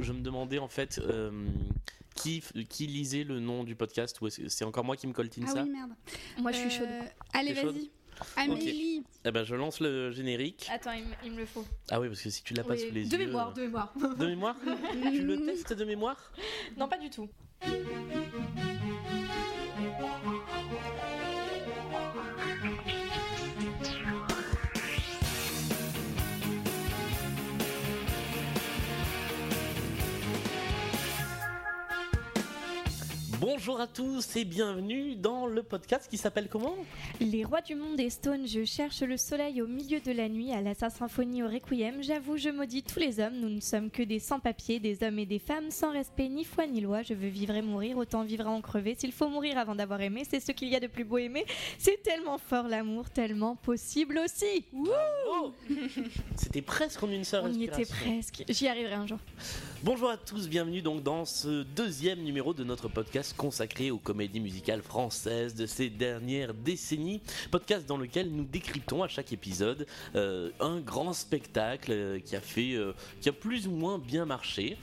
Je me demandais en fait euh, qui, qui lisait le nom du podcast? Ou est-ce que c'est encore moi qui me coltine Ah ça? oui, merde. Moi, je suis chaude. Euh, Allez, T'es chaude? vas-y. Amélie. Eh ben je lance le générique. Attends, il, me- il me le faut. Ah oui parce que si tu l'as pas sous les de yeux. mémoire, de mémoire. euh, De mémoire? Tu le testes de mémoire? Non, pas du tout. Bonjour à tous et bienvenue dans le podcast qui s'appelle comment? Les rois du monde et Stone, je cherche le soleil au milieu de la nuit, à la symphonie au requiem. J'avoue, je maudis tous les hommes. Nous ne sommes que des sans-papiers, des hommes et des femmes sans respect ni foi ni loi. Je veux vivre et mourir, autant vivre à en crever. S'il faut mourir avant d'avoir aimé, c'est ce qu'il y a de plus beau aimer. C'est tellement fort l'amour, tellement possible aussi. C'était presque en une seule On y était presque. J'y arriverai un jour. Bonjour à tous, bienvenue donc dans ce deuxième numéro de notre podcast consacré aux comédies musicales françaises de ces dernières décennies. Podcast dans lequel nous décryptons à chaque épisode euh, un grand spectacle euh, qui a fait, euh, qui a plus ou moins bien marché.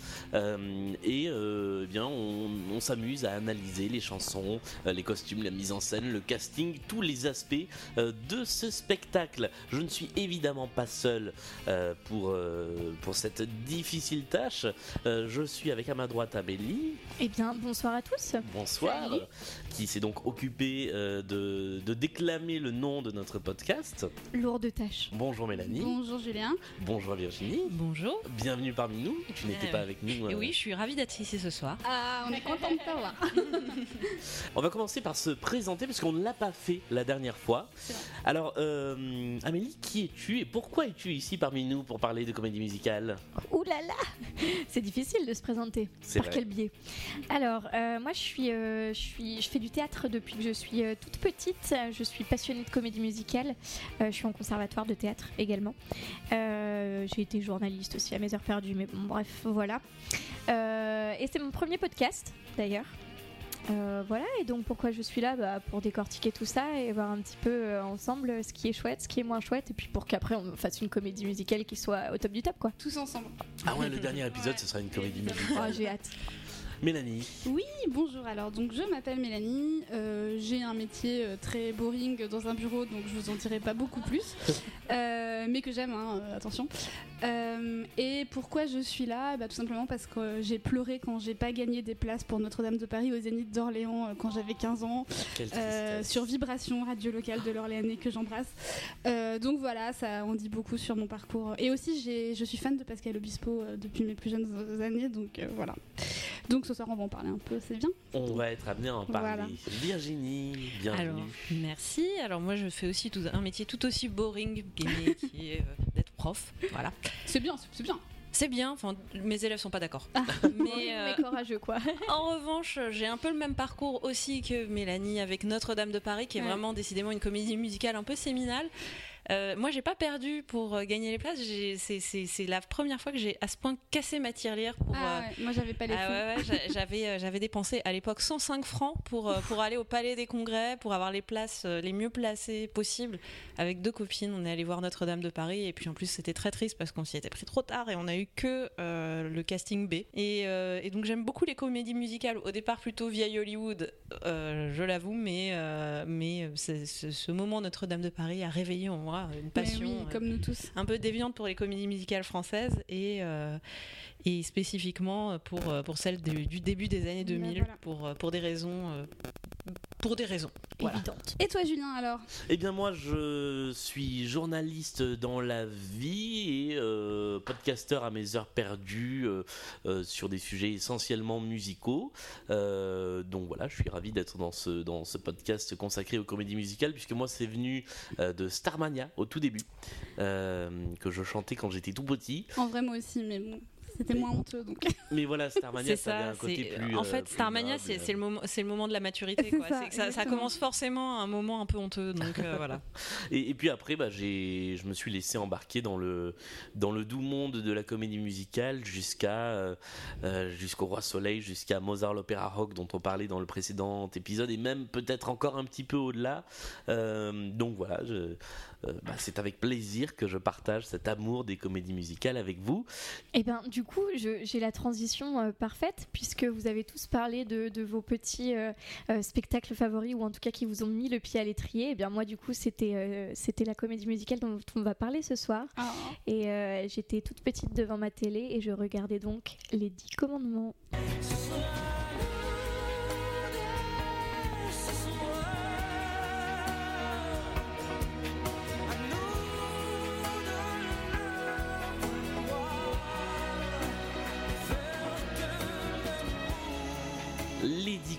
Et eh bien, on, s'amuse à analyser les chansons, les costumes, la mise en scène, le casting, tous les aspects de ce spectacle. Je ne suis évidemment pas seul pour, pour cette difficile tâche. Je suis avec à ma droite Amélie, Eh bien, bonsoir à tous. Bonsoir, Salut. qui s'est donc occupée euh, de, de déclamer le nom de notre podcast. Lourde tâche. Bonjour Mélanie, Bonjour Julien. bonjour Virginie, Bonjour. bienvenue parmi nous. Tu n'étais Euh, pas avec nous. Et euh. oui, je suis ravie d'être ici ce soir. Ah, on est content de t'avoir. On va commencer par se présenter parce qu'on ne l'a pas fait la dernière fois. Alors, euh, Amélie, qui es-tu et pourquoi es-tu ici parmi nous pour parler de comédie musicale? Ouh là là C'est difficile de se présenter. C'est Par vrai. quel biais? Alors, euh, moi, je suis, euh, je suis, je fais du théâtre depuis que je suis euh, toute petite. Je suis passionnée de comédie musicale. Euh, je suis en conservatoire de théâtre également. Euh, J'ai été journaliste aussi à mes heures perdues, mais bon, bref, voilà. Euh, et c'est mon premier podcast, d'ailleurs. Euh, voilà, et donc pourquoi je suis là? Bah, Pour décortiquer tout ça et voir un petit peu euh, ensemble ce qui est chouette, ce qui est moins chouette, et puis pour qu'après on fasse une comédie musicale qui soit au top du top, quoi. Tous ensemble. Ah ouais, le dernier épisode, ce sera une comédie Oh, musicale. j'ai hâte. Mélanie, Oui, bonjour. Alors, donc, je m'appelle Mélanie. Euh, J'ai un métier euh, très boring dans un bureau, donc je vous en dirai pas beaucoup plus. Euh, mais que j'aime, hein, attention. Euh, et pourquoi je suis là? Bah, Tout simplement parce que j'ai pleuré quand j'ai pas gagné des places pour Notre-Dame de Paris au Zénith d'Orléans quand j'avais 15 ans. tristesse. sur Vibration, radio locale de l'Orléanais que j'embrasse. Donc voilà, ça en dit beaucoup sur mon parcours. Et aussi, j'ai- je suis fan de Pascal Obispo depuis mes plus jeunes années, donc voilà. Donc ce soir, on va en parler un peu, c'est bien. On va être amené à en parler. Voilà. Virginie, bienvenue. Alors, merci. Alors moi, je fais aussi tout- un métier tout aussi boring, mais qui est euh, d'être prof. Voilà. C'est bien, c'est- bien. C'est bien. Enfin, mes élèves sont pas d'accord. Mais, Mais euh, courageux, quoi. en revanche, j'ai un peu le même parcours aussi que Mélanie avec Notre-Dame de Paris, qui est Ouais. vraiment décidément une comédie musicale un peu séminale. Euh, moi, j'ai pas perdu pour euh, gagner les places. C'est la première fois que j'ai à ce point cassé ma tirelire pour. euh, Ah ouais, moi j'avais pas les Ah ouais, ouais, j'a- j'avais euh, j'avais dépensé à l'époque 105 francs pour euh, pour aller au Palais des Congrès pour avoir les places euh, les mieux placées possibles avec deux copines on est allé voir Notre-Dame de Paris et puis en plus c'était très triste parce qu'on s'y était pris trop tard et on a eu que euh, le casting B et, euh, et donc j'aime beaucoup les comédies musicales au départ plutôt vieille Hollywood euh, je l'avoue mais euh, mais ce moment Notre-Dame de Paris a réveillé en moi une Mais passion oui, euh, comme nous tous. un peu déviante pour les comédies musicales françaises et, euh, et spécifiquement pour, euh, pour celles du, du début des années Bah, 2000 voilà. pour, pour des raisons pour des raisons. Voilà. Évidente. Et toi, Julien, alors? Eh bien moi je suis journaliste dans la vie et euh, podcasteur à mes heures perdues euh, euh, sur des sujets essentiellement musicaux. Euh, donc voilà, je suis ravi d'être dans ce, dans ce podcast consacré aux comédies musicales puisque moi c'est venu euh, de Starmania au tout début euh, que je chantais quand j'étais tout petit. En vrai, moi aussi, mais bon, c'était moins honteux donc. Mais voilà, Starmania C'est ça, avait ça. un côté c'est- plus. en euh, fait, plus Starmania, noble. c'est le moment, c'est le moment de la maturité. Quoi. ça, C'est que ça, ça exactement. commence forcément à un moment un peu honteux. Donc euh, voilà. Et, et puis après, bah, j'ai, je me suis laissé embarquer dans le, dans le doux monde de la comédie musicale jusqu'à euh, euh, jusqu'au Roi Soleil, jusqu'à Mozart l'opéra rock dont on parlait dans le précédent épisode, et même peut-être encore un petit peu au-delà. Euh, donc voilà, euh, bah, c'est avec plaisir que je partage cet amour des comédies musicales avec vous. Et ben du coup, je- j'ai la transition euh, parfaite puisque vous avez tous parlé de, de vos petits euh, euh, spectacles favoris ou en tout cas qui vous ont mis le pied à l'étrier. Et bien moi du coup, c'était euh, c'était la comédie musicale dont on va parler ce soir. Ah. Et euh, j'étais toute petite devant ma télé et je regardais donc les Dix Commandements.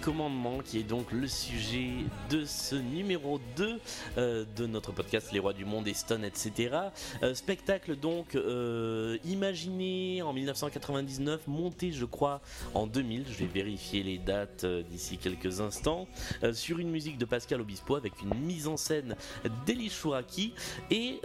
Commandements, qui est donc le sujet de ce numéro 2 euh, de notre podcast Les Rois du Monde, Stone, etc. Euh, spectacle donc euh, imaginé en 1999, monté je crois en 2000, je vais vérifier les dates d'ici quelques instants, sur une musique de Pascal Obispo avec une mise en scène d'Elie Chouraki. Et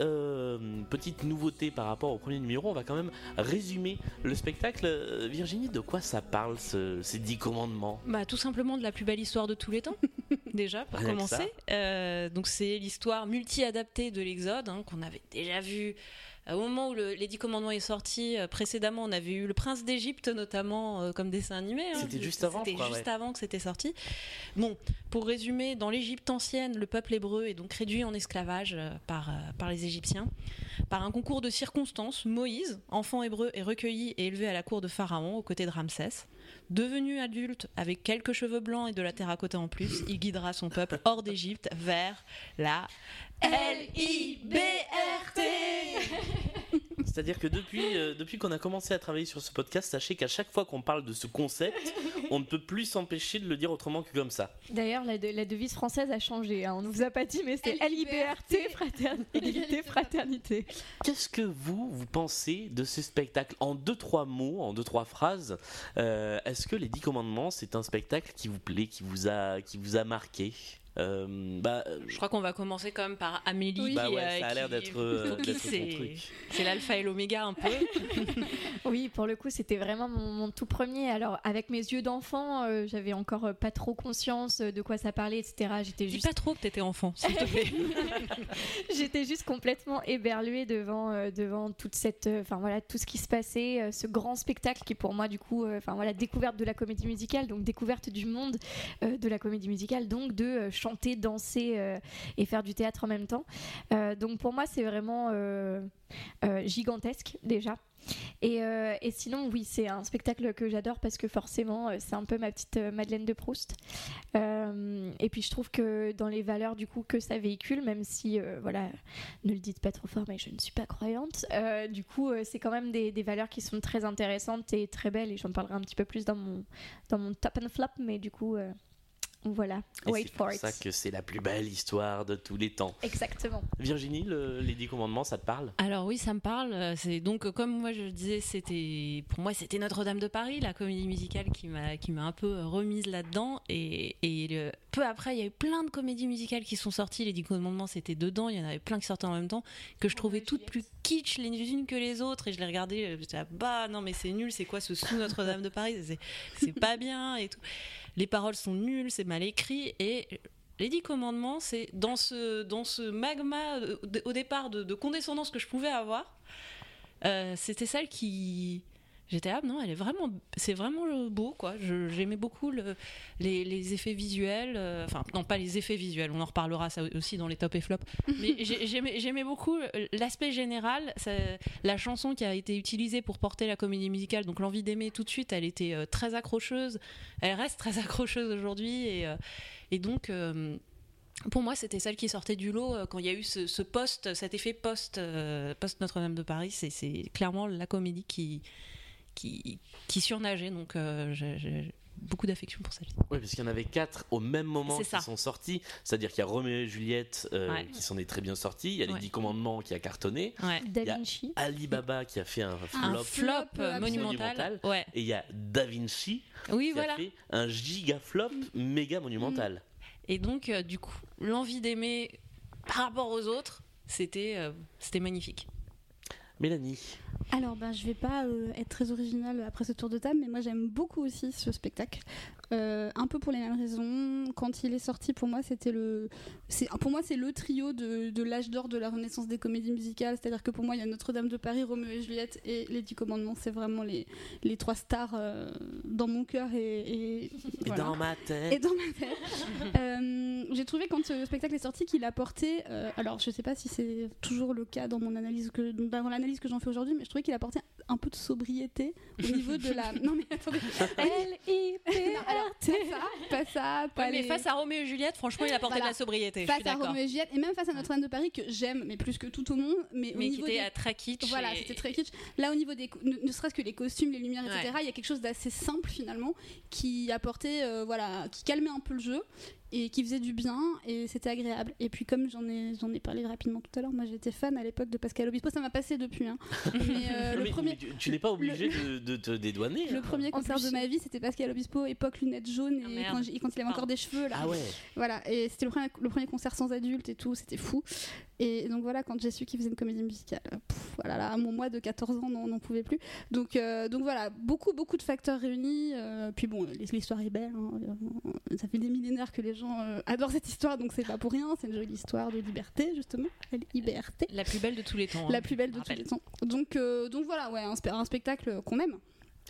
petite nouveauté par rapport au premier numéro, on va quand même résumer le spectacle. Virginie, de quoi ça parle ce- ces Dix Commandements? Bah, tout simplement de la plus belle histoire de tous les temps, déjà, pour Rien commencer. Euh, donc, c'est l'histoire multi-adaptée de l'Exode, hein, qu'on avait déjà vu euh, au moment où le- les Dix Commandements est sorti. euh, précédemment, on avait eu Le Prince d'Égypte, notamment, euh, comme dessin animé. hein. C'était juste avant, C'était juste ouais. avant que c'était sorti. Bon, pour résumer, dans l'Égypte ancienne, le peuple hébreu est donc réduit en esclavage euh, par, par les Égyptiens. Par un concours de circonstances, Moïse, enfant hébreu, est recueilli et élevé à la cour de Pharaon aux côtés de Ramsès. Devenu adulte, avec quelques cheveux blancs et de la terracotta en plus, il guidera son peuple hors d'Égypte vers la L-I-B-R-T. C'est-à-dire que depuis, euh, depuis qu'on a commencé à travailler sur ce podcast, sachez qu'à chaque fois qu'on parle de ce concept, on ne peut plus s'empêcher de le dire autrement que comme ça. D'ailleurs, la, de- la devise française a changé. hein. On ne vous a pas dit, mais c'est L-I-B-R-T, LIBRT, fraternité, égalité, fraternité. Qu'est-ce que vous, vous pensez de ce spectacle En deux, trois mots, en deux, trois phrases, euh, est-ce que Les Dix Commandements, c'est un spectacle qui vous plaît, qui vous a, qui vous a marqué? Euh, bah, Je crois qu'on va commencer quand même par Amélie. Oui. bah ouais, euh, ça a l'air d'être euh, c'est truc. c'est l'alpha et l'oméga un peu. Oui, pour le coup, c'était vraiment mon, mon tout premier. Alors, avec mes yeux d'enfant, euh, j'avais encore euh, pas trop conscience de quoi ça parlait, etc. J'étais Dis juste, pas trop que t'étais enfant, s'il te plaît. j'étais juste complètement éberluée devant, euh, devant toute cette, euh, enfin voilà, tout ce qui se passait, euh, ce grand spectacle qui pour moi, du coup, euh, enfin voilà, découverte de la comédie musicale, donc découverte du monde euh, de la comédie musicale, donc de euh, chanter, danser euh, et faire du théâtre en même temps. Euh, donc pour moi, c'est vraiment euh, gigantesque déjà. Et, et sinon, oui, c'est un spectacle que j'adore parce que forcément, c'est un peu ma petite Madeleine de Proust. Et puis, je trouve que dans les valeurs du coup que ça véhicule, même si, voilà, ne le dites pas trop fort, mais je ne suis pas croyante, du coup, c'est quand même des, valeurs qui sont très intéressantes et très belles. Et j'en parlerai un petit peu plus dans mon, dans mon top and flop, mais du coup, voilà, Et wait c'est for pour it. ça que c'est la plus belle histoire de tous les temps. Exactement. Virginie, le- les Dix Commandements, ça te parle? Alors oui, ça me parle. Euh, C'est donc euh, comme moi je le disais, c'était pour moi c'était Notre-Dame de Paris, la comédie musicale qui m'a qui m'a un peu euh, remise là-dedans. Et, et le- peu après, il y a eu plein de comédies musicales qui sont sorties. Les Dix Commandements, c'était dedans. Il y en avait plein qui sortaient en même temps que je trouvais toutes plus kitsch les unes que les autres. Et je les regardais, j'étais là, bah non mais c'est nul. C'est quoi ce sous Notre-Dame de Paris? C'est c'est pas bien et tout. Les paroles sont nulles, c'est mal écrit et les dix commandements, c'est dans ce, dans ce magma euh, au départ de, de condescendance que je pouvais avoir, euh, c'était celle qui. J'étais ah non, elle est vraiment, c'est vraiment beau quoi. J'aimais beaucoup le- les, les effets visuels, euh, enfin non pas les effets visuels, on en reparlera ça aussi dans les top et flop. Mais j'ai- j'aimais beaucoup euh, l'aspect général, ça- la chanson qui a été utilisée pour porter la comédie musicale, donc l'envie d'aimer tout de suite, elle était euh, très accrocheuse, elle reste très accrocheuse aujourd'hui et, euh, et donc. pour moi, c'était celle qui sortait du lot euh, quand il y a eu ce, ce post, cet effet post, euh, post Notre-Dame de Paris. C'est clairement la comédie qui, qui, qui surnageait. Donc, euh, j'ai j'ai beaucoup d'affection pour celle-ci. Oui, parce qu'il y en avait quatre au même moment C'est qui ça. sont sortis. C'est-à-dire qu'il y a Roméo et Juliette euh, Ouais. qui s'en est très bien sorti. Il y a les. Dix Commandements qui a cartonné. Ouais. Da Il y a-. Alibaba qui a fait un Un flop. flop, euh, monumental. Ouais. Et il y a Da Vinci Oui, qui voilà. a fait un giga flop méga monumental. Et donc, euh, du coup, l'envie d'aimer par rapport aux autres, c'était euh, c'était magnifique. Mélanie. Alors, ben, je vais pas euh, être très originale après ce tour de table, mais moi j'aime beaucoup aussi ce spectacle. Euh, un peu pour les mêmes raisons. Quand il est sorti, pour moi, c'était le. c'est- Pour moi, c'est le trio de, de l'âge d'or de la renaissance des comédies musicales. C'est-à-dire que pour moi, il y a Notre-Dame de Paris, Roméo et Juliette et Les Dix Commandements. C'est vraiment les, les trois stars euh, dans mon cœur et. et, Et voilà. dans ma tête. Et dans ma tête. Euh, J'ai trouvé quand ce spectacle est sorti qu'il apportait. euh, alors je sais pas si c'est toujours le cas dans mon analyse que dans l'analyse que j'en fais aujourd'hui, mais je trouvais qu'il apportait un peu de sobriété au niveau de la. Non mais attendez. L-I-P. Non, pas ça, pas ça, pas Ouais, mais face à Roméo et Juliette, franchement, il apportait Voilà. de la sobriété. je face suis à. Roméo et Juliette et même face à Notre-Dame de Paris que j'aime, mais plus que tout au monde. Mais, au qui niveau était des- très kitsch. Voilà, et- c'était très kitsch. Là, au niveau des, ne, ne serait-ce que les costumes, les lumières, etc., il y a quelque chose d'assez simple finalement qui apportait, euh, voilà, qui calmait un peu le jeu et qui faisait du bien et c'était agréable. Et puis comme j'en ai, j'en ai parlé rapidement tout à l'heure, moi j'étais fan à l'époque de Pascal Obispo, ça m'a passé depuis. hein. Mais, euh, le mais- premier, mais tu, tu n'es pas obligé de, de te dédouaner. le hein. premier concert plus- de ma vie, c'était Pascal Obispo, époque lunettes jaunes Ah, et quand, il avait encore des cheveux là. Ah ouais. Voilà, et c'était le premier, le premier concert sans adultes et tout, c'était fou. Et donc voilà, quand j'ai su qu'il faisait une comédie musicale, euh, pff, voilà, là, à mon mois de 14 ans, on n'en pouvait plus. Donc, euh, donc voilà, beaucoup, beaucoup de facteurs réunis. euh, puis bon, l'histoire est belle. hein, ça fait des millénaires que les gens euh, adorent cette histoire, donc c'est pas pour rien. C'est une jolie histoire de liberté, justement. La liberté. La plus belle de tous les temps. hein. La plus belle de tous les temps. Donc, euh, donc voilà, ouais, un spectacle qu'on aime.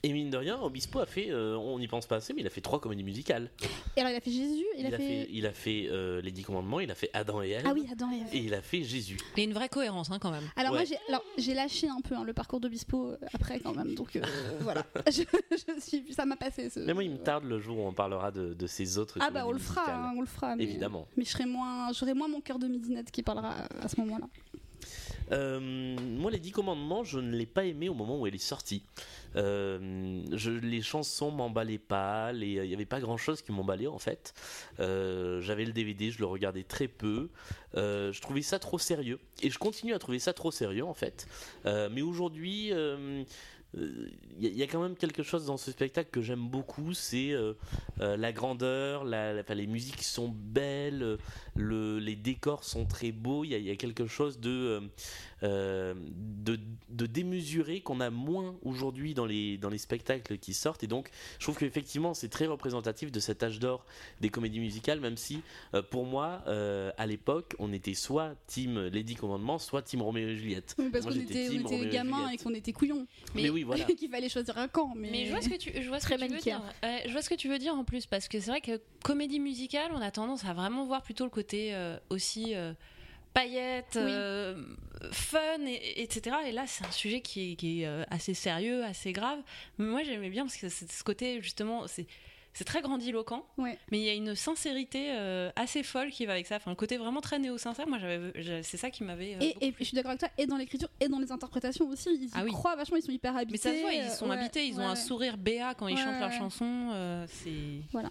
Et mine de rien, Obispo a fait, euh, on n'y pense pas assez, mais il a fait trois comédies musicales. Et alors, il a fait Jésus, il, Il, a, fait. il a fait euh, Les Dix Commandements, il a fait Adam et Ève, Ah oui, Adam et Ève. et il a fait Jésus. Il y a une vraie cohérence hein, quand même. Alors Ouais. moi j'ai alors j'ai lâché un peu hein, le parcours d'Obispo euh, après quand même donc euh, voilà je, je suis ça m'a passé ce Mais moi, il me tarde le jour où on parlera de, de ces autres ah bah on le fera hein, on le fera mais, Évidemment. mais je serai moins j'aurai moins mon cœur de midinette qui parlera à ce moment-là Euh, moi, les Dix Commandements, je ne l'ai pas aimé au moment où elle est sortie. Euh, les chansons m'emballaient pas, il n'y avait pas grand chose qui m'emballait en fait. Euh, J'avais le DVD, je le regardais très peu. Je trouvais ça trop sérieux. Et je continue à trouver ça trop sérieux en fait. Mais aujourd'hui. il y, a- quand même quelque chose dans ce spectacle que j'aime beaucoup, c'est la grandeur, les musiques sont belles, le- les décors sont très beaux, il y a, il y a quelque chose de, euh, euh, de, de démesuré qu'on a moins aujourd'hui dans les, dans les spectacles qui sortent, et donc je trouve qu'effectivement c'est très représentatif de cet âge d'or des comédies musicales, même si euh, pour moi, euh, à l'époque, on était soit team Lady Commandement, soit team Roméo et Juliette. Oui, parce Moi, qu'on j'étais était, on team était Roméo et gamins et Juliette. qu'on était couillons Mais oui, voilà. qu'il fallait choisir un camp mais, Mais je vois ce que tu, je vois ce Très que tu veux dire. Je vois ce que tu veux dire en plus parce que c'est vrai que comédie musicale, on a tendance à vraiment voir plutôt le côté euh, aussi euh, paillettes, Oui. euh, fun, et, etc. Et là, c'est un sujet qui est, qui est, assez sérieux, assez grave. Mais moi, j'aimais bien parce que c'est ce côté justement, c'est c'est très grandiloquent, Ouais. mais il y a une sincérité euh, assez folle qui va avec ça. Enfin, le côté vraiment très néo-sincère, moi, c'est ça qui m'avait. euh, et, et je suis d'accord avec toi et dans l'écriture et dans les interprétations aussi ils Ah oui. croient vachement ils sont hyper habités Mais ça se voit, ils sont ouais, habités, ils ont un sourire béat quand ils chantent leurs chansons. c'est. voilà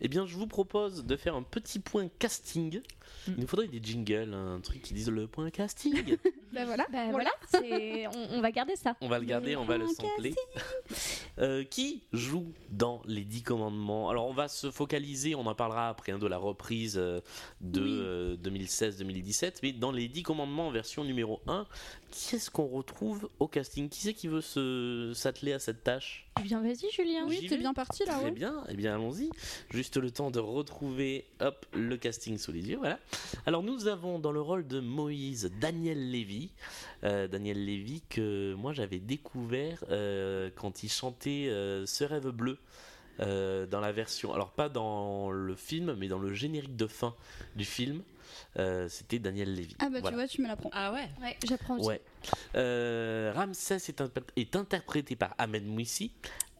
Eh bien, je vous propose de faire un petit point casting. Mm. Il nous faudrait des jingles, un truc qui dise le point casting. bah voilà Bah, voilà, on, on va garder ça. on va le garder, on va le sampler. Euh, qui joue dans les Dix Commandements? Alors, on va se focaliser, on en parlera après hein, de la reprise euh, de Oui. euh, 2016-2017, mais dans les Dix Commandements en version numéro 1, qui est-ce qu'on retrouve au casting? Qui c'est qui veut se- s'atteler à cette tâche? Eh bien, vas-y, Julien. Oui, t'es bien parti là, Très ouais. bien, eh bien allons-y. Juste le temps de retrouver hop, le casting sous les yeux. Voilà. Alors nous avons dans le rôle de Moïse Daniel Lévy. Euh, Daniel Lévy que moi j'avais découvert euh, quand il chantait euh, Ce rêve bleu. euh, dans la version, alors pas dans le film, mais dans le générique de fin du film, euh, c'était Daniel Lévy. Ah bah Voilà. tu vois, tu me l'apprends. Ah ouais Ouais, j'apprends aussi. Ouais. Euh, Ramsès est, un- est interprété par Ahmed Mouissi.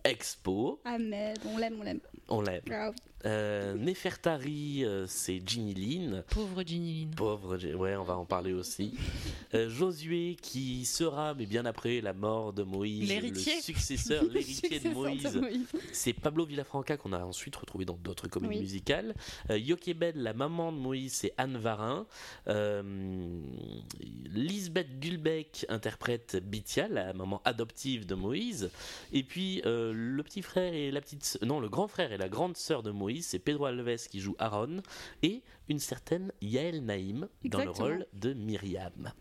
Expo, Ahmed, on l'aime, on l'aime. on l'aime. Ah, Euh, Nefertari, euh, c'est Ginny Lynn. Pauvre Ginny Lynn. Pauvre, ouais, on va en parler aussi. Euh, Josué, qui sera, mais bien après la mort de Moïse, le successeur, l'héritier de Moïse. C'est Pablo Villafranca qu'on a ensuite retrouvé dans d'autres comédies Oui. musicales. Yokebed, la maman de Moïse, c'est Anne Varin. Lisbeth Gulbeck interprète Bithia, la maman adoptive de Moïse. Et puis le petit frère et la petite, non, le grand frère et la grande sœur de Moïse, c'est Pedro Alves qui joue Aaron et une certaine Yael Naïm dans le rôle de Myriam.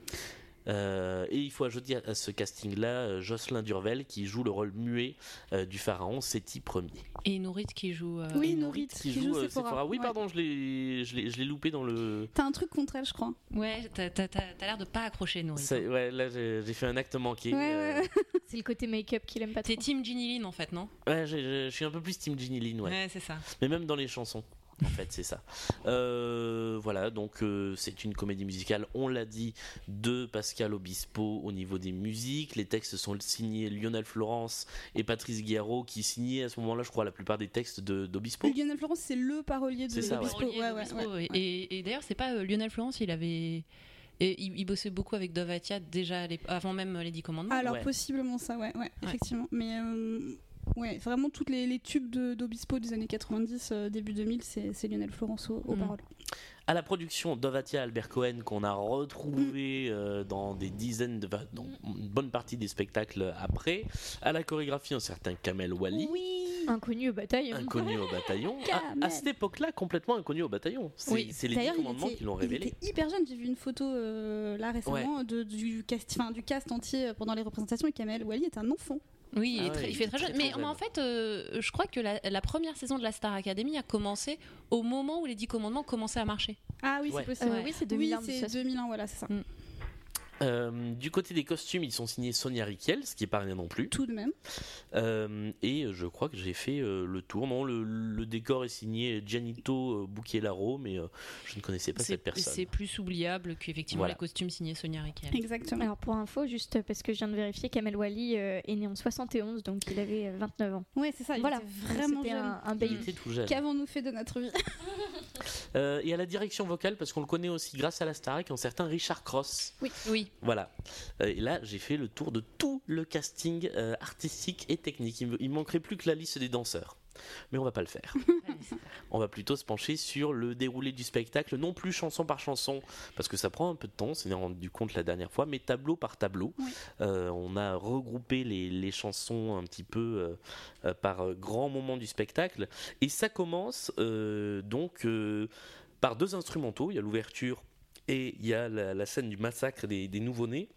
Euh, et il faut ajouter à, ce casting-là euh, Jocelyn Durvel qui joue le rôle muet euh, du pharaon Séti Ier. Et Nourit qui joue. euh, Oui, Nourit, qui, qui joue, joue Sephora. Sephora. Oui, Ouais. pardon, je l'ai, je l'ai, je l'ai loupé dans le. T'as un truc contre elle, je crois. Ouais, t'as t'as- t'as- t'as l'air de pas accrocher Nourit. Ça- ouais, là j'ai, fait un acte manqué. Ouais, ouais, ouais. C'est le côté make-up qu'il aime pas trop. T'es Team Ginny Lynn en fait, non? Ouais, je suis un peu plus Team Ginny Lynn, ouais. c'est ça. Mais même dans les chansons. En fait, c'est ça. Euh, voilà, donc euh, c'est une comédie musicale, on l'a dit, de Pascal Obispo au niveau des musiques. Les textes sont signés Lionel Florence et Patrice Guillarot qui signaient à ce moment-là, je crois, la plupart des textes de- d'Obispo. Lionel Florence, c'est le parolier de C'est ça, ouais. Obispo. Ouais, ouais, d'Obispo, ouais. ouais. Et, et d'ailleurs, c'est pas euh, Lionel Florence, il avait. Et il, il bossait beaucoup avec Dovatia déjà à l'ép- avant même les Dix Commandements. Alors Ouais. possiblement ça, ouais, ouais, effectivement. Mais euh, ouais, vraiment toutes les, les tubes de- d'Obispo des années 90, euh, début 2000, c'est c'est Lionel Florence aux, aux Mm. paroles. À la production, Dovatia Albert Cohen, qu'on a retrouvé euh, dans des dizaines de. dans une bonne partie des spectacles après. À la chorégraphie, un certain Kamel Wally. Oui. Inconnu au bataillon. Inconnu au bataillon. À, cette époque-là, complètement inconnu au bataillon. C'est Oui. c'est les dix il commandements était, qui l'ont il révélé. était hyper jeune. J'ai vu une photo euh, là récemment de, du, cast, du cast entier pendant les représentations et Kamel Wally est un enfant. Oui, il, Ah est ouais, très- il il fait est très très, jeune. très Mais, jeune. mais en fait, euh, je crois que la, la première saison de la Star Academy a commencé au moment où les Dix Commandements commençaient à marcher. Ah oui, Ouais. c'est possible. Euh, oui, c'est 2001. Oui, c'est 2001, voilà, c'est ça. Mm. Euh, du côté des costumes, ils sont signés Sonia Riquel, ce qui est pas rien non plus. Tout de même. Euh, et je crois que j'ai fait euh, le tour. Non, le, le décor est signé Gianito euh, Bucchielaro, mais euh, je ne connaissais pas cette personne. c'est plus oubliable qu'effectivement Voilà. les costumes signés Sonia Riquel. Exactement. Alors pour info, juste parce que je viens de vérifier, Kamel Wally euh, est né en 71, donc il avait euh, 29 ans. Ouais, c'est ça. Il voilà, était vraiment C'était jeune. un, un Il baby. était tout jeune. Qu'avons-nous fait de notre vie? Euh, et à la direction vocale, parce qu'on le connaît aussi grâce à la Starac, un certain Richard Cross. Oui, Voilà. Euh, et là, j'ai fait le tour de tout le casting euh, artistique et technique. Il il manquerait plus que la liste des danseurs. Mais on va pas le faire. on va plutôt se pencher sur le déroulé du spectacle, non plus chanson par chanson, parce que ça prend un peu de temps, on s'en est rendu compte la dernière fois, mais tableau par tableau. Oui. Euh, on a regroupé les, les chansons un petit peu euh, par grands moments du spectacle. Et ça commence euh, donc par deux instrumentaux. Il y a l'ouverture et il y a la, la scène du massacre des, des nouveau-nés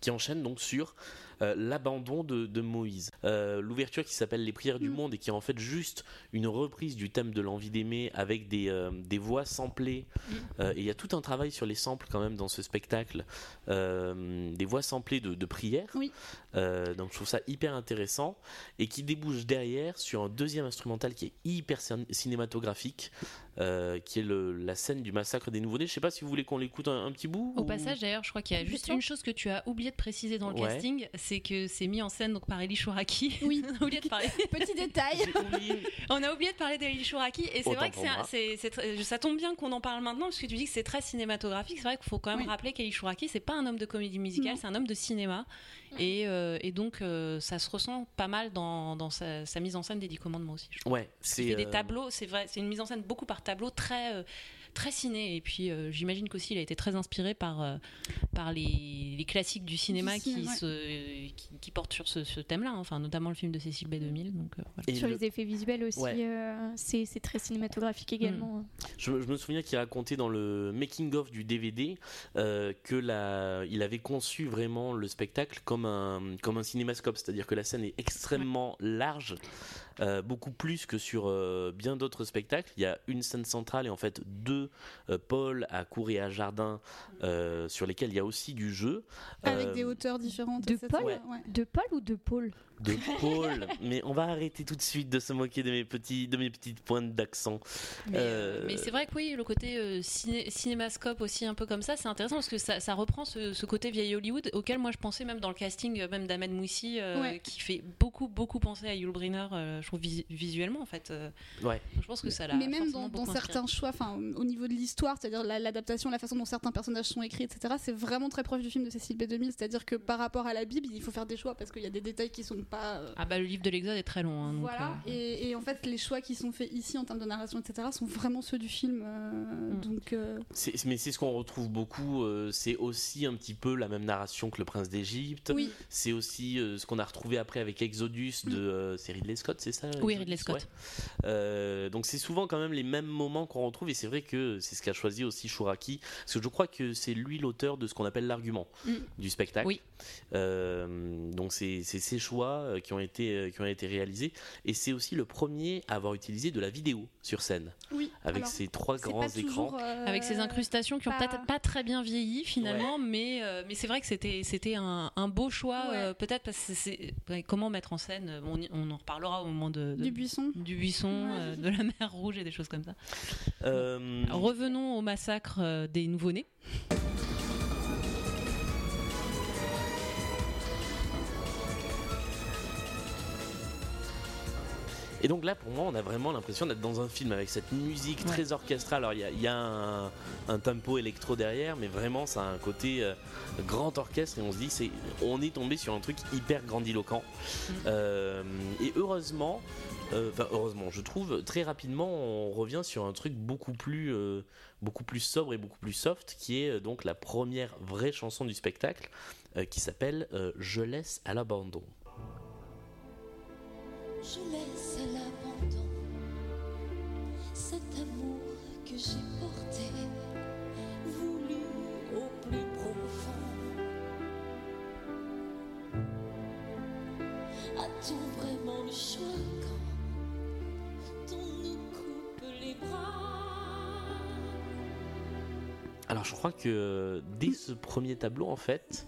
qui enchaîne donc sur euh, l'abandon de, de Moïse. Euh, L'ouverture qui s'appelle Les prières du Mm. monde et qui est en fait juste une reprise du thème de l'envie d'aimer avec des, euh, des voix samplées. Et il y a tout un travail sur les samples quand même dans ce spectacle. Des voix samplées de, de prières. Oui. Donc je trouve ça hyper intéressant et qui débouche derrière sur un deuxième instrumental qui est hyper cin- cinématographique. Euh, qui est le- la scène du massacre des nouveau-nés. Je sais pas si vous voulez qu'on l'écoute un, un petit bout. Au ou- passage, d'ailleurs, je crois qu'il y a juste une chose que tu as oublié de préciser dans le Ouais. casting, c'est que c'est mis en scène donc par Eli Chouraki. Oui. On a oublié de parler. Petit détail. On a oublié de parler d'Eli Chouraki et c'est vrai que un- ça tombe bien qu'on en parle maintenant parce que tu dis que c'est très cinématographique. C'est vrai qu'il faut quand même Oui. rappeler qu'Eli Chouraki c'est pas un homme de comédie musicale, Non. c'est un homme de cinéma et, euh, et donc euh, ça se ressent pas mal dans, dans sa, sa mise en scène des Dix Commandements aussi. Je. Ouais, c'est des euh, tableaux, c'est vrai, c'est une mise en scène beaucoup par tableau, très très ciné. Et puis euh, j'imagine qu'aussi il a été très inspiré par euh, par les, les classiques du cinéma, Du qui, se, qui, qui portent sur ce, ce thème-là, hein. enfin notamment le film de Cécile B 2000. Donc euh, voilà. Sur le- les effets visuels aussi, Ouais. euh, c'est très cinématographique également. Je, je me souviens qu'il racontait dans le making of du DVD euh, que la, il avait conçu vraiment le spectacle comme un comme un cinémascope, c'est-à-dire que la scène est extrêmement large. Euh, beaucoup plus que sur euh, bien d'autres spectacles. Il y a une scène centrale et en fait deux euh, pôles à cour et à jardin euh, sur lesquels il y a aussi du jeu. Avec Euh, des hauteurs différentes. de etc. Paul Ouais. De Paul ou de Paul de pôles. Mais on va arrêter tout de suite de se moquer de mes petits de mes petites pointes d'accent. Mais, Euh, mais c'est vrai que oui, le côté euh, ciné- cinémascope aussi un peu comme ça, c'est intéressant parce que ça, ça reprend ce, ce côté vieil Hollywood auquel moi je pensais même dans le casting euh, même d'Ahmed Moussi euh, Ouais. qui fait beaucoup beaucoup penser à Yul Brynner, euh, je trouve vis- visuellement en fait. euh, Ouais. je pense que ça l'a. Mais même dans, dans certains choix, enfin au niveau de l'histoire, c'est-à-dire la- l'adaptation, la façon dont certains personnages sont écrits, etc., c'est vraiment très proche du film de Cécile B2000. C'est-à-dire que par rapport à la Bible, il faut faire des choix parce qu'il y a des détails qui sont pas. euh, Ah bah le livre de l'Exode est très long. hein, donc, voilà, euh, et, et en fait, les choix qui sont faits ici en termes de narration, etc., sont vraiment ceux du film. euh, Mm. Donc, euh, mais c'est ce qu'on retrouve beaucoup. euh, c'est aussi un petit peu la même narration que Le Prince d'Égypte. oui, C'est aussi euh, ce qu'on a retrouvé après avec Exodus de euh, c'est Ridley Scott, c'est ça Oui, Ridley Scott. Ouais. Euh, donc c'est souvent quand même les mêmes moments qu'on retrouve et c'est vrai que c'est ce qu'a choisi aussi Shuraki parce que je crois que c'est lui l'auteur de ce qu'on appelle l'argument Mm. du spectacle. Oui. Euh, donc c'est c'est ses choix euh, qui ont été euh, qui ont été réalisés et c'est aussi le premier à avoir utilisé de la vidéo sur scène oui. avec Alors, ces trois grands écrans. toujours, euh, Avec ces incrustations qui ont pas- peut-être pas très bien vieilli finalement, mais, euh, mais c'est vrai que c'était c'était un, un beau choix, Ouais. euh, peut-être parce que c'est ouais, comment mettre en scène. On, y- on en reparlera au moment de, de- Du buisson. du buisson, Ouais. euh, de la mer rouge et des choses comme ça. Euh, Revenons au massacre des nouveau-nés. Et donc là, pour moi, on a vraiment l'impression d'être dans un film avec cette musique très orchestrale. Alors, il y a, il y a un, un tempo électro derrière, mais vraiment, ça a un côté euh, grand orchestre. Et on se dit, c'est, on est tombé sur un truc hyper grandiloquent. Mm. Euh, et heureusement, euh, heureusement, je trouve, très rapidement, on revient sur un truc beaucoup plus, euh, beaucoup plus sobre et beaucoup plus soft, qui est euh, donc la première vraie chanson du spectacle, qui s'appelle Je laisse à l'abandon. Je laisse à l'abandon cet amour que j'ai porté, voulu au plus profond. A-t-on vraiment le choix quand on nous coupe les bras? Alors je crois que euh, dès ce premier tableau en fait,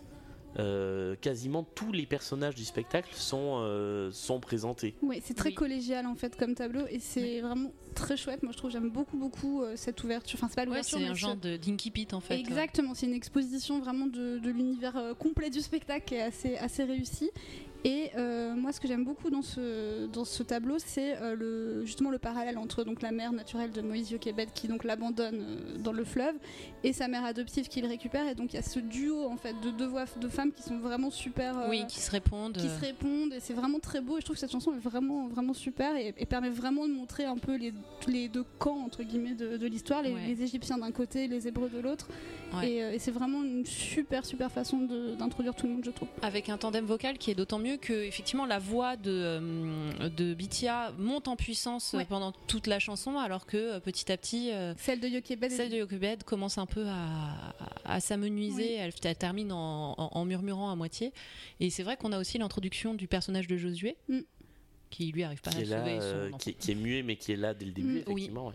euh, quasiment tous les personnages du spectacle sont, euh, sont présentés. Oui, c'est très Oui. collégial en fait comme tableau et c'est vraiment très chouette. Moi je trouve j'aime beaucoup beaucoup euh, cette ouverture. Enfin c'est pas Ouais, l'ouverture c'est un genre de Dinky Pit en fait. Exactement, c'est une exposition vraiment de, de l'univers euh, complet du spectacle qui est assez, assez réussi. Et euh, moi, ce que j'aime beaucoup dans ce, dans ce tableau, c'est euh, le, justement le parallèle entre donc, la mère naturelle de Moïse Jochebed qui donc l'abandonne euh, dans le fleuve et sa mère adoptive qui le récupère. Et donc il y a ce duo en fait de deux voix de femmes qui sont vraiment super. Oui, qui se répondent. qui se répondent et c'est vraiment très beau et je trouve que cette chanson est vraiment vraiment super et, et permet vraiment de montrer un peu les, les deux camps entre guillemets de, de l'histoire les, Ouais. les Égyptiens d'un côté les Hébreux de l'autre Ouais. et, et c'est vraiment une super super façon d'introduire tout le monde je trouve Avec un tandem vocal qui est d'autant mieux que effectivement la voix de, euh, de Bitia monte en puissance Ouais. pendant toute la chanson, alors que euh, petit à petit, euh, celle de Jochebed celle de Yokubed commence un peu à, à, à s'amenuiser. Oui. Elle, elle termine en, en- en murmurant à moitié. Et c'est vrai qu'on a aussi l'introduction du personnage de Josué, Mm. qui lui arrive pas qui à est, là, sauver son euh, enfant. qui, est- qui est muet mais qui est là dès le début Mm, oui. effectivement.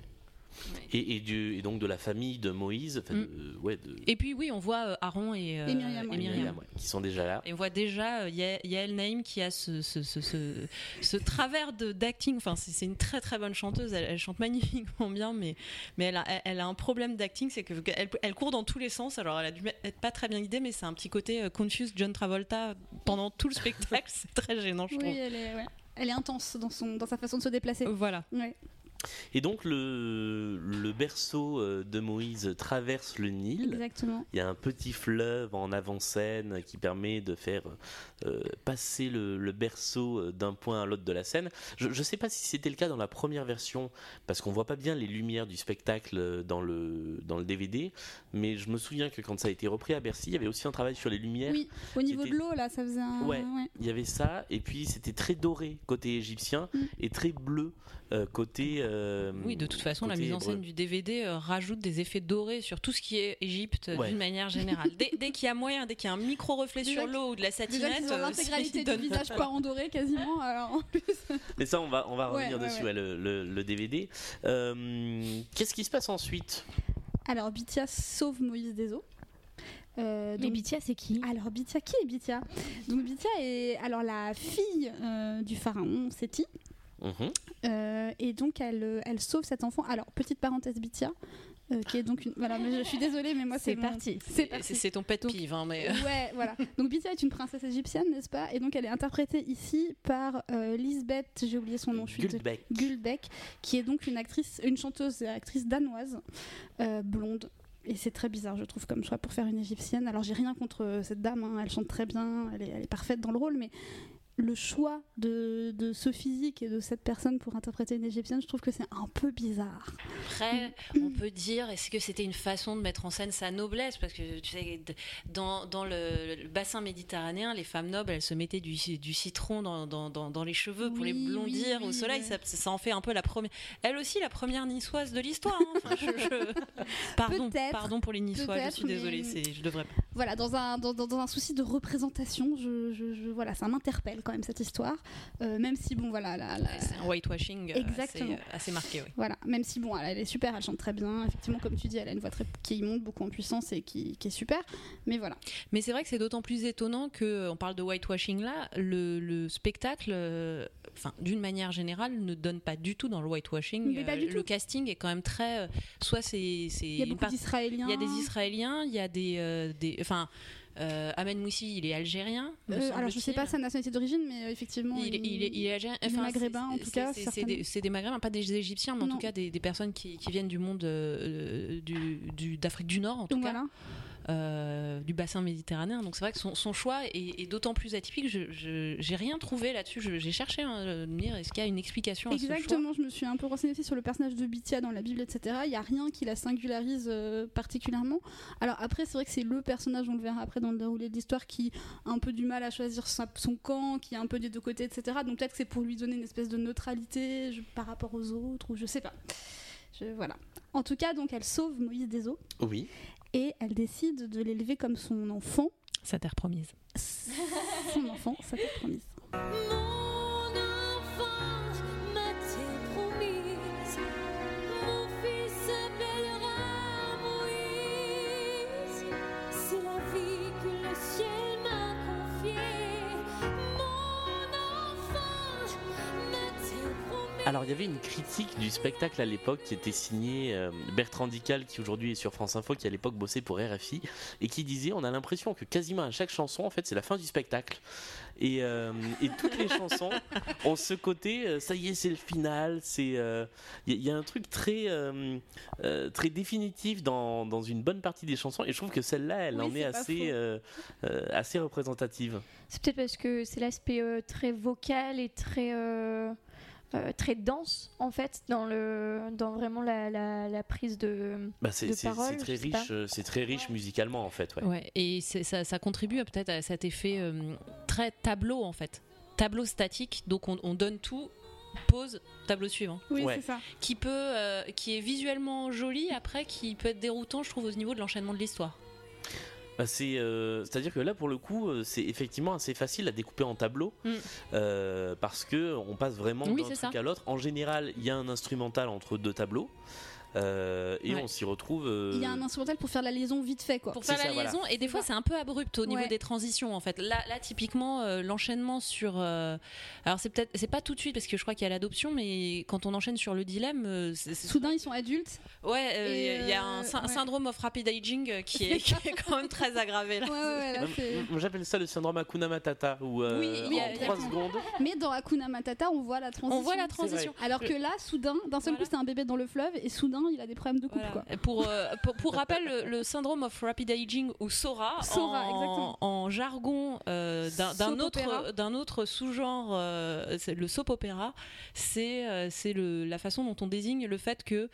Ouais. Et, et du, et donc de la famille de Moïse, Mm. de- ouais, de, Et puis oui, on voit euh, Aaron et, euh, Et Myriam, ouais. Myriam, ouais, qui sont déjà là. Et on voit déjà euh, Ya- Yael Naïm qui a ce, ce, ce, ce, ce travers de- d'acting. Enfin, c'est une très très bonne chanteuse. Elle, elle chante magnifiquement bien, mais, mais elle, a, elle- elle a un problème d'acting, c'est qu'elle elle court dans tous les sens. Alors, elle a dû être pas très bien guidée, mais c'est un petit côté euh, confuse John Travolta pendant tout le spectacle. c'est très gênant, je oui trouve. elle est, ouais. elle est intense dans, son, dans sa façon de se déplacer Voilà. Ouais. Et donc le, le berceau euh, de Moïse traverse le Nil. exactement Il y a un petit fleuve en avant-scène qui permet de faire euh, passer le, le berceau euh, d'un point à l'autre de la scène. Je ne sais pas si c'était le cas dans la première version, parce qu'on voit pas bien les lumières du spectacle dans le, dans le DVD, mais je me souviens que quand ça a été repris à Bercy, il y avait aussi un travail sur les lumières. oui au niveau de l'eau là ça faisait un Ouais. Il y avait ça, et puis c'était très doré côté égyptien Mm. et très bleu euh, côté. euh, Oui, de toute façon, la mise en hébreu. scène du DVD euh, rajoute des effets dorés sur tout ce qui est Égypte Ouais. d'une manière générale. Dès, dès qu'il y a moyen, dès qu'il y a un micro reflet Déjà sur l'eau ou de la satinette, euh, l'intégralité du donne- visage pas endoré quasiment. Alors en plus. Mais ça, on va, on va Ouais, revenir ouais, dessus, ouais. ouais, le, le- le DVD. Euh, Qu'est-ce qui se passe ensuite? Alors Bithia sauve Moïse des eaux. Euh, Mais donc- Bithia, c'est qui? Alors Bithia, qui est Bithia Donc Bithia est alors la fille euh, du pharaon Séti. Mhm. Euh, et donc elle, euh, elle sauve cet enfant. Alors petite parenthèse Bithia, euh, qui est donc une. Voilà, mais je suis désolée, mais moi c'est C'est mon- parti. C'est C'est parti. c'est ton pet peeve, hein, mais. euh, Ouais, voilà. Donc Bithia est une princesse égyptienne, n'est-ce pas? Et donc elle est interprétée ici par euh, Lisbeth, j'ai oublié son nom, je suis désolée. Guldbeck. Guldbeck, qui est donc une actrice, une chanteuse et actrice danoise, euh, blonde. Et c'est très bizarre, je trouve, comme choix pour faire une égyptienne. Alors j'ai rien contre cette dame, hein, elle chante très bien, elle est, elle est parfaite dans le rôle, mais le choix de, de ce physique et de cette personne pour interpréter une égyptienne, je trouve que c'est un peu bizarre. Après, on peut dire, est-ce que c'était une façon de mettre en scène sa noblesse? Parce que tu sais, dans, dans le, le bassin méditerranéen, les femmes nobles, elles se mettaient du, ci- du citron dans, dans, dans- dans les cheveux pour les blondir oui, au soleil. Ça, ça en fait un peu la première. Elle aussi, la première niçoise de l'histoire. hein. Enfin, je- je- Pardon, pardon pour les niçois, je suis désolée, mais- je devrais pas. Voilà, dans un, dans, souci de représentation, je, je- je- voilà, ça m'interpelle quand même cette histoire. Euh, même si, bon, voilà, la- la- C'est un whitewashing euh, Exactement. assez, assez marqué. Oui. Voilà, même si bon, elle, elle est super, elle chante très bien. Effectivement, comme tu dis, elle a une voix très, qui monte beaucoup en puissance et qui, qui est super. Mais voilà. Mais c'est vrai que c'est d'autant plus étonnant que on parle de whitewashing là, le, le spectacle, euh, enfin d'une manière générale, ne donne pas du tout dans le whitewashing. Euh, le tout. casting est quand même très, euh, soit c'est Il y a beaucoup d'Israéliens. il y a des Israéliens, il y a des euh, des, enfin. Euh, Ahmed Moussi, il est algérien. Euh, alors, je sais semble-t-il. pas sa nationalité d'origine, mais euh, effectivement. Il, est- il est, il est algérien. il Enfin, maghrébin, en tout cas, c'est- des, des maghrébins, pas des Égyptiens, mais en tout cas des, des personnes qui, qui viennent du monde euh, du, du- d'Afrique du Nord, en tout Donc cas voilà. Euh, du bassin méditerranéen. Donc c'est vrai que son, son choix est, est d'autant plus atypique. Je j'ai rien trouvé là-dessus. J'ai cherché hein, de me dire est-ce qu'il y a une explication à ce choix? Exactement, je me suis un peu renseignée aussi sur le personnage de Bithia dans la Bible, etc. Il n'y a rien qui la singularise euh, particulièrement. Alors après, c'est vrai que c'est le personnage, on le verra après dans le déroulé de l'histoire, qui a un peu du mal à choisir sa- son camp, qui est un peu des deux côtés, etc. Donc peut-être que c'est pour lui donner une espèce de neutralité je- par rapport aux autres, ou je sais pas. Je- voilà. En tout cas, donc elle sauve Moïse des eaux Oui. Et elle décide de l'élever comme son enfant, Sa terre promise. son enfant, sa terre promise. Alors, il y avait une critique du spectacle à l'époque qui était signée euh, Bertrand Dical, qui aujourd'hui est sur France Info, qui à l'époque bossait pour RFI, et qui disait on a l'impression que quasiment à chaque chanson, en fait, c'est la fin du spectacle. Et, euh, et toutes les chansons ont ce côté, euh, ça y est, c'est le final. C'est, euh, il y, a- il y a un truc très, euh, euh, très définitif dans, dans une bonne partie des chansons, et je trouve que celle-là, elle Oui, en est, pas assez, euh, euh, assez représentative. C'est peut-être parce que c'est l'aspect euh, très vocal et très euh, euh, très dense en fait dans le dans vraiment la, la, la prise de Bah, c'est, De c'est- paroles, c'est très riche, euh, c'est très riche musicalement en fait. Ouais. Ouais, et ça, ça contribue à- peut-être à cet effet euh, très tableau en fait. Tableau statique, donc on, on donne tout, pause, tableau suivant. Oui, Ouais. c'est ça. Qui peut, euh, qui est visuellement joli, après qui peut être déroutant, je trouve, au niveau de l'enchaînement de l'histoire. Bah, c'est, euh, c'est-à-dire que là, pour le coup, euh, c'est effectivement assez facile à découper en tableau Mm. euh, parce que on passe vraiment Oui, d'un truc ça. à l'autre. En général, il y a un instrumental entre deux tableaux euh, et Ouais. on s'y retrouve. euh, Il y a un instrumental pour faire la liaison vite fait, quoi. pour faire la ça, voilà. liaison et des fois c'est un peu abrupt au niveau des transitions en fait là, là typiquement euh, l'enchaînement sur euh, alors c'est peut-être c'est pas tout de suite parce que je crois qu'il y a l'adoption mais quand on enchaîne sur le dilemme c'est- c'est- Soudain, ils sont adultes. ouais il y a- il y a un sy- ouais. syndrome of rapid aging qui est, qui est quand même très aggravé là Ouais, ouais, ouais, là, Moi, c'est- moi, J'appelle ça le syndrome Hakuna Matata où euh, Oui, il y a- en il y a- 3 secondes. Mais dans Hakuna Matata, on voit la transition. on voit la transition Alors que là, soudain, d'un seul Voilà. coup, c'est un bébé dans le fleuve, et soudain, il a des problèmes de couple. Voilà. Quoi. Et Pour, euh, pour, pour rappel, le, le syndrome of rapid aging ou SORA, SORA, en, jargon euh, d'un autre, d'un autre sous-genre, euh, le soap opéra, c'est c'est la façon dont on désigne le fait que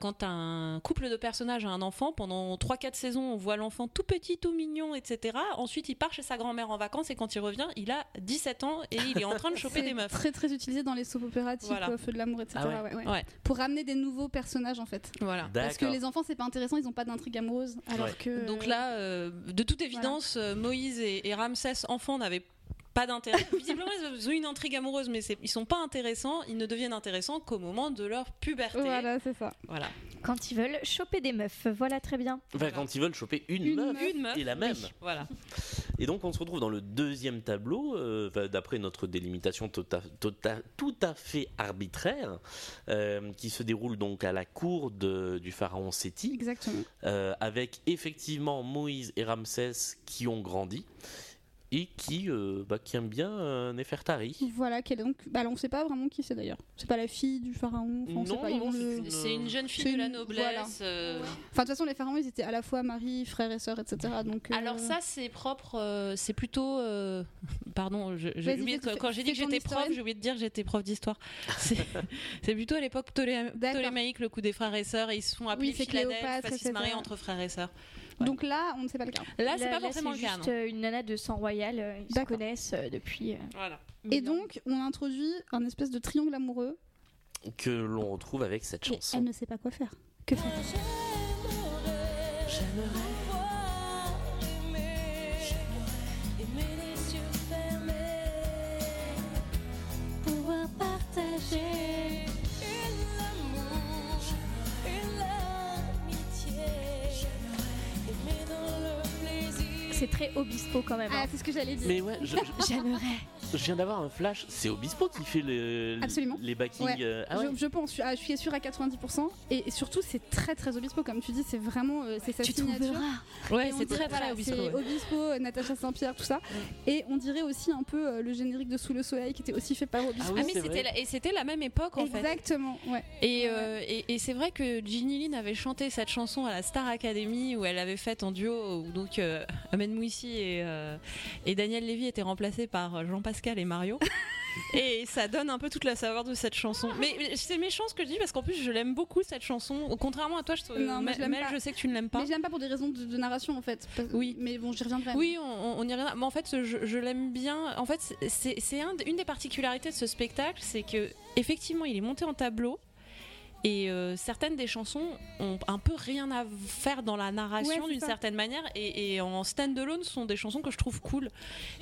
quand un couple de personnages a un enfant, pendant 3-4 saisons, on voit l'enfant tout petit, tout mignon, etc. Ensuite, il part chez sa grand-mère en vacances et quand il revient, il a 17 ans et il est en train de choper des meufs. très très utilisé dans les soap opéras type Voilà. Feu de l'amour, etc. Ah ouais. ouais, ouais. Ouais. Pour ramener des nouveaux personnages en fait. Voilà. Parce que les enfants c'est pas intéressant, ils ont pas d'intrigue amoureuse. Alors Ouais. que. Donc là, euh, de toute évidence, euh, Moïse et, et Ramsès, enfants, n'avaient pas d'intérêt. Visiblement, ils ont une intrigue amoureuse, mais ils sont pas intéressants. Ils ne deviennent intéressants qu'au moment de leur puberté. Voilà, c'est ça. Voilà. Quand ils veulent choper des meufs, voilà très bien. Enfin, quand ils veulent choper une, Une meuf, meuf. Une meuf. et la même. oui, voilà. Et donc on se retrouve dans le deuxième tableau, euh, d'après notre délimitation tout à, tout à- tout à fait arbitraire, euh, qui se déroule donc à la cour de- du pharaon Séti, Exactement. euh, avec effectivement Moïse et Ramsès qui ont grandi et qui, euh, bah, qui aiment bien euh, Nefertari. Voilà, qui est donc. Bah, alors, on sait pas vraiment qui c'est d'ailleurs. C'est pas la fille du pharaon. Enfin, Non, pas, non, c'est le- une- jeune fille de la noblesse. voilà. euh, Enfin, de toute façon, les pharaons, ils étaient à la fois mari, frères et sœurs, etc. Donc, euh, Alors ça c'est propre, euh, c'est plutôt, euh, pardon, je- j'ai oublié quand j'ai dit que j'étais prof, j'ai oublié de dire que j'étais prof d'histoire. C'est plutôt à l'époque ptolé- ptolémaïque le coup des frères et sœurs, et ils se font appeler Oui, c'est Philadelphe Cléopâtre, parce qu'ils se marient entre frères et sœurs. Ouais. Donc là, on ne sait pas le cas. Là c'est pas forcément le c'est cas. juste non. euh, une nana de sang royal. euh, Ils se connaissent euh, depuis. euh, Voilà. Et donc, on introduit un espèce de triangle amoureux. que l'on retrouve avec cette Et chanson. elle ne sait pas quoi faire. Que faire? J'aimerais pouvoir aimer, aimer les yeux fermés, pouvoir partager C'est très obispo quand même. Ah, hein. c'est ce que j'allais dire. Mais ouais, je, je- J'aimerais. je viens d'avoir un flash. C'est Obispo qui fait le- Absolument. les backings. Ouais. euh, ah ouais. je, je pense, je, ah, je suis sûre à 90%. Et, et surtout, c'est très très Obispo, comme tu dis, c'est vraiment euh, c'est sa Tu signature. Ouais, c'est très voilà, très obispo. c'est ouais. Obispo, euh, Natacha Saint-Pierre, tout ça. Et on dirait aussi un peu euh, le générique de Sous le Soleil qui était aussi fait par Obispo. Ah oui, Ah mais c'était la, et c'était la même époque en fait. Exactement, ouais. Et, euh, et, et c'est vrai que Ginny Lynn avait chanté cette chanson à la Star Academy où elle avait fait en duo donc euh, Ahmed Mouissi et, euh, et Daniel Lévy étaient remplacés par Jean-Pascal et Mario. et ça donne un peu toute la saveur de cette chanson. Mais mais c'est méchant ce que je dis parce qu'en plus je l'aime beaucoup cette chanson. Contrairement à toi, je, Non, moi, je Mel, sais que tu ne l'aimes pas. Mais je l'aime pas pour des raisons de, de narration en fait. Parce- Oui. Mais bon, j'y reviendrai. Oui, on, on y revient. Mais en fait, je, je l'aime bien. En fait, c'est c'est un- une des particularités de ce spectacle, c'est que effectivement, il est monté en tableau. Et euh, certaines des chansons ont un peu rien à faire dans la narration d'une certaine manière et, et en stand-alone ce sont des chansons que je trouve cool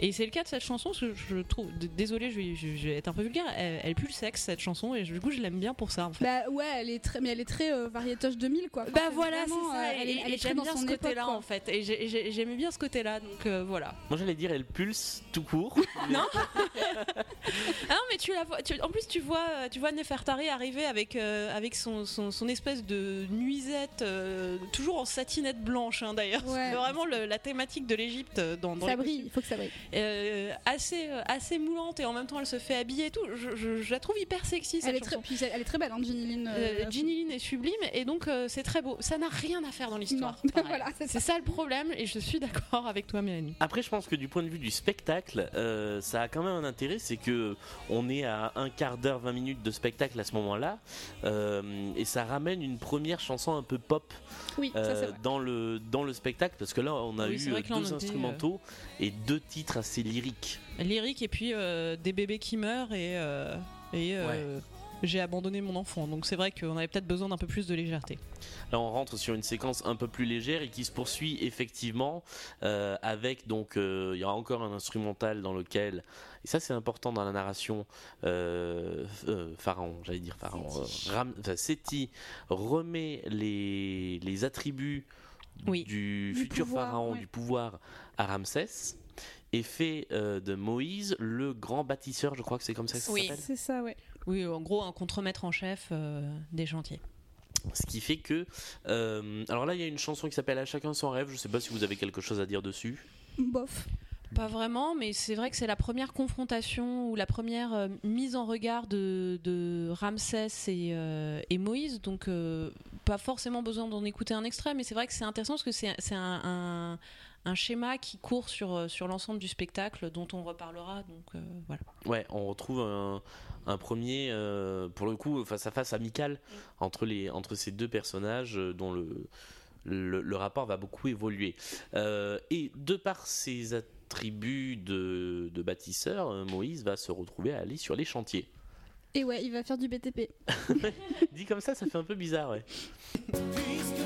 et c'est le cas de cette chanson parce que je trouve d- désolé je vais, je- je vais être un peu vulgaire elle, elle pue le sexe cette chanson et du coup je l'aime bien pour ça en fait Bah ouais, elle est très, mais elle est très euh, variétoche 2000 quoi. Enfin, bah voilà c'est ça euh, elle elle est très j'aime dans bien ce époque, côté là quoi. en fait et j'ai- j'ai- j'aimais bien ce côté là donc euh, voilà Moi j'allais dire elle pulse tout court. Non. Ah non, mais tu la vois. tu- en plus, tu vois, tu vois Nefertari arriver avec avec avec son, son, son espèce de nuisette, euh, toujours en satinette blanche hein, d'ailleurs. Ouais. C'est vraiment le- la thématique de l'Égypte euh, dans, dans Ça brille, il faut que ça brille. Euh, assez, euh, assez moulante et en même temps elle se fait habiller et tout. Je, je- je la trouve hyper sexy cette Elle est, très, chanson. puis elle est très belle, hein, Ginny Lynn. Euh, Ginny Lynn est sublime et donc euh, c'est très beau. Ça n'a rien à faire dans l'histoire. Voilà, c'est c'est ça le problème et je suis d'accord avec toi Mélanie. Après, je pense que du point de vue du spectacle, euh, ça a quand même un intérêt, c'est que on est à un quart d'heure, 20 minutes de spectacle à ce moment-là, euh, et ça ramène une première chanson un peu pop Oui, euh, dans le dans le spectacle, parce que là, on a Oui, eu euh, deux instrumentaux et deux titres assez lyriques. lyrique et puis euh, des bébés qui meurent et, euh, et euh, j'ai abandonné mon enfant. Donc c'est vrai qu'on avait peut-être besoin d'un peu plus de légèreté. Là, on rentre sur une séquence un peu plus légère et qui se poursuit effectivement euh, avec donc euh, il y aura encore un instrumental dans lequel et ça c'est important dans la narration euh, euh, Pharaon, j'allais dire Pharaon, euh, Ram- enfin, remet les les attributs Oui. du, Du futur pouvoir, pharaon ouais. du pouvoir à Ramsès et fait euh, de Moïse le grand bâtisseur, je crois que c'est comme ça que ça Oui. s'appelle. C'est ça, ouais. Oui, en gros un contremaître en chef euh, des chantiers. Ce qui fait que. euh, alors là, il y a une chanson qui s'appelle À chacun son rêve. Je sais pas si vous avez quelque chose à dire dessus. Bof. Pas vraiment, mais c'est vrai que c'est la première confrontation ou la première euh, mise en regard de, de Ramsès et, euh, et Moïse. Donc, euh, pas forcément besoin d'en écouter un extrait, mais c'est vrai que c'est intéressant parce que c'est un, un- un schéma qui court sur, sur l'ensemble du spectacle dont on reparlera. Donc, voilà. Ouais, on retrouve un, un premier, pour le coup, face à face amical entre, les, entre ces deux personnages dont le, le, le rapport va beaucoup évoluer. Euh, et de par ses attributs de, de bâtisseur, euh, Moïse va se retrouver à aller sur les chantiers. Et ouais, il va faire du BTP. Dit comme ça, ça fait un peu bizarre, ouais. Puisque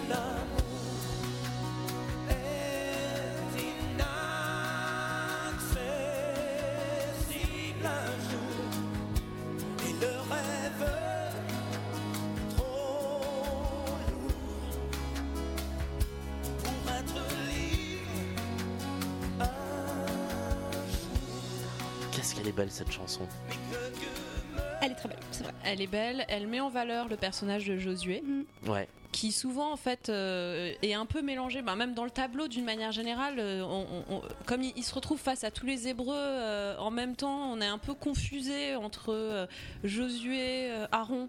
qu'elle est belle cette chanson. Elle est très belle, c'est vrai. Elle est belle, elle met en valeur le personnage de Josué. Ouais. qui souvent en fait euh, est un peu mélangé, bah, même dans le tableau d'une manière générale, euh, on- on- on- comme il, il se retrouve face à tous les Hébreux euh, en même temps, on est un peu confusé entre euh, Josué, euh, Aaron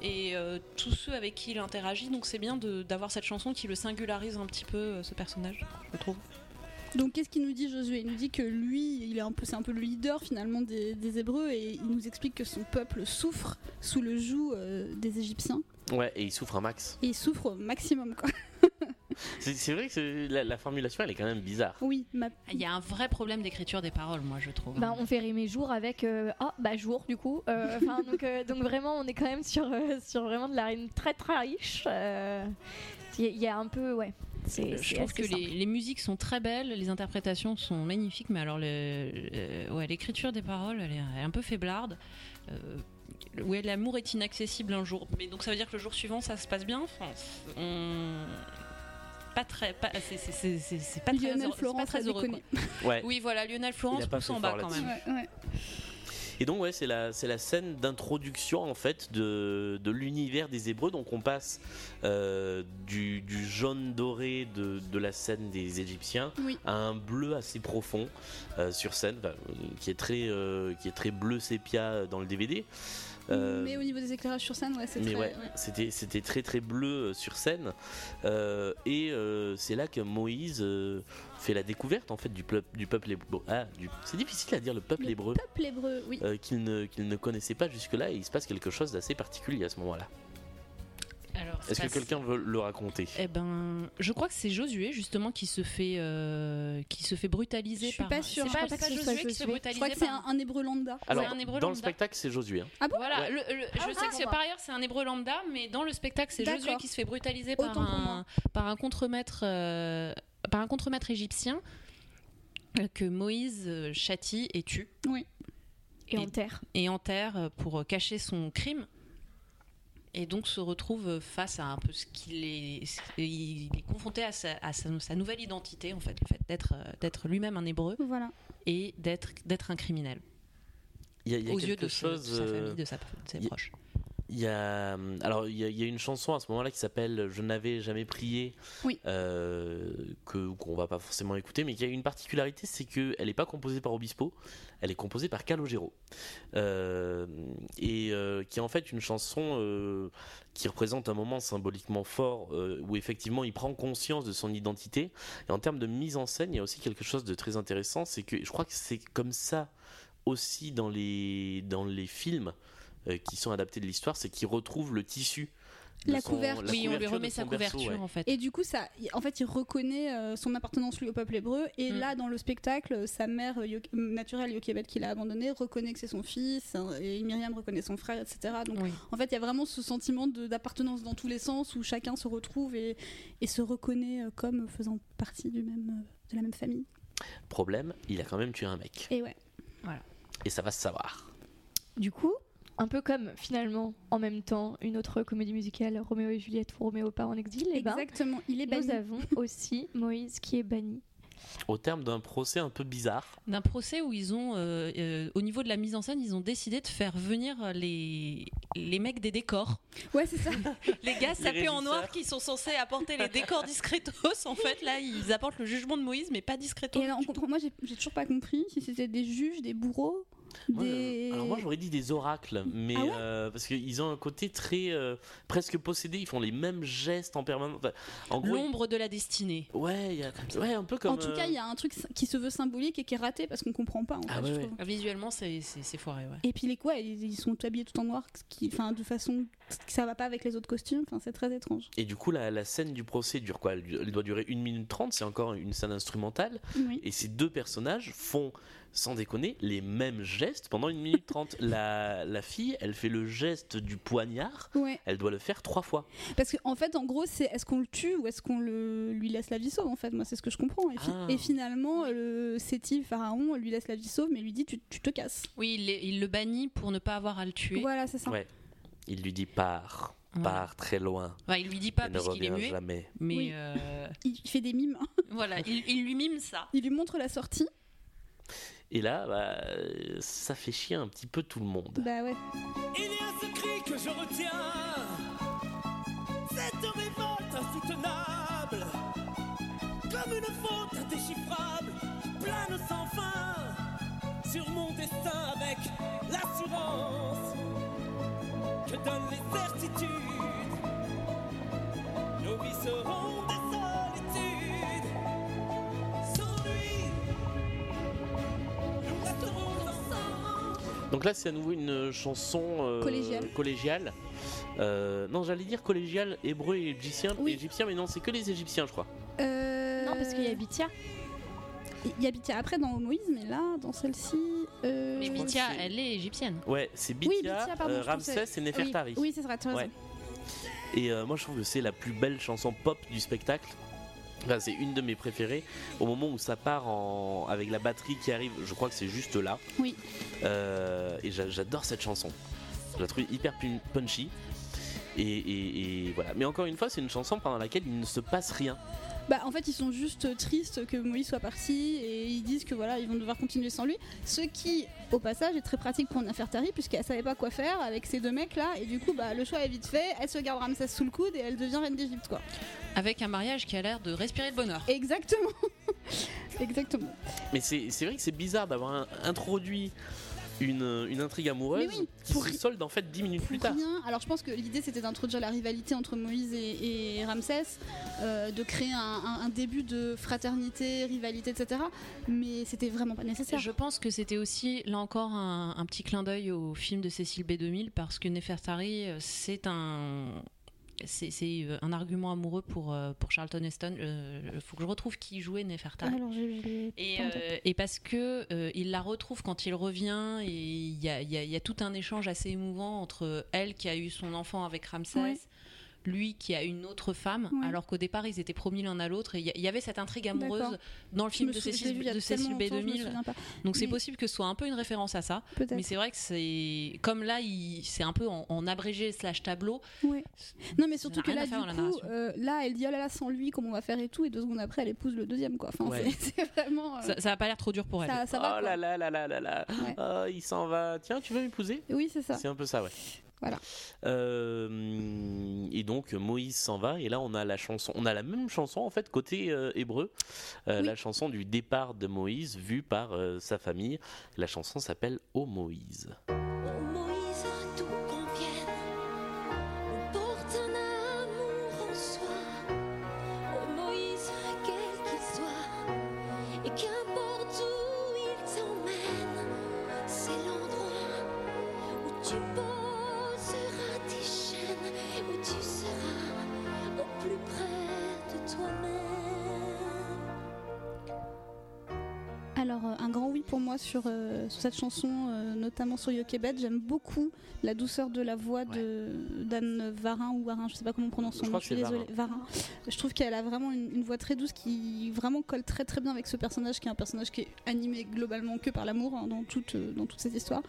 et euh, tous ceux avec qui il interagit. Donc c'est bien de- d'avoir cette chanson qui le singularise un petit peu euh, ce personnage, je trouve. Donc qu'est-ce qu'il nous dit Josué? Il nous dit que lui, il est un peu, c'est un peu le leader finalement des, des Hébreux et il nous explique que son peuple souffre sous le joug euh, des Égyptiens Ouais, et il souffre un max. et il souffre au maximum quoi. C'est vrai que la, la formulation, elle est quand même bizarre. Oui, ma... Il y a un vrai problème d'écriture des paroles, moi je trouve. Bah, on fait rimer jour avec euh, ah bah jour du coup. Euh, donc, euh, donc vraiment on est quand même sur, euh, sur vraiment de la rime très très riche. Euh, Il y, a- il y a un peu ouais. C'est- je trouve que les, musiques sont très belles, les interprétations sont magnifiques, mais alors ouais, l'écriture des paroles, elle est, elle est un peu faiblarde. Euh, ouais, l'amour est inaccessible un jour, mais donc ça veut dire que le jour suivant ça se passe bien. Enfin, on- Pas très, pas, c'est, pas très, Lionel heureux- pas très. Ouais. Oui, voilà, Lionel Florence pousse en bas quand même. Ouais, ouais. Et donc ouais, c'est la c'est la scène d'introduction en fait de, de l'univers des Hébreux. Donc on passe euh, du, du jaune doré de, de la scène des Égyptiens Oui. à un bleu assez profond euh, sur scène, qui est très euh, qui est très bleu sépia dans le DVD. Euh, Mais au niveau des éclairages sur scène, ouais, ouais, c'était très très bleu euh, sur scène Euh, et c'est là que Moïse fait la découverte en fait du peuple du peuple hébreu. Ah, c'est difficile à dire le peuple Le hébreu Peuple hébreu, oui. qu'il ne, qu'il ne connaissait pas jusque-là et il se passe quelque chose d'assez particulier à ce moment-là. Alors, Est-ce que quelqu'un veut le raconter? Eh ben, je crois que c'est Josué justement qui se fait euh, qui se fait brutaliser Je suis par. pas sûre, C'est pas, pas pas Josué qui se fait brutaliser Je crois que c'est par- un, un hébreu lambda. Alors, un hébreu dans le spectacle, c'est Josué. hein. Ah bon? Voilà, Ouais. le- le- je Ah, sais que bon. par ailleurs c'est un hébreu lambda, mais dans le spectacle c'est Josué qui se fait brutaliser par Autant un moi. par un contremaître euh, par un contremaître égyptien euh, que Moïse euh, châtie et tue Et en terre. et enterre pour cacher son crime. Et donc se retrouve face à un peu ce qu'il est, il est confronté à, sa, à sa- sa nouvelle identité en fait, le fait d'être d'être lui-même un hébreu Voilà. et d'être d'être un criminel Il y a, il y a aux yeux de, ce- chose. de sa euh, famille, de, sa- de ses proches. Il y a, alors il y, a, il y a une chanson à ce moment-là qui s'appelle Je n'avais jamais prié, Oui. euh, que qu'on va pas forcément écouter, mais qui a une particularité, c'est que elle n'est pas composée par Obispo, elle est composée par Calogero, euh, et euh, qui est en fait une chanson euh, qui représente un moment symboliquement fort euh, où effectivement il prend conscience de son identité. Et en termes de mise en scène, il y a aussi quelque chose de très intéressant, c'est que je crois que c'est comme ça aussi dans les dans les films euh, qui sont adaptés de l'histoire, c'est qu'il retrouve le tissu. de La son- couverture. la oui, on lui couverture remet sa berceau, couverture ouais. en fait. Et du coup, ça, en fait, il reconnaît euh, son appartenance lui au peuple hébreu. Et Mm. là, dans le spectacle, sa mère euh, Yo- naturelle, Yochebed, qui l'a abandonné, reconnaît que c'est son fils. hein, et Myriam reconnaît son frère, etc. Donc, Oui. en fait, il y a vraiment ce sentiment d'appartenance dans tous les sens où chacun se retrouve et, et se reconnaît euh, comme faisant partie du même, euh, de la même famille. Problème, il a quand même tué un mec. Et ouais. Et ça va se savoir. Du coup, un peu comme finalement en même temps une autre comédie musicale Roméo et Juliette ou Roméo part en exil, et ben Exactement. Il est banni. nous avons aussi Moïse qui est banni. au terme d'un procès un peu bizarre. D'un procès où ils ont, euh, euh, au niveau de la mise en scène, ils ont décidé de faire venir les, les mecs des décors. Ouais, c'est ça. Les gars sapés en noir qui sont censés apporter les décors discretos. En fait, là, ils apportent le jugement de Moïse, mais pas discretos. Et alors, on comprend, moi, j'ai toujours pas compris si c'était des juges, des bourreaux, Moi, des. euh, Alors moi j'aurais dit des oracles, mais Ah ouais euh, parce qu'ils ont un côté très euh, presque possédé, ils font les mêmes gestes en permanence. Enfin, L'ombre de la destinée. ouais, il y a comme ça- ouais, un peu comme. en tout cas, euh, il y a un truc qui se veut symbolique et qui est raté parce qu'on comprend pas. En Ah fait, ouais, je ouais. trouve. Visuellement, c'est foiré, ouais. Et puis les quoi, ils, ils sont habillés tout en noir, qui, enfin, de façon que ça va pas avec les autres costumes. Enfin, c'est très étrange. Et du coup, la, la scène du procès dure quoi? Elle, elle doit durer 1 minute 30, c'est encore une scène instrumentale. Oui. Et ces deux personnages font, sans déconner, les mêmes gestes pendant 1 minute 30. la, la fille, elle fait le geste du poignard, Ouais. elle doit le faire trois fois. Parce qu'en en fait, en gros, c'est est-ce qu'on le tue ou est-ce qu'on le, lui laisse la vie sauve En fait, moi, c'est ce que je comprends. Et, fi- Ah. et finalement, le Séti, Pharaon, lui laisse la vie sauve, mais lui dit tu, tu te casses. Oui, il, le bannit pour ne pas avoir à le tuer. Voilà, c'est ça. Ouais. Il lui dit pars, Ouais. pars très loin, Enfin, il lui dit pas parce qu'il est muet, jamais. mais Oui. euh, Il fait des mimes. voilà, il, il lui mime ça. Il lui montre la sortie. Et là, bah, euh, ça fait chier un petit peu tout le monde. Bah ouais. Il y a ce cri que je retiens, cette révolte insoutenable, comme une faute indéchiffrable, plane sans fin sur mon destin avec l'assurance que donnent les certitudes. Nos vies seront des Donc là, c'est à nouveau une chanson euh, Collégiale. collégiale. Euh, non, j'allais dire collégiale, hébreu et égyptien, Oui. égyptien, mais non, c'est que les égyptiens, je crois. Euh, Non, parce qu'il y a Bithia. Il y a Bithia après dans Moïse, mais là, dans celle-ci. euh, Mais Bithia, c'est- elle est égyptienne. Ouais, c'est Oui, Bithia, Bithia, pardon, euh, je pensais- Ramsès et Nefertari. Oui, oui c'est tu as. Ouais. Et euh, moi, je trouve que c'est la plus belle chanson pop du spectacle. Enfin, c'est une de mes préférées. Au moment où ça part en... avec la batterie qui arrive, je crois que c'est juste là. Oui. Euh, et j'a- j'adore cette chanson. Je la trouve hyper pun- punchy. Et, et- et voilà. Mais encore une fois, c'est une chanson pendant laquelle il ne se passe rien. Bah, en fait, ils sont juste tristes que Moïse soit parti et ils disent que voilà, ils vont devoir continuer sans lui. Ce qui, au passage, est très pratique pour Nefertari puisqu'elle savait pas quoi faire avec ces deux mecs là. Et du coup, bah, le choix est vite fait. Elle se garde Ramsès sous le coude et elle devient reine d'Égypte, quoi. Avec un mariage qui a l'air de respirer le bonheur. Exactement. Exactement. Mais c'est c'est vrai que c'est bizarre d'avoir introduit une, une intrigue amoureuse oui, qui pour se solde en fait 10 minutes plus tard. rien. Alors, je pense que l'idée c'était d'introduire la rivalité entre Moïse et, et Ramsès, euh, de créer un, un- un début de fraternité, rivalité, etc. Mais c'était vraiment pas nécessaire. Je pense que c'était aussi, là encore, un, un petit clin d'œil au film de Cécile B2000 parce que Nefertari, euh, c'est un. C'est euh, un argument amoureux pour, euh, pour Charlton Heston. Il faut que je retrouve qui jouait Nefertari. Alors, je, je l'ai Et, euh, parce que euh, il la retrouve quand il revient et il y a, il y a- il y a tout un échange assez émouvant entre elle qui a eu son enfant avec Ramsès. Lui qui a une autre femme, Ouais. alors qu'au départ ils étaient promis l'un à l'autre et il y avait cette intrigue amoureuse dans le film de Cécile, de Cécile tellement longtemps, je me B2000. souviens pas. Donc c'est Mais- possible que ce soit un peu une référence à ça. Peut-être. Mais c'est vrai que c'est comme là, il- c'est un peu en, en abrégé slash tableau. Ouais. Non, mais surtout que là, du coup, euh, là, elle dit oh là là, sans lui, comment on va faire et tout, et deux secondes après, elle épouse le deuxième, quoi. Enfin, Ouais. c'est- c'est vraiment. euh, Ça, ça a pas l'air trop dur pour elle. ça, ça va. oh là là là là là là. Ouais. Ah, il s'en va. Tiens, tu veux m'épouser? Oui, c'est ça. C'est un peu ça, ouais. Voilà. Euh, et donc Moïse s'en va et là on a la chanson, on a la même chanson en fait côté euh, hébreu, Euh, Oui. la chanson du départ de Moïse vue par sa famille. La chanson s'appelle Ô. Oh Moïse, sur, cette chanson, euh, notamment sur Yokebet. J'aime beaucoup la douceur de la voix de d'Anne Varin ou Varin, je sais pas comment on prononce son Je nom, je suis désolée. Varin. Je trouve qu'elle a vraiment une, une voix très douce qui vraiment colle très très bien avec ce personnage qui est un personnage qui est animé globalement que par l'amour hein, dans, toute, euh, dans toute cette histoire.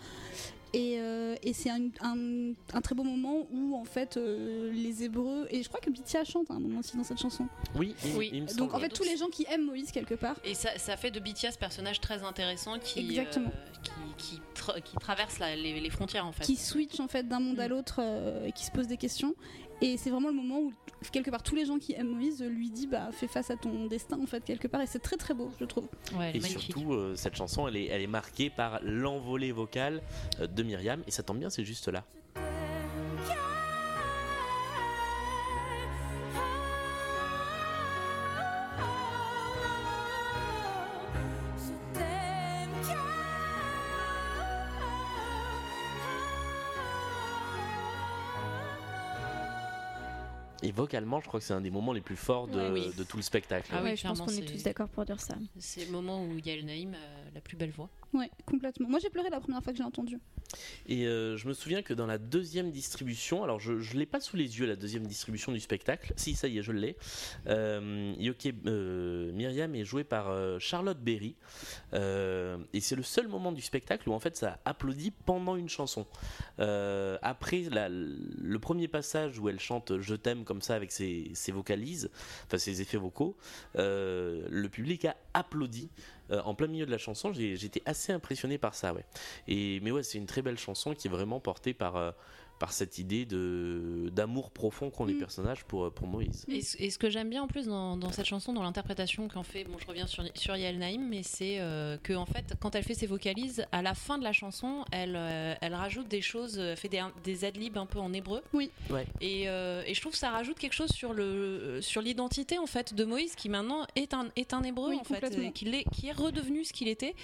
Et, euh, et c'est un, un- un très beau moment où en fait euh, les Hébreux et je crois que Bithia chante à un moment aussi dans cette chanson. Oui, il, Oui. il me Donc en fait Donc tous les gens qui aiment Moïse quelque part. Et ça, ça fait de Bithia ce personnage très intéressant qui, Exactement. euh, qui, qui tra- qui traverse la- les, les frontières en fait. qui switch en fait d'un monde à l'autre euh, et qui se pose des questions. Et c'est vraiment le moment où quelque part tous les gens qui aiment Moïse lui dit bah fais face à ton destin en fait quelque part et c'est très très beau je trouve. Ouais, elle est Et magnifique. surtout, euh, cette chanson, elle est, elle est marquée par l'envolée vocale euh, de Myriam, et ça tombe bien, c'est juste là. Et vocalement, je crois que c'est un des moments les plus forts de, Ouais, oui. de tout le spectacle. Ah oui, Ouais, je pense qu'on est tous d'accord pour dire ça. C'est le moment où Yael Naïm a la plus belle voix. Ouais complètement. Moi j'ai pleuré la première fois que j'ai entendu. Et euh, je me souviens que dans la deuxième distribution, alors je ne l'ai pas sous les yeux, la deuxième distribution du spectacle, si ça y est, je l'ai. Euh, euh, Myriam est jouée par euh, Charlotte Berry. Et c'est le seul moment du spectacle où en fait ça applaudit pendant une chanson. Après le premier passage où elle chante Je t'aime comme ça avec ses, ses vocalises, enfin ses effets vocaux, le public a applaudi. Euh, en plein milieu de la chanson, j'étais assez impressionné par ça, ouais. Et mais ouais, c'est une très belle chanson qui est vraiment portée par euh, par cette idée de d'amour profond qu'ont les Mm. personnages pour euh, pour Moïse. Et, ce- et ce que j'aime bien en plus dans, dans cette chanson, dans l'interprétation qu'en fait, bon, je reviens sur, sur Yael Naïm, mais c'est euh, que en fait, quand elle fait ses vocalises, à la fin de la chanson, elle, euh, elle rajoute des choses, euh, fait des, des adlibs un peu en hébreu. Oui. Ouais. Et, euh, et je trouve que ça rajoute quelque chose sur le sur l'identité en fait de Moïse, qui maintenant est un est un hébreu Oui, en fait, qui est qui est redevenu ce qu'il était.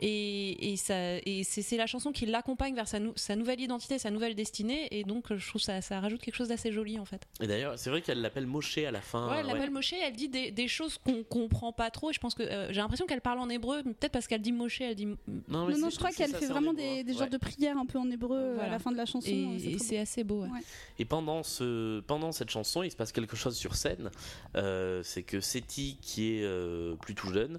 Et, et, ça, et c'est, c'est la chanson qui l'accompagne vers sa, nou- sa nouvelle identité, sa nouvelle destinée. Et donc, je trouve que ça, ça rajoute quelque chose d'assez joli en fait. Et d'ailleurs, c'est vrai qu'elle l'appelle Moshe à la fin. Ouais, elle ouais. l'appelle Moshe, elle dit des, des choses qu'on comprend pas trop. Et je pense que euh, j'ai l'impression qu'elle parle en hébreu, peut-être parce qu'elle dit Moshe, elle dit. Non, mais Non, non, c'est- je crois qu'elle ça, fait vraiment des, des ouais. genres de prières un peu en hébreu euh, à Voilà. la fin de la chanson. Et, euh, et très c'est assez beau. ouais. Ouais. Et pendant, ce, pendant cette chanson, il se passe quelque chose sur scène. Euh, c'est que Seti, qui est euh, plus tout jeune,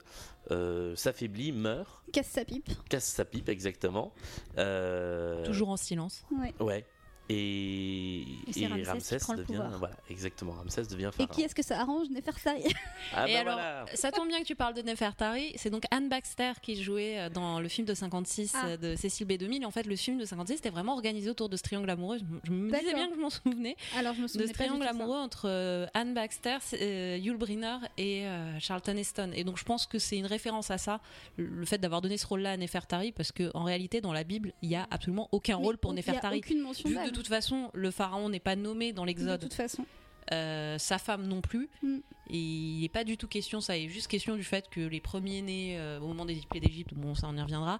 euh, s'affaiblit, meurt. Casse sa pipe. casse sa pipe exactement. Euh, Toujours en silence. Ouais. Ouais. Et, Et Ramsès qui prend le devient, pouvoir. voilà, exactement, Ramsès devient Et pharaon. qui est-ce que ça arrange Nefertari Ah et bah alors, voilà. ça tombe bien que tu parles de Nefertari. C'est donc Anne Baxter qui jouait euh, dans le film de 56 Ah. euh, de Cécile B2000. En fait, le film de 56 c'était vraiment organisé autour de ce triangle amoureux. Je me disais bien que je m'en souvenais. Alors je me de souviens ce triangle amoureux entre euh, Anne Baxter, euh, Yul Brynner et euh, Charlton Heston. Et donc je pense que c'est une référence à ça, le fait d'avoir donné ce rôle-là à Nefertari, parce que en réalité dans la Bible il y a absolument aucun rôle pour Il y a Nefertari. aucune mention De toute façon le pharaon n'est pas nommé dans De l'Exode, toute façon. euh, sa femme non plus. Mm. Et il n'est pas du tout question, ça est juste question du fait que les premiers nés euh, au moment des d'Égypte, bon ça on y reviendra,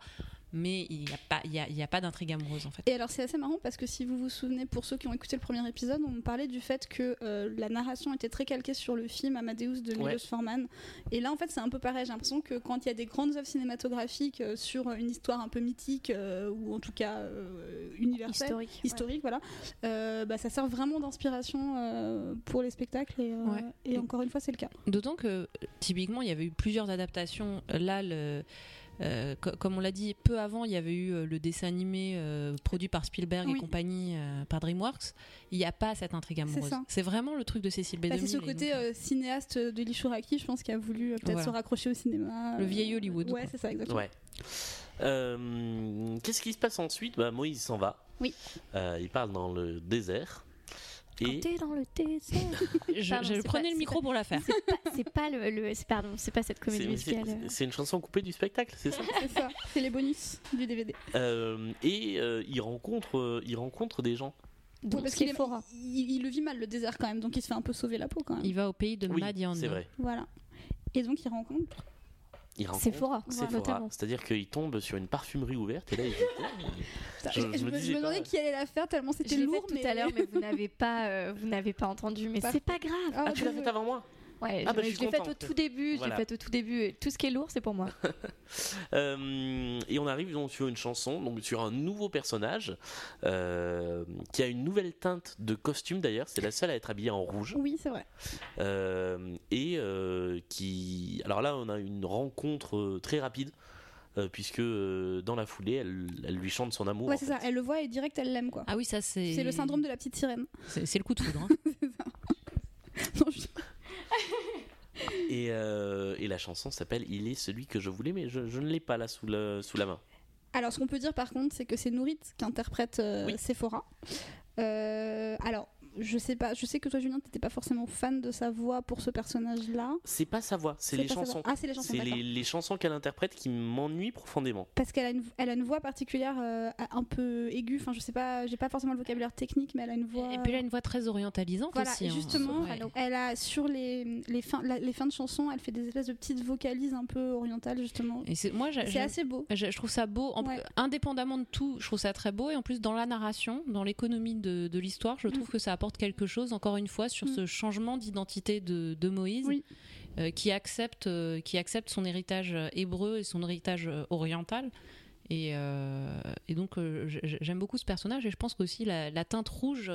mais il n'y a pas, il y a, il y a pas d'intrigue amoureuse en fait. Et alors c'est assez marrant parce que si vous vous souvenez, pour ceux qui ont écouté le premier épisode, on parlait du fait que euh, la narration était très calquée sur le film Amadeus de Milos Ouais. Forman. Et là en fait c'est un peu pareil, j'ai l'impression que quand il y a des grandes œuvres cinématographiques euh, sur une histoire un peu mythique euh, ou en tout cas euh, universelle, Historique. historique, voilà, euh, bah, ça sert vraiment d'inspiration euh, pour les spectacles et, euh, Ouais. et encore une fois c'est le cas. D'autant que typiquement il y avait eu plusieurs adaptations. Là, le, euh, co- comme on l'a dit, peu avant il y avait eu euh, le dessin animé euh, produit par Spielberg Oui. et compagnie euh, par DreamWorks. Il n'y a pas cette intrigue amoureuse. C'est vraiment le truc de Cécile B2000. Bah, c'est ce côté donc, cinéaste de Lee Shuraki, je pense, qui a voulu euh, peut-être Voilà. se raccrocher au cinéma. Le euh, vieil Hollywood, Ouais, c'est ça, exactement. Ouais. Euh, Qu'est-ce qui se passe ensuite? Bah, Moïse s'en va. Oui. Euh, il parle dans le désert. Quand Et t'es dans le désert. je, Pardon, je c'est prenais pas- le micro pas- pour la faire. C'est pas, le, le- c'est- pardon, c'est pas cette comédie musicale. c'est une chanson coupée du spectacle, c'est ça C'est ça, c'est les bonus du DVD. Euh, Et euh, il, rencontre, euh, il rencontre des gens. Donc parce qu'il est- il le vit mal le désert quand même, donc il se fait un peu sauver la peau quand même. Il va au pays de Oui, Madian. c'est vrai. Voilà. Et donc il rencontre. Il rencontre Sephora, Sephora. notamment. C'est-à-dire qu'il tombe sur une parfumerie ouverte et là il dit Putain, Je- je, je je me me, je disais me demandais pas. qui allait la faire tellement Je c'était lourd. fait tout mais... à l'heure, mais vous n'avez pas, euh, vous n'avez pas entendu. Mais c'est pas grave. Ah, Ah, tu l'as fait avant moi Ouais, Ah, bah, je, l'ai faite content. au tout début. Je Voilà. l'ai faite au tout début. Et tout ce qui est lourd, c'est pour moi. Euh, et on arrive donc sur une chanson, donc sur un nouveau personnage euh, qui a une nouvelle teinte de costume d'ailleurs. C'est la seule à être habillée en rouge. Oui, c'est vrai. Euh, et euh, qui. Alors là, on a une rencontre très rapide. euh, puisque euh, dans la foulée, elle, elle lui chante son amour. Ouais, c'est fait. ça. Elle le voit et direct, elle l'aime, quoi. Ah oui, ça c'est. C'est le syndrome de la petite sirène. C'est c'est le coup de foudre. hein. Non, je- Et, euh, et la chanson s'appelle Il est celui que je voulais, mais je, je ne l'ai pas là sous, le, sous la main. Alors, ce qu'on peut dire par contre, c'est que c'est Nourit qui interprète euh, Oui. Sephora. Euh, alors, je sais pas, je sais que toi, Julien, t'étais pas forcément fan de sa voix pour ce personnage-là. C'est pas sa voix, c'est les chansons. Ah, c'est les chansons, C'est les, les chansons qu'elle interprète qui m'ennuient profondément. Parce qu'elle a une, elle a une voix particulière, euh, un peu aiguë. Enfin, je sais pas, j'ai pas forcément le vocabulaire technique, mais elle a une voix. Et puis elle a une voix très orientalisante Voilà, aussi. et hein. justement, Ouais. elle a sur les, les, fins, la- les fins de chansons, elle fait des espèces de petites vocalises un peu orientales, justement. Et c'est- moi, C'est assez beau. Je, trouve ça beau, en- Ouais. indépendamment de tout, je trouve ça très beau. Et en plus, dans la narration, dans l'économie de, de l'histoire, je trouve que ça apporte quelque chose, encore une fois, sur Mm. ce changement d'identité de, de Moïse, Oui. euh, qui, accepte, euh, qui accepte son héritage euh, hébreu et son héritage oriental. Et, euh, et donc, euh, j'aime beaucoup ce personnage. Et je pense qu'aussi la, la teinte rouge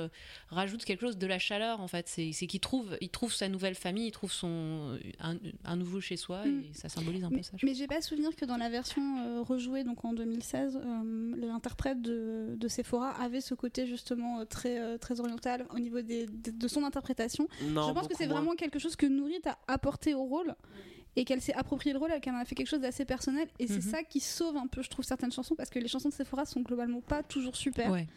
rajoute quelque chose de la chaleur, en fait. C'est qu'il trouve, il trouve sa nouvelle famille, il trouve son, un, un nouveau chez soi, Mm. et ça symbolise un peu Mais, ça. je mais j'ai pas souvenir que dans la version euh, rejouée, donc en 2016, euh, l'interprète de, de Sephora avait ce côté justement euh, très, euh, très oriental au niveau des, de, de son interprétation. Non, je pense que c'est vraiment quelque chose que Nourit a apporté au rôle et qu'elle s'est approprié le rôle et qu'elle en a fait quelque chose d'assez personnel. Et c'est Mhm. ça qui sauve un peu, je trouve, certaines chansons parce que les chansons de Sephora sont globalement pas toujours super. Ouais.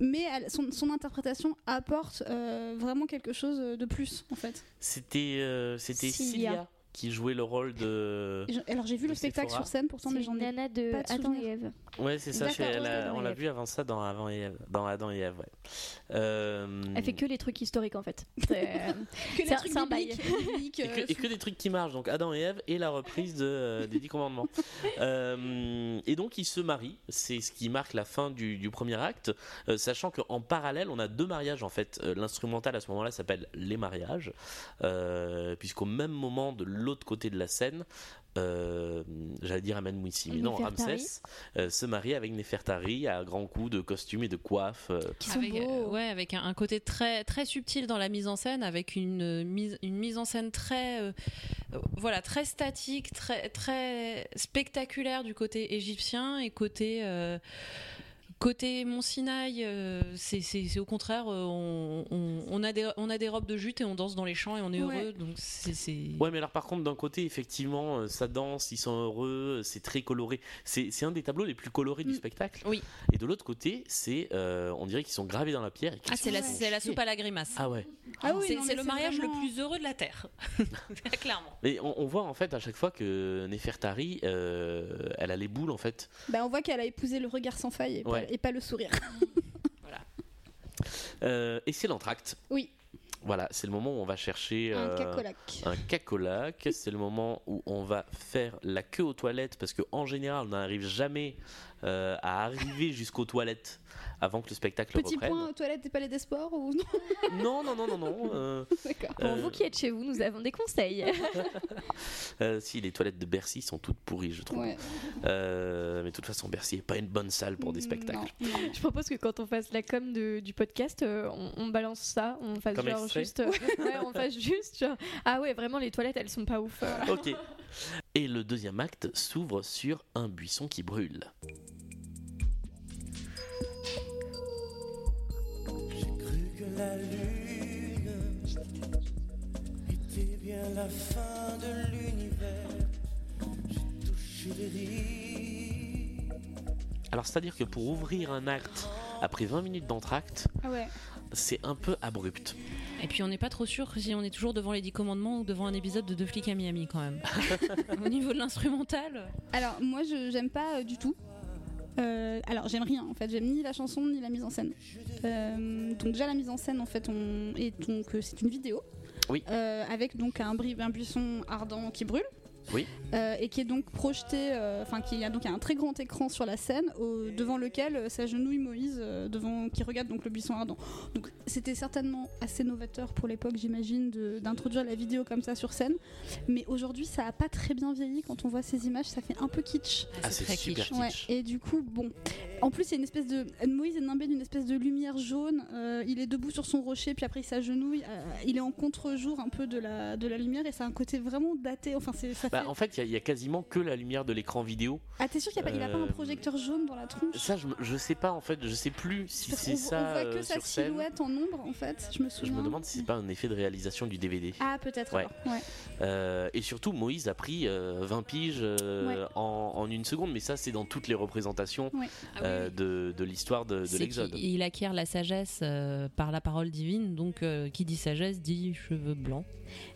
Mais elle- son, son interprétation apporte euh, vraiment quelque chose de plus en fait. C'était euh, c'était Cilia. Cilia qui jouait le rôle de. Alors j'ai vu le spectacle Sephora. sur scène pourtant, mais j'en ai Nana de pas de Adam et Ève. Ouais, c'est ça. A- on l'a vu avant ça dans Adam et Ève. Dans Adam et Ève, ouais. Euh, Elle fait que les trucs historiques en fait. C'est, que les trucs un bail. bibliques, bibliques, Et que, euh, et que des trucs qui marchent, donc Adam et Ève et la reprise de, euh, des Dix Commandements. Euh, et donc ils se marient, c'est ce qui marque la fin du, du premier acte, euh, sachant qu'en parallèle on a deux mariages en fait. L'instrumental à ce moment-là s'appelle Les mariages, euh, puisqu'au même moment de l'autre côté de la scène, euh, j'allais dire Amen Mouissi, mais non. Ramsès euh, se marie avec Nefertari à grands coups de costumes et de coiffes. euh, qui sont avec, beaux. euh, ouais, avec un, un côté très très subtil dans la mise en scène, avec une euh, mise une mise en scène très voilà très statique, très très spectaculaire du côté égyptien et côté euh, Côté Mont Sinaï, euh, c'est au contraire, euh, on, on- on a des, on a des robes de jute et on danse dans les champs et on est Ouais. heureux. Donc c'est Ouais, mais alors par contre, d'un côté, effectivement, euh, ça danse, ils sont heureux, c'est très coloré. C'est un des tableaux les plus colorés du Mm. spectacle. Oui. Et de l'autre côté, c'est, euh, on dirait qu'ils sont gravés dans la pierre. Ah, c'est la, soupe à la grimace. Ah ouais. Ah oui, c'est le mariage vraiment- le plus heureux de la terre, clairement. Mais on, on voit en fait à chaque fois que Nefertari, euh, elle a les boules en fait. Bah, on voit qu'elle a épousé le regard sans faille et, Ouais. Et pas le sourire. Euh, et c'est l'entracte. Oui. Voilà, c'est le moment où on va chercher Un euh, cacolac. un cacolac. C'est le moment où on va faire la queue aux toilettes parce qu'en général, on n'arrive jamais euh, à arriver jusqu'aux toilettes avant que le spectacle Petit reprenne. point, toilette des palais des sports ou non Non, non, non, non, non. euh, D'accord. Pour euh, vous qui êtes chez vous, nous avons des conseils. euh, si les toilettes de Bercy sont toutes pourries, je trouve. Ouais. Euh, mais de toute façon, Bercy n'est pas une bonne salle pour des spectacles. Non. Je propose que quand on fasse la com de- du podcast, euh, on, on balance ça, on fasse Comme genre extrait juste, euh, ouais, on fasse juste genre, ah ouais vraiment les toilettes elles sont pas ouf. euh. Ok. Et le deuxième acte s'ouvre sur un buisson qui brûle. J'ai cru que la lune était bien la fin de l'univers. J'ai touché les rives. Alors, c'est-à-dire que pour ouvrir un acte après 20 minutes d'entracte, Ah ouais. c'est un peu abrupt. Et puis on n'est pas trop sûr si on est toujours devant les 10 commandements ou devant un épisode de Deux flics à Miami quand même. Au niveau de l'instrumental. Alors moi je j'aime pas euh, du tout. Euh, alors j'aime rien en fait, j'aime ni la chanson ni la mise en scène. Euh, donc déjà la mise en scène en fait on et donc euh, c'est une vidéo. Oui. Euh, avec donc un, bri- un buisson ardent qui brûle. Oui. Euh, et qui est donc projeté, euh, enfin qui a donc un très grand écran sur la scène au- devant lequel euh, s'agenouille Moïse euh, devant qui regarde donc le buisson ardent. Donc c'était certainement assez novateur pour l'époque j'imagine d'introduire la vidéo comme ça sur scène. Mais aujourd'hui ça a pas très bien vieilli quand on voit ces images, ça fait un peu kitsch. Ah, c'est très super kitsch. Ouais, kitsch. et du coup, bon. En plus, il y a une espèce de. Moïse est nimbé d'une espèce de lumière jaune. euh, il est debout sur son rocher, puis après il s'agenouille. euh, il est en contre-jour un peu de la, de la lumière, et c'est un côté vraiment daté. Enfin, c'est- ça Bah, fait. en fait, il y a- il y, a quasiment que la lumière de l'écran vidéo. Ah, t'es sûr qu'il n'y a, pas- a pas euh, un projecteur jaune dans la tronche? Ça, je, je sais pas en fait, je sais plus si c'est ça On voit que euh, sa silhouette en ombre, en fait. Je me Je souviens. me demande si c'est pas un effet de réalisation du DVD. Ah, peut-être. Ouais. Euh, et surtout, Moïse a pris euh, 20 piges euh, en, en une seconde, mais ça, c'est dans toutes les représentations Ouais. euh, de, de l'histoire de, l'Exode. Il acquiert la sagesse euh, par la parole divine, donc euh, qui dit sagesse dit cheveux blancs.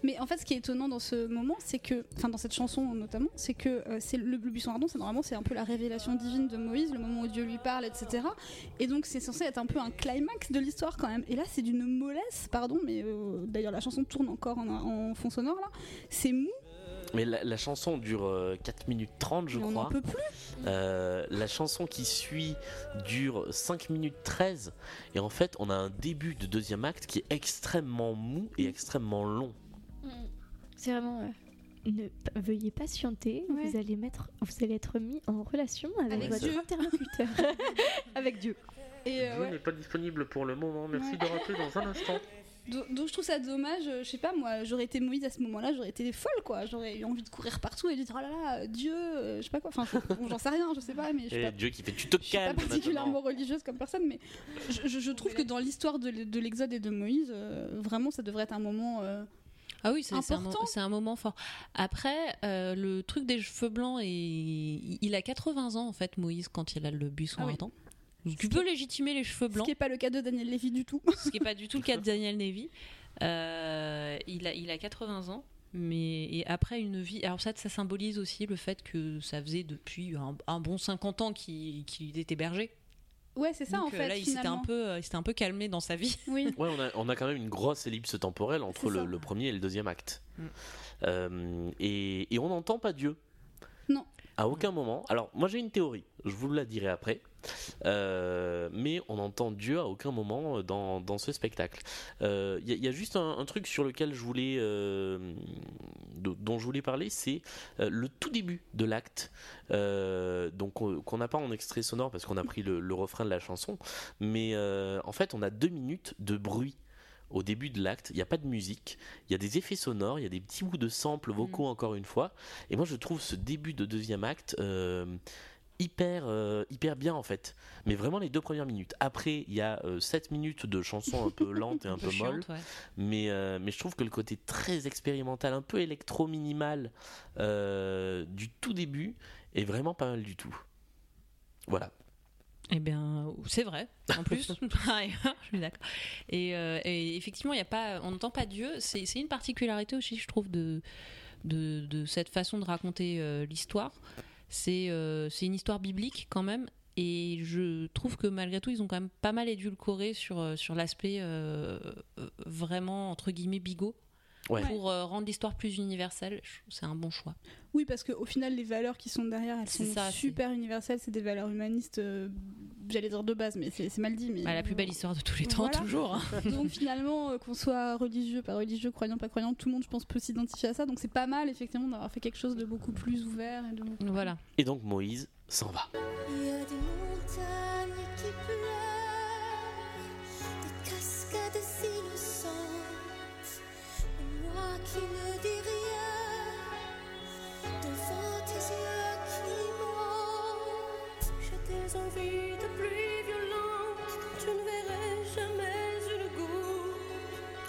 Mais en fait, ce qui est étonnant dans ce moment, c'est que, enfin, dans cette chanson notamment, c'est que euh, c'est le, le buisson ardent, c'est normalement c'est un peu la révélation divine de Moïse, le moment où Dieu lui parle, etc. Et donc c'est censé être un peu un climax de l'histoire quand même. Et là, c'est d'une mollesse, pardon, mais euh, d'ailleurs la chanson tourne encore en, en fond sonore là. C'est mou, Mais la, la chanson dure euh, 4 minutes 30, je mais on n'en crois. peut plus. Euh, la chanson qui suit dure 5 minutes 13. Et en fait, on a un début de deuxième acte qui est extrêmement mou et extrêmement long. C'est vraiment. euh, ne veuillez patienter, Ouais. vous allez mettre, vous allez être mis en relation avec, Avec votre Dieu. interlocuteur, avec Dieu. Et euh, ouais. n'est pas disponible pour le moment. Merci Ouais. de rappeler dans un instant. Donc, donc je trouve ça dommage, euh, je sais pas moi, j'aurais été Moïse à ce moment-là, j'aurais été folle quoi, j'aurais eu envie de courir partout et de dire oh là là, euh, Dieu, euh, je sais pas quoi, enfin bon, j'en sais rien, je sais pas, mais je suis pas, Dieu qui fait tu te je suis pas calmes particulièrement maintenant. religieuse comme personne, mais je, je- je trouve que dans l'histoire de, de l'Exode et de Moïse, euh, vraiment ça devrait être un moment. Ah oui, c'est un, mo- Important. c'est un moment fort. Après, euh, le truc des cheveux blancs, et il a 80 ans en fait, Moïse, quand il a le buisson Ah oui. ardent. Tu peux légitimer les cheveux ce blancs, qui est pas le cas de Daniel Lévy du tout. ce qui n'est pas du tout le cas de Daniel Levy. Euh, il, a, il a 80 ans. Mais et après une vie, alors ça, ça symbolise aussi le fait que ça faisait depuis un, un bon 50 ans qu'il qu'il était berger. Ouais, c'est ça Donc, en euh, fait. là, il s'était un peu, euh, il s'était un peu calmé dans sa vie. Oui. Ouais, on a, on a quand même une grosse ellipse temporelle entre le premier et le deuxième acte. Mm. Euh, et, et on n'entend pas Dieu. À aucun moment. Alors, moi j'ai une théorie, je vous la dirai après. Euh, mais on entend Dieu à aucun moment dans, dans ce spectacle. Il y, a- y a juste un, truc sur lequel je voulais, euh, dont je voulais parler, c'est euh, le tout début de l'acte, euh, donc euh, qu'on n'a pas en extrait sonore parce qu'on a pris le, refrain de la chanson, mais euh, en fait on a deux minutes de bruit au début de l'acte, il n'y a pas de musique, il y a des effets sonores, il y a des petits bouts de samples vocaux encore une fois, et moi je trouve ce début de deuxième acte euh, hyper, euh, hyper bien en fait, mais vraiment les deux premières minutes. Après il y a 7 minutes de chansons un peu lentes et un peu molles, ouais. mais, euh, mais je trouve que le côté très expérimental, un peu électro-minimal euh, du tout début est vraiment pas mal du tout. Voilà. Eh bien, c'est vrai. En plus, par ailleurs, je suis d'accord. Et, euh, et effectivement, y a pas, on n'entend pas Dieu. C'est une particularité aussi, je trouve, de, de, de cette façon de raconter euh, l'histoire. C'est euh, c'est une histoire biblique quand même. Et je trouve que malgré tout, ils ont quand même pas mal édulcoré sur, sur l'aspect vraiment, entre guillemets, bigot. Ouais. Pour euh, rendre l'histoire plus universelle, je trouve que c'est un bon choix. Oui, parce qu'au final, les valeurs qui sont derrière, elles sont ça, super universelles. C'est des valeurs humanistes, euh, j'allais dire de base, mais c'est c'est mal dit. Mais Bah, la plus belle histoire de tous les temps, Voilà. toujours. hein. Donc finalement, euh, qu'on soit religieux, pas religieux, croyant, pas croyant, tout le monde, je pense, peut s'identifier à ça. Donc c'est pas mal, effectivement, d'avoir fait quelque chose de beaucoup plus ouvert. Et de beaucoup- Voilà. Et donc Moïse s'en va. Il y a des montagnes qui pleurent, des cascades innocentes,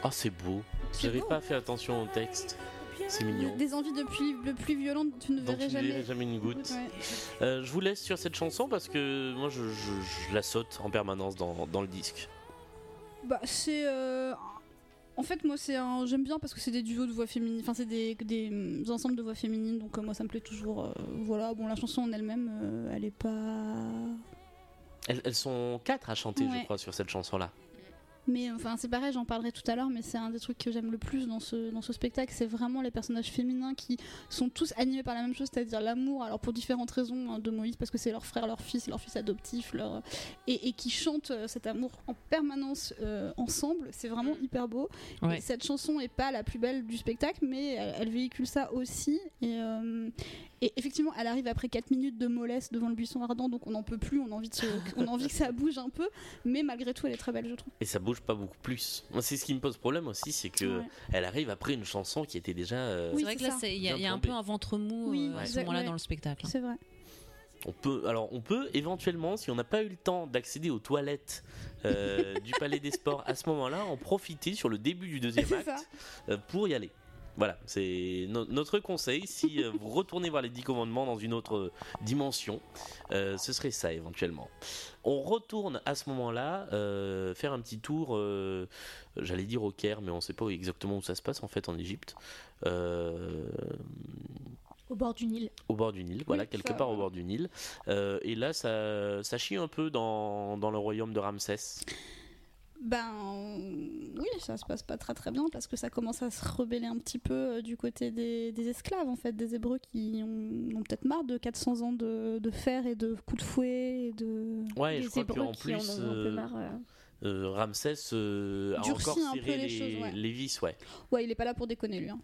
Oh, c'est beau. J'avais pas fait attention au texte. C'est mignon. Des envies de pluie, de pluie violente, tu ne verrais jamais. une goutte. Ouais. Euh, je vous laisse sur cette chanson parce que moi je, je- je la saute en permanence dans, dans le disque. Bah, c'est. euh, En fait, moi, c'est un. J'aime bien parce que c'est des duos de voix féminines. Enfin, c'est des, des hum, ensembles de voix féminines. Donc, euh, moi, ça me plaît toujours. euh, voilà. Bon, la chanson en elle-même, euh, elle est pas. Elles, elles sont quatre à chanter, je crois, sur cette chanson-là. Mais enfin, c'est pareil, j'en parlerai tout à l'heure, mais c'est un des trucs que j'aime le plus dans ce, dans ce spectacle. C'est vraiment les personnages féminins qui sont tous animés par la même chose, c'est-à-dire l'amour. Alors, pour différentes raisons hein, de Moïse, parce que c'est leur frère, leur fils, leur fils adoptif, leur... Et, et qui chantent euh, cet amour en permanence euh, ensemble. C'est vraiment hyper beau. Ouais. Et cette chanson est pas la plus belle du spectacle, mais elle, elle véhicule ça aussi. Et, euh, et effectivement, elle arrive après 4 minutes de mollesse devant le buisson ardent, donc on n'en peut plus, on a, envie de se- on a envie que ça bouge un peu, mais malgré tout, elle est très belle, je trouve. Et ça bouge bouge pas beaucoup plus. Moi, c'est ce qui me pose problème aussi, c'est que Ouais. elle arrive après une chanson qui était déjà. euh, Oui, c'est vrai que là, il y, a- y un peu un ventre mou Oui, euh, à ce moment-là ouais. dans le spectacle. C'est vrai. On peut, alors on peut éventuellement, si on n'a pas eu le temps d'accéder aux toilettes euh, du Palais des Sports à ce moment-là, en profiter sur le début du deuxième acte euh, pour y aller. Voilà, c'est no- notre conseil. Si euh, vous retournez voir les Dix Commandements dans une autre dimension, euh, ce serait ça éventuellement. On retourne à ce moment-là euh, faire un petit tour, euh, j'allais dire au Caire, mais on ne sait pas exactement où ça se passe en fait en Égypte. Euh, Au bord du Nil. au bord du Nil, voilà, quelque ça, part au bord du Nil. Euh, et là, ça, ça chie un peu dans, dans le royaume de Ramsès. Ben oui, ça se passe pas très très bien parce que ça commence à se rebeller un petit peu euh, du côté des, des esclaves en fait, des Hébreux qui ont, ont peut-être marre de 400 ans de, de fer et de coups de fouet et de. Ouais, je crois Hébreux qu'en qui plus, en ont un peu euh, marre. euh. euh, Ramsès euh, a encore un peu serré les les, choses, ouais. les vis, ouais. Ouais, il est pas là pour déconner lui. hein.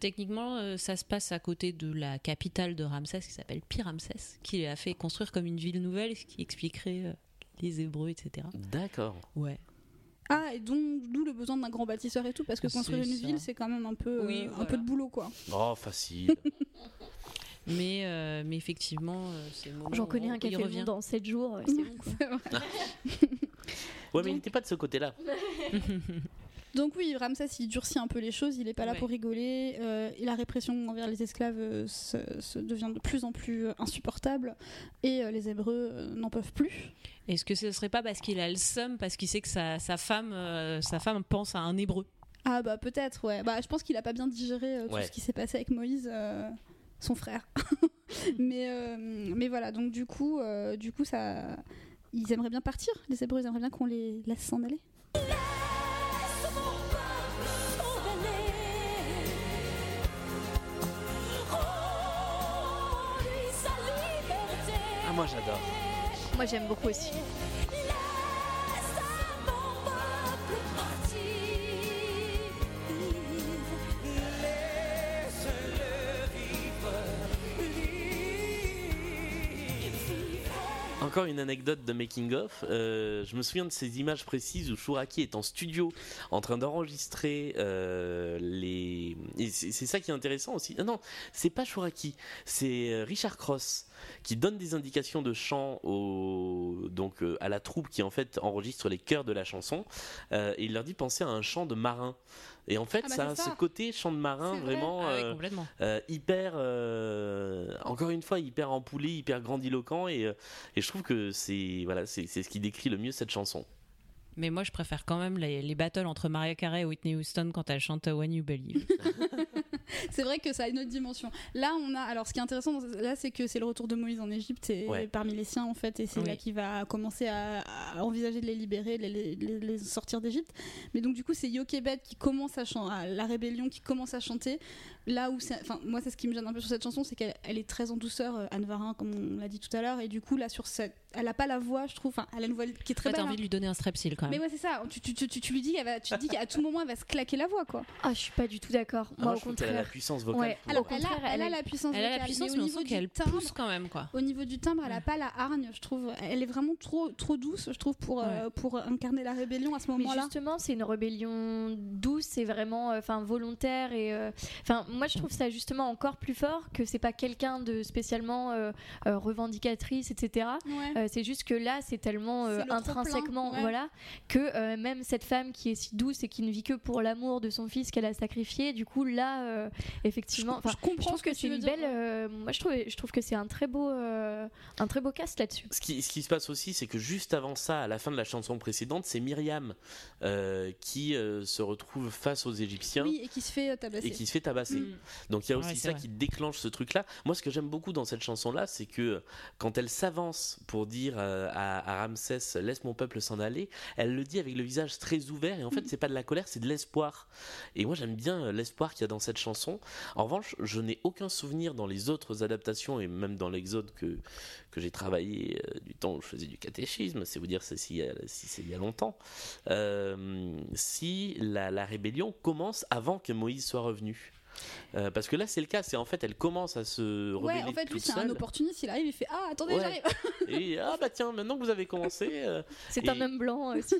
Techniquement, euh, ça se passe à côté de la capitale de Ramsès qui s'appelle Pyramsès, qui a fait construire comme une ville nouvelle, ce qui expliquerait euh, les Hébreux, etc. D'accord. Ouais. Ah, et donc d'où le besoin d'un grand bâtisseur et tout parce que construire une ça. ville c'est quand même un peu euh, Oui, un voilà. peu de boulot quoi. Oh, facile. Mais, euh, mais effectivement, euh, c'est J'en connais un qui a revient. en 7 jours, euh, c'est bon quoi. Ouais, mais il n'était pas de ce côté-là. Donc oui, Ramsès il durcit un peu les choses, il est pas là Ouais. pour rigoler, euh, et la répression envers les esclaves euh, se, se devient de plus en plus euh, insupportable, et euh, les Hébreux euh, n'en peuvent plus. Est-ce que ce serait pas parce qu'il a le seum, parce qu'il sait que sa, sa femme, euh, sa femme pense à un Hébreu? Ah bah peut-être, ouais. Bah je pense qu'il a pas bien digéré euh, tout Ouais. ce qui s'est passé avec Moïse, euh, son frère. mais, euh, mais voilà, donc du coup, euh, du coup ça... Ils aimeraient bien partir, les Hébreux, ils aimeraient bien qu'on les laisse s'en aller. Moi j'adore. Moi j'aime beaucoup aussi. Laisse à mon peuple partir. Encore une anecdote de making of. Euh, je me souviens de ces images précises où Shuraki est en studio en train d'enregistrer euh, les. Et c'est c'est ça qui est intéressant aussi. Ah non, c'est pas Shuraki, c'est euh, Richard Cross qui donne des indications de chant au donc euh, à la troupe qui en fait enregistre les chœurs de la chanson. Euh, et il leur dit penser à un chant de marin. Et en fait, Ah bah ça a ça. ce côté chant de marin vrai. vraiment. Ah ouais, euh, euh, hyper euh, encore une fois hyper empoulé hyper grandiloquent et, et je trouve que c'est voilà c'est c'est ce qui décrit le mieux cette chanson Mais moi, je préfère quand même les, les battles entre Mariah Carey et Whitney Houston quand elle chante When You Believe. C'est vrai que ça a une autre dimension. Là, on a. Alors, ce qui est intéressant, là, c'est que c'est le retour de Moïse en Égypte et Ouais. parmi les siens, en fait, et c'est Oui. là qu'il va commencer à, à envisager de les libérer, de les, les- les sortir d'Égypte. Mais donc, du coup, c'est Yokebed qui commence à chanter, la rébellion qui commence à chanter. Là où, c'est- enfin, moi, c'est ce qui me gêne un peu sur cette chanson, c'est qu'elle elle est très en douceur, euh, Anne Varin, comme on l'a dit tout à l'heure, et du coup, là, sur cette, elle a pas la voix, je trouve. Enfin, elle a une voix qui est très t'as belle. envie hein. de lui donner un strepsil quand Mais même. ouais, c'est ça. Tu, tu, tu, tu- tu lui dis, qu'elle va- tu te dis qu'à tout moment, elle va se claquer la voix, quoi. Ah, je suis pas du tout d'accord. Ah, Moi, je au trouve qu'elle a la contraire. puissance vocale Ouais, Alors, Au elle a, contraire, elle a elle a- la puissance Elle a la puissance, au mais on niveau du qu'elle timbre- pousse quand même, quoi. Au niveau du timbre, elle a pas la hargne, je trouve. Elle est vraiment trop, trop douce, je trouve, pour, euh, pour incarner la rébellion à ce Mais moment-là. justement, c'est une rébellion douce, c'est vraiment, euh, enfin, volontaire et, enfin, moi je trouve ça justement encore plus fort que c'est pas quelqu'un de spécialement euh, euh, revendicatrice, etc. Ouais. Euh, c'est juste que là, c'est tellement euh, intrinsèquement, ouais. voilà, que euh, même cette femme qui est si douce et qui ne vit que pour l'amour de son fils qu'elle a sacrifié, du coup là, euh, effectivement, je comprends je trouve ce que c'est une dire, belle. euh, moi, je trouve, je trouve que c'est un très beau, euh, un très beau cast là-dessus. ce qui, ce qui se passe aussi, c'est que juste avant ça, à la fin de la chanson précédente, c'est Myriam euh, qui euh, se retrouve face aux Égyptiens Oui, et qui se fait tabasser. et qui se fait tabasser. Mm. Donc il y a aussi ça vrai. qui déclenche ce truc-là. Moi, ce que j'aime beaucoup dans cette chanson-là, c'est que quand elle s'avance pour dire euh, à, à Ramsès laisse mon peuple s'en aller, elle le dit avec le visage très ouvert et en fait c'est pas de la colère, c'est de l'espoir. Et moi j'aime bien euh, l'espoir qu'il y a dans cette chanson. En revanche, je n'ai aucun souvenir dans les autres adaptations et même dans l'Exode que que j'ai travaillé euh, du temps où je faisais du catéchisme, c'est vous dire si, si c'est il y a longtemps, euh, si la, la rébellion commence avant que Moïse soit revenu. Euh, parce que là, c'est le cas. C'est en fait, elle commence à se Ouais, rebeller en fait, lui, c'est un opportuniste. Il arrive, il fait Ah, attendez, Ouais. j'arrive. Et ah bah tiens, maintenant que vous avez commencé, euh, C'est Et- un homme blanc aussi.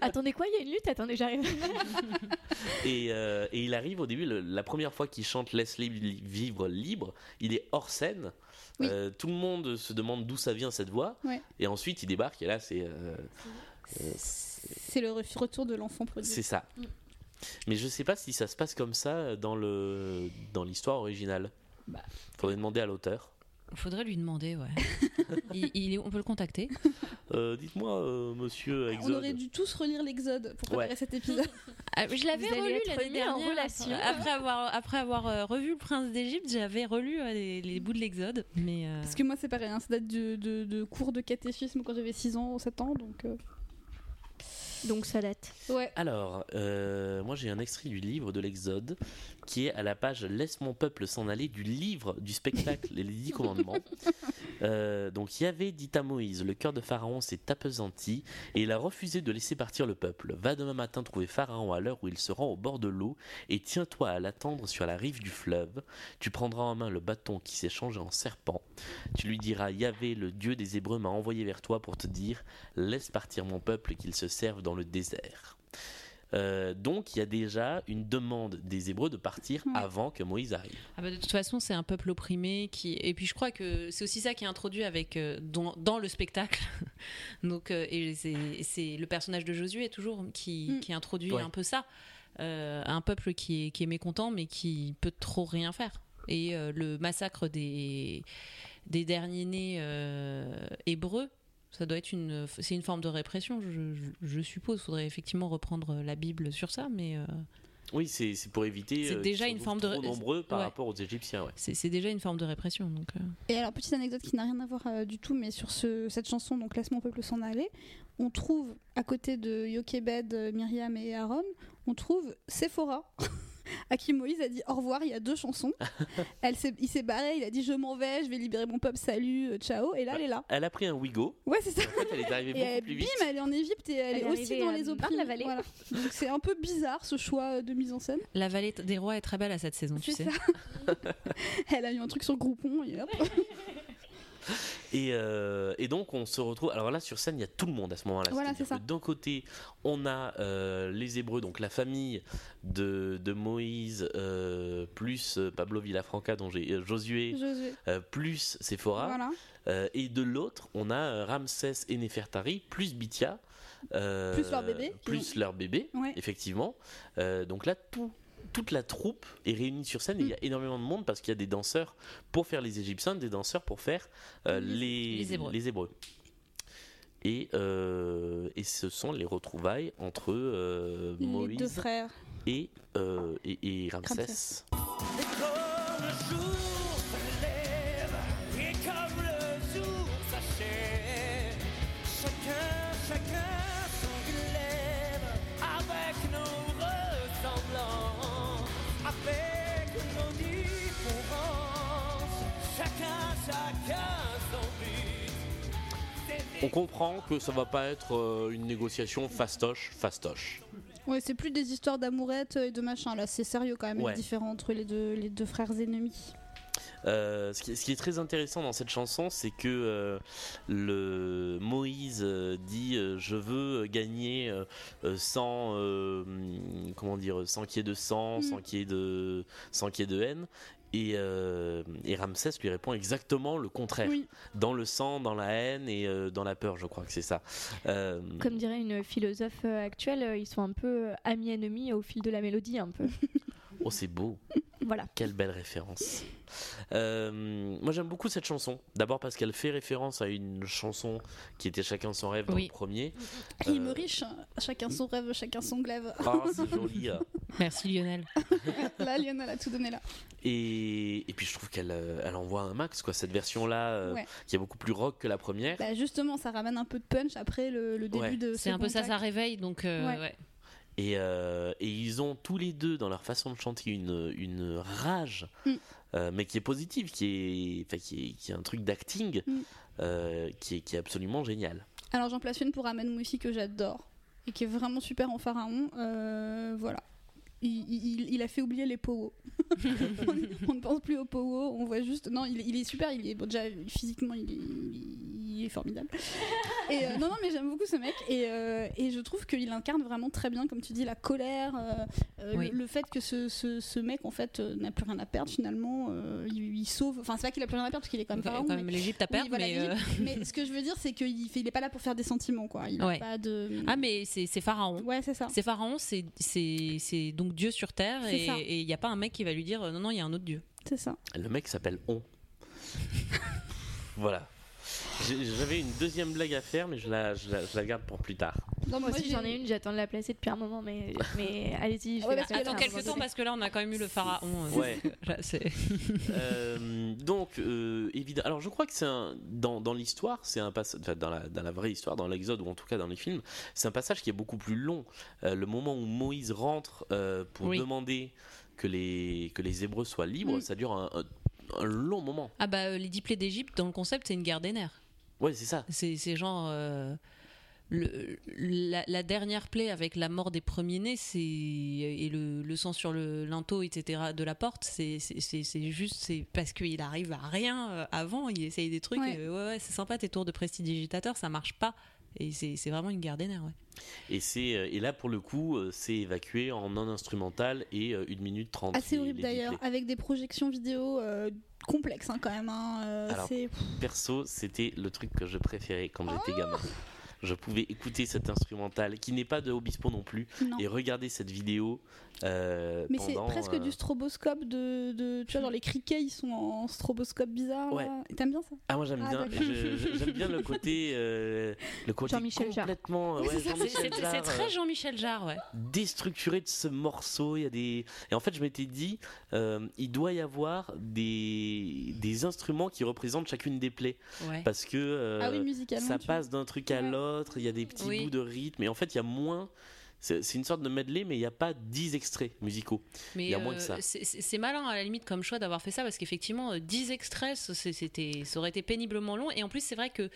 Attendez quoi, il y a une lutte? Attendez, j'arrive. et, euh, et il arrive au début, le- la première fois qu'il chante Laisse-les vivre libre, il est hors scène. Oui. Euh, tout le monde se demande d'où ça vient cette voix. Ouais. Et ensuite, il débarque et là, c'est euh, C'est le re- retour de l'enfant prodigue. c'est ça. Mm. Mais je sais pas si ça se passe comme ça dans le dans l'histoire originale. Bah. Faudrait demander à l'auteur. Faudrait lui demander, ouais. il, il est- on peut le contacter. Euh, Dites-moi, euh, monsieur On Exode. aurait dû tous relire l'Exode pour préparer Ouais. cet épisode. Ah, je l'avais relu l'année mis en dernière. relation. Après avoir, après avoir euh, revu Le Prince d'Égypte, j'avais relu euh, les, les bouts de l'Exode. Mais euh, Parce que moi, c'est pareil, hein, ça date de, de- de cours de catéchisme quand j'avais 6 ans ou 7 ans. Donc, euh, Donc ça date. ouais. Alors, euh, moi j'ai un extrait du livre de l'Exode qui est à la page Laisse mon peuple s'en aller du livre du spectacle Les Dix Commandements. Euh, donc Yahvé dit à Moïse Le cœur de Pharaon s'est appesanti et il a refusé de laisser partir le peuple. Va demain matin trouver Pharaon à l'heure où il se rend au bord de l'eau et tiens-toi à l'attendre sur la rive du fleuve. Tu prendras en main le bâton qui s'est changé en serpent. Tu lui diras Yahvé, le Dieu des Hébreux, m'a envoyé vers toi pour te dire Laisse partir mon peuple qu'il se serve dans le désert. Euh, donc il y a déjà une demande des Hébreux de partir avant que Moïse arrive. ah bah, de toute façon, c'est un peuple opprimé qui. Et puis je crois que c'est aussi ça qui est introduit avec euh, dans, dans le spectacle. Donc euh, et c'est c'est le personnage de Josué toujours qui, Mm. qui introduit Ouais. un peu ça. Euh, un peuple qui est, qui est mécontent mais qui peut trop rien faire. Et euh, le massacre des des derniers nés euh, hébreux. Ça doit être une, c'est une forme de répression, je, je, je suppose. Faudrait effectivement reprendre la Bible sur ça, mais euh, Oui, c'est c'est pour éviter. C'est euh, déjà une forme de- trop nombreux par Ouais. rapport aux Égyptiens. Ouais. c'est c'est déjà une forme de répression. Donc, euh. Et alors, petite anecdote qui n'a rien à voir euh, du tout, mais sur ce, cette chanson, donc Laisse mon peuple s'en aller, on trouve à côté de Yokebed, euh, Myriam et Aaron, on trouve Sephora. à qui Moïse a dit au revoir il y a deux chansons. Elle s'est- il s'est barré, il a dit je m'en vais, je vais libérer mon peuple, salut, euh, ciao. Et là, elle est là. Elle a pris un Wigo. Ouais, c'est ça. En fait, elle est arrivée Et beaucoup elle, plus bim, vite. elle est en Égypte et elle, Elle est est aussi dans à les opprimés. la Vallée. Voilà. Donc c'est un peu bizarre ce choix de mise en scène. La vallée des rois est très belle à cette saison, tu C'est sais. ça. Elle a eu un truc sur Groupon et hop. Et, euh, et donc on se retrouve. Alors là sur scène il y a tout le monde à ce moment-là. Voilà, D'un côté on a euh, les Hébreux, donc la famille de, de Moïse, euh, plus Pablo Villafranca, dont j'ai Josué, Josué. plus Sephora. Voilà. Et de l'autre on a Ramsès et Nefertari, plus Bithia. Plus leur bébé. Plus leur bébé, Ouais. effectivement. Donc là tout. Toute la troupe est réunie sur scène et il y Mm. a énormément de monde parce qu'il y a des danseurs pour faire les Égyptiens, des danseurs pour faire euh, les, les Hébreux. les Hébreux. Et, euh, et ce sont les retrouvailles entre euh, Les deux Moïse frères. et, euh, et, et Ramsès. Ramsès. On comprend que ça va pas être euh, une négociation fastoche, fastoche. Ouais, c'est plus des histoires d'amourette et de machin. Là, c'est sérieux quand même Ouais. les différents entre les deux, les deux frères ennemis. Euh, ce, qui, est- ce qui est très intéressant dans cette chanson, c'est que euh, le Moïse euh, dit euh, je veux gagner euh, euh, sans euh, comment dire sans qu'il y ait de sang, Mm. sans qu'il y ait de sans qu'il y ait de haine. Et, euh, et Ramsès lui répond exactement le contraire. Oui. Dans le sang, dans la haine et euh, dans la peur, je crois que c'est ça. Euh, Comme dirait une philosophe actuelle, ils sont un peu amis-ennemis au fil de la mélodie, un peu. oh, c'est beau. voilà. Quelle belle référence. Euh, moi j'aime beaucoup cette chanson. D'abord parce qu'elle fait référence à une chanson qui était Chacun son rêve dans Oui. le premier. Il Euh, me riche, hein. chacun son rêve, chacun son glaive. Ah, c'est joli. euh. Merci Lionel. là, Lionel a tout donné là. Et, et puis je trouve qu'elle euh, elle envoie un max, quoi. Cette version-là, euh, Ouais. qui est beaucoup plus rock que la première. Bah, justement, ça ramène un peu de punch après le, le début Ouais. de. C'est un peu ça, ça réveille. Donc, euh, Ouais. Et, euh, et ils ont tous les deux, dans leur façon de chanter, une, une rage, Mm. euh, mais qui est positive, qui est, enfin, qui est, qui est un truc d'acting, Mm. euh, qui, est, qui est absolument génial. Alors j'en place une pour Ahmed Moussi que j'adore et qui est vraiment super en pharaon. Voilà. Il, il- il a fait oublier les powo. on, on ne pense plus aux powo, on voit juste. Non, il, il est super, il est bon, déjà physiquement, il est, il est formidable. Et euh, non, non, mais j'aime beaucoup ce mec et, euh, et je trouve qu'il incarne vraiment très bien, comme tu dis, la colère, euh, Oui. le, le fait que ce, ce, ce mec en fait n'a plus rien à perdre finalement. il, il sauve. Enfin, c'est pas qu'il a plus rien à perdre parce qu'il est quand même Quand pharaon. même mais- l'Égypte à Oui, perdre, voilà, mais. ce que je veux dire, c'est qu'il fait, il est pas là pour faire des sentiments, quoi. Il a pas de. Ah, mais c'est Pharaon. Ouais, c'est ça. C'est Pharaon, c'est- c'est donc Dieu sur terre et il n'y a pas un mec qui va lui dire euh, non, non, il y a un autre Dieu. C'est ça. Le mec s'appelle On. voilà. J'avais une deuxième blague à faire, mais je la, je la, je la garde pour plus tard. Non, Moi aussi j'en ai une, j'attends de la placer depuis un moment, mais, mais allez-y. je Ouais, Attends quelques temps parce que là on a quand même eu le Pharaon. euh, Ouais. là, Euh, donc, euh, évidemment. Alors, je crois que c'est un. Dans, dans l'histoire, c'est un passage. enfin, dans, la, dans la vraie histoire, dans l'Exode, ou en tout cas dans les films, c'est un passage qui est beaucoup plus long. Euh, le moment où Moïse rentre euh, pour Oui. demander que les, que les Hébreux soient libres, Mm. ça dure un, un- un long moment. Ah bah euh, les dix plaies d'Égypte dans le concept c'est une guerre des nerfs. Ouais, c'est ça. C'est genre euh, le, la, la dernière plaie avec la mort des premiers-nés c'est et le, le sang sur le linteau etc de la porte c'est c'est- c'est c'est juste c'est parce qu'il arrive à rien euh, avant il essaye des trucs Ouais. et, ouais ouais c'est sympa tes tours de prestidigitateur ça marche pas et c'est vraiment une guerre des nerfs ouais. Et, c'est, euh, et là, pour le coup, euh, c'est évacué en non instrumental et euh, 1 minute 30. Assez horrible d'ailleurs, avec des projections vidéo euh, complexes hein, quand même. hein, euh, Alors, Perso, c'était le truc que je préférais quand Oh j'étais gamin. Je pouvais écouter cet instrumental qui n'est pas de Obispo non plus non. et regarder cette vidéo euh, Mais c'est presque euh, du stroboscope de, de- Tu vois, dans les criquets, ils sont en stroboscope bizarre. Ouais. T'aimes bien ça? Ah moi j'aime Ah, bien, j'aime bien le côté, euh, le côté Jean-Michel Jarre. complètement, ouais, c'est ça. Jean-Michel c'est c'est Jarre, très euh, Jean-Michel Jarre ouais déstructuré de ce morceau. Il y a des et en fait je m'étais dit, euh, il doit y avoir des des instruments qui représentent chacune des plaies ouais parce que euh, Ah oui, ça passe d'un truc à Ouais. L'autre, il y a des petits Oui. bouts de rythme, et en fait il y a moins. C'est une sorte de medley, mais il n'y a pas 10 extraits musicaux. Mais Il y a moins euh, que ça. c'est- malin à la limite comme choix d'avoir fait ça parce qu'effectivement, euh, 10 extraits, c'est- c'était, ça aurait été péniblement long. Et en plus, c'est vrai que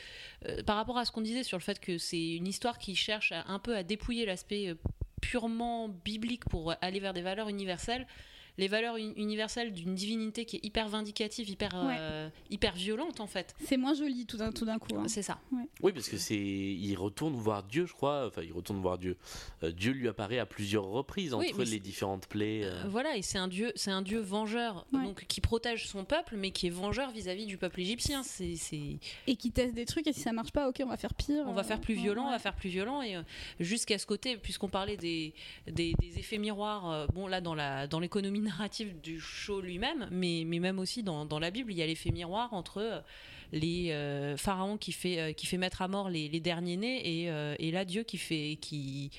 euh, par rapport à ce qu'on disait sur le fait que c'est une histoire qui cherche à- un peu à dépouiller l'aspect euh, purement biblique pour aller vers des valeurs universelles. Les valeurs uni- universelles d'une divinité qui est hyper vindicative, hyper, euh, hyper violente en fait. C'est moins joli tout d'un tout d'un coup. hein. C'est ça. Oui, parce que c'est, il retourne voir Dieu, je crois. Enfin, il retourne voir Dieu. Euh, Dieu lui apparaît à plusieurs reprises entre les différentes plaies. euh. Voilà, et c'est un dieu, c'est un dieu vengeur, Ouais. donc qui protège son peuple, mais qui est vengeur vis-à-vis du peuple égyptien. C'est, c'est- Et qui teste des trucs, et si ça marche pas, ok, on va faire pire. On va faire plus ouais, violent, on va faire plus violent, et euh, jusqu'à ce côté, puisqu'on parlait des, des, des effets miroirs, euh, bon là dans la dans l'économie narrative du show lui-même, mais, mais même aussi dans, dans la Bible, il y a l'effet miroir entre euh, les euh, pharaons qui fait euh, qui fait mettre à mort les, les derniers nés et, euh, et là Dieu qui fait qui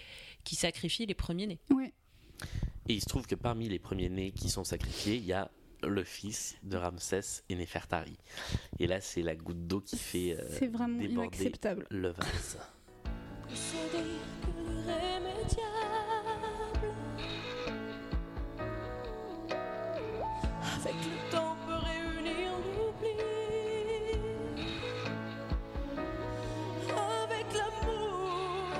qui sacrifie les premiers nés. Ouais. Et il se trouve que parmi les premiers-nés qui sont sacrifiés, il y a le fils de Ramsès et Néfertari. Et là, c'est la goutte d'eau qui fait euh, C'est vraiment déborder inacceptable. le vase. Dire que le temps peut réunir l'oubli. Avec l'amour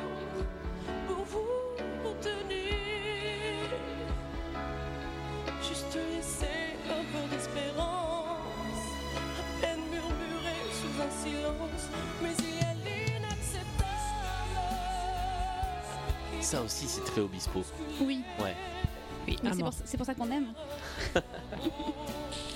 pour vous tenir. Juste laisser un peu d'espérance. À peine murmurer sous un silence. Mais il y a l'inacceptable. Ça aussi, c'est très Obispo. Oui, Ouais. Oui, c'est pour, ça qu'on aime.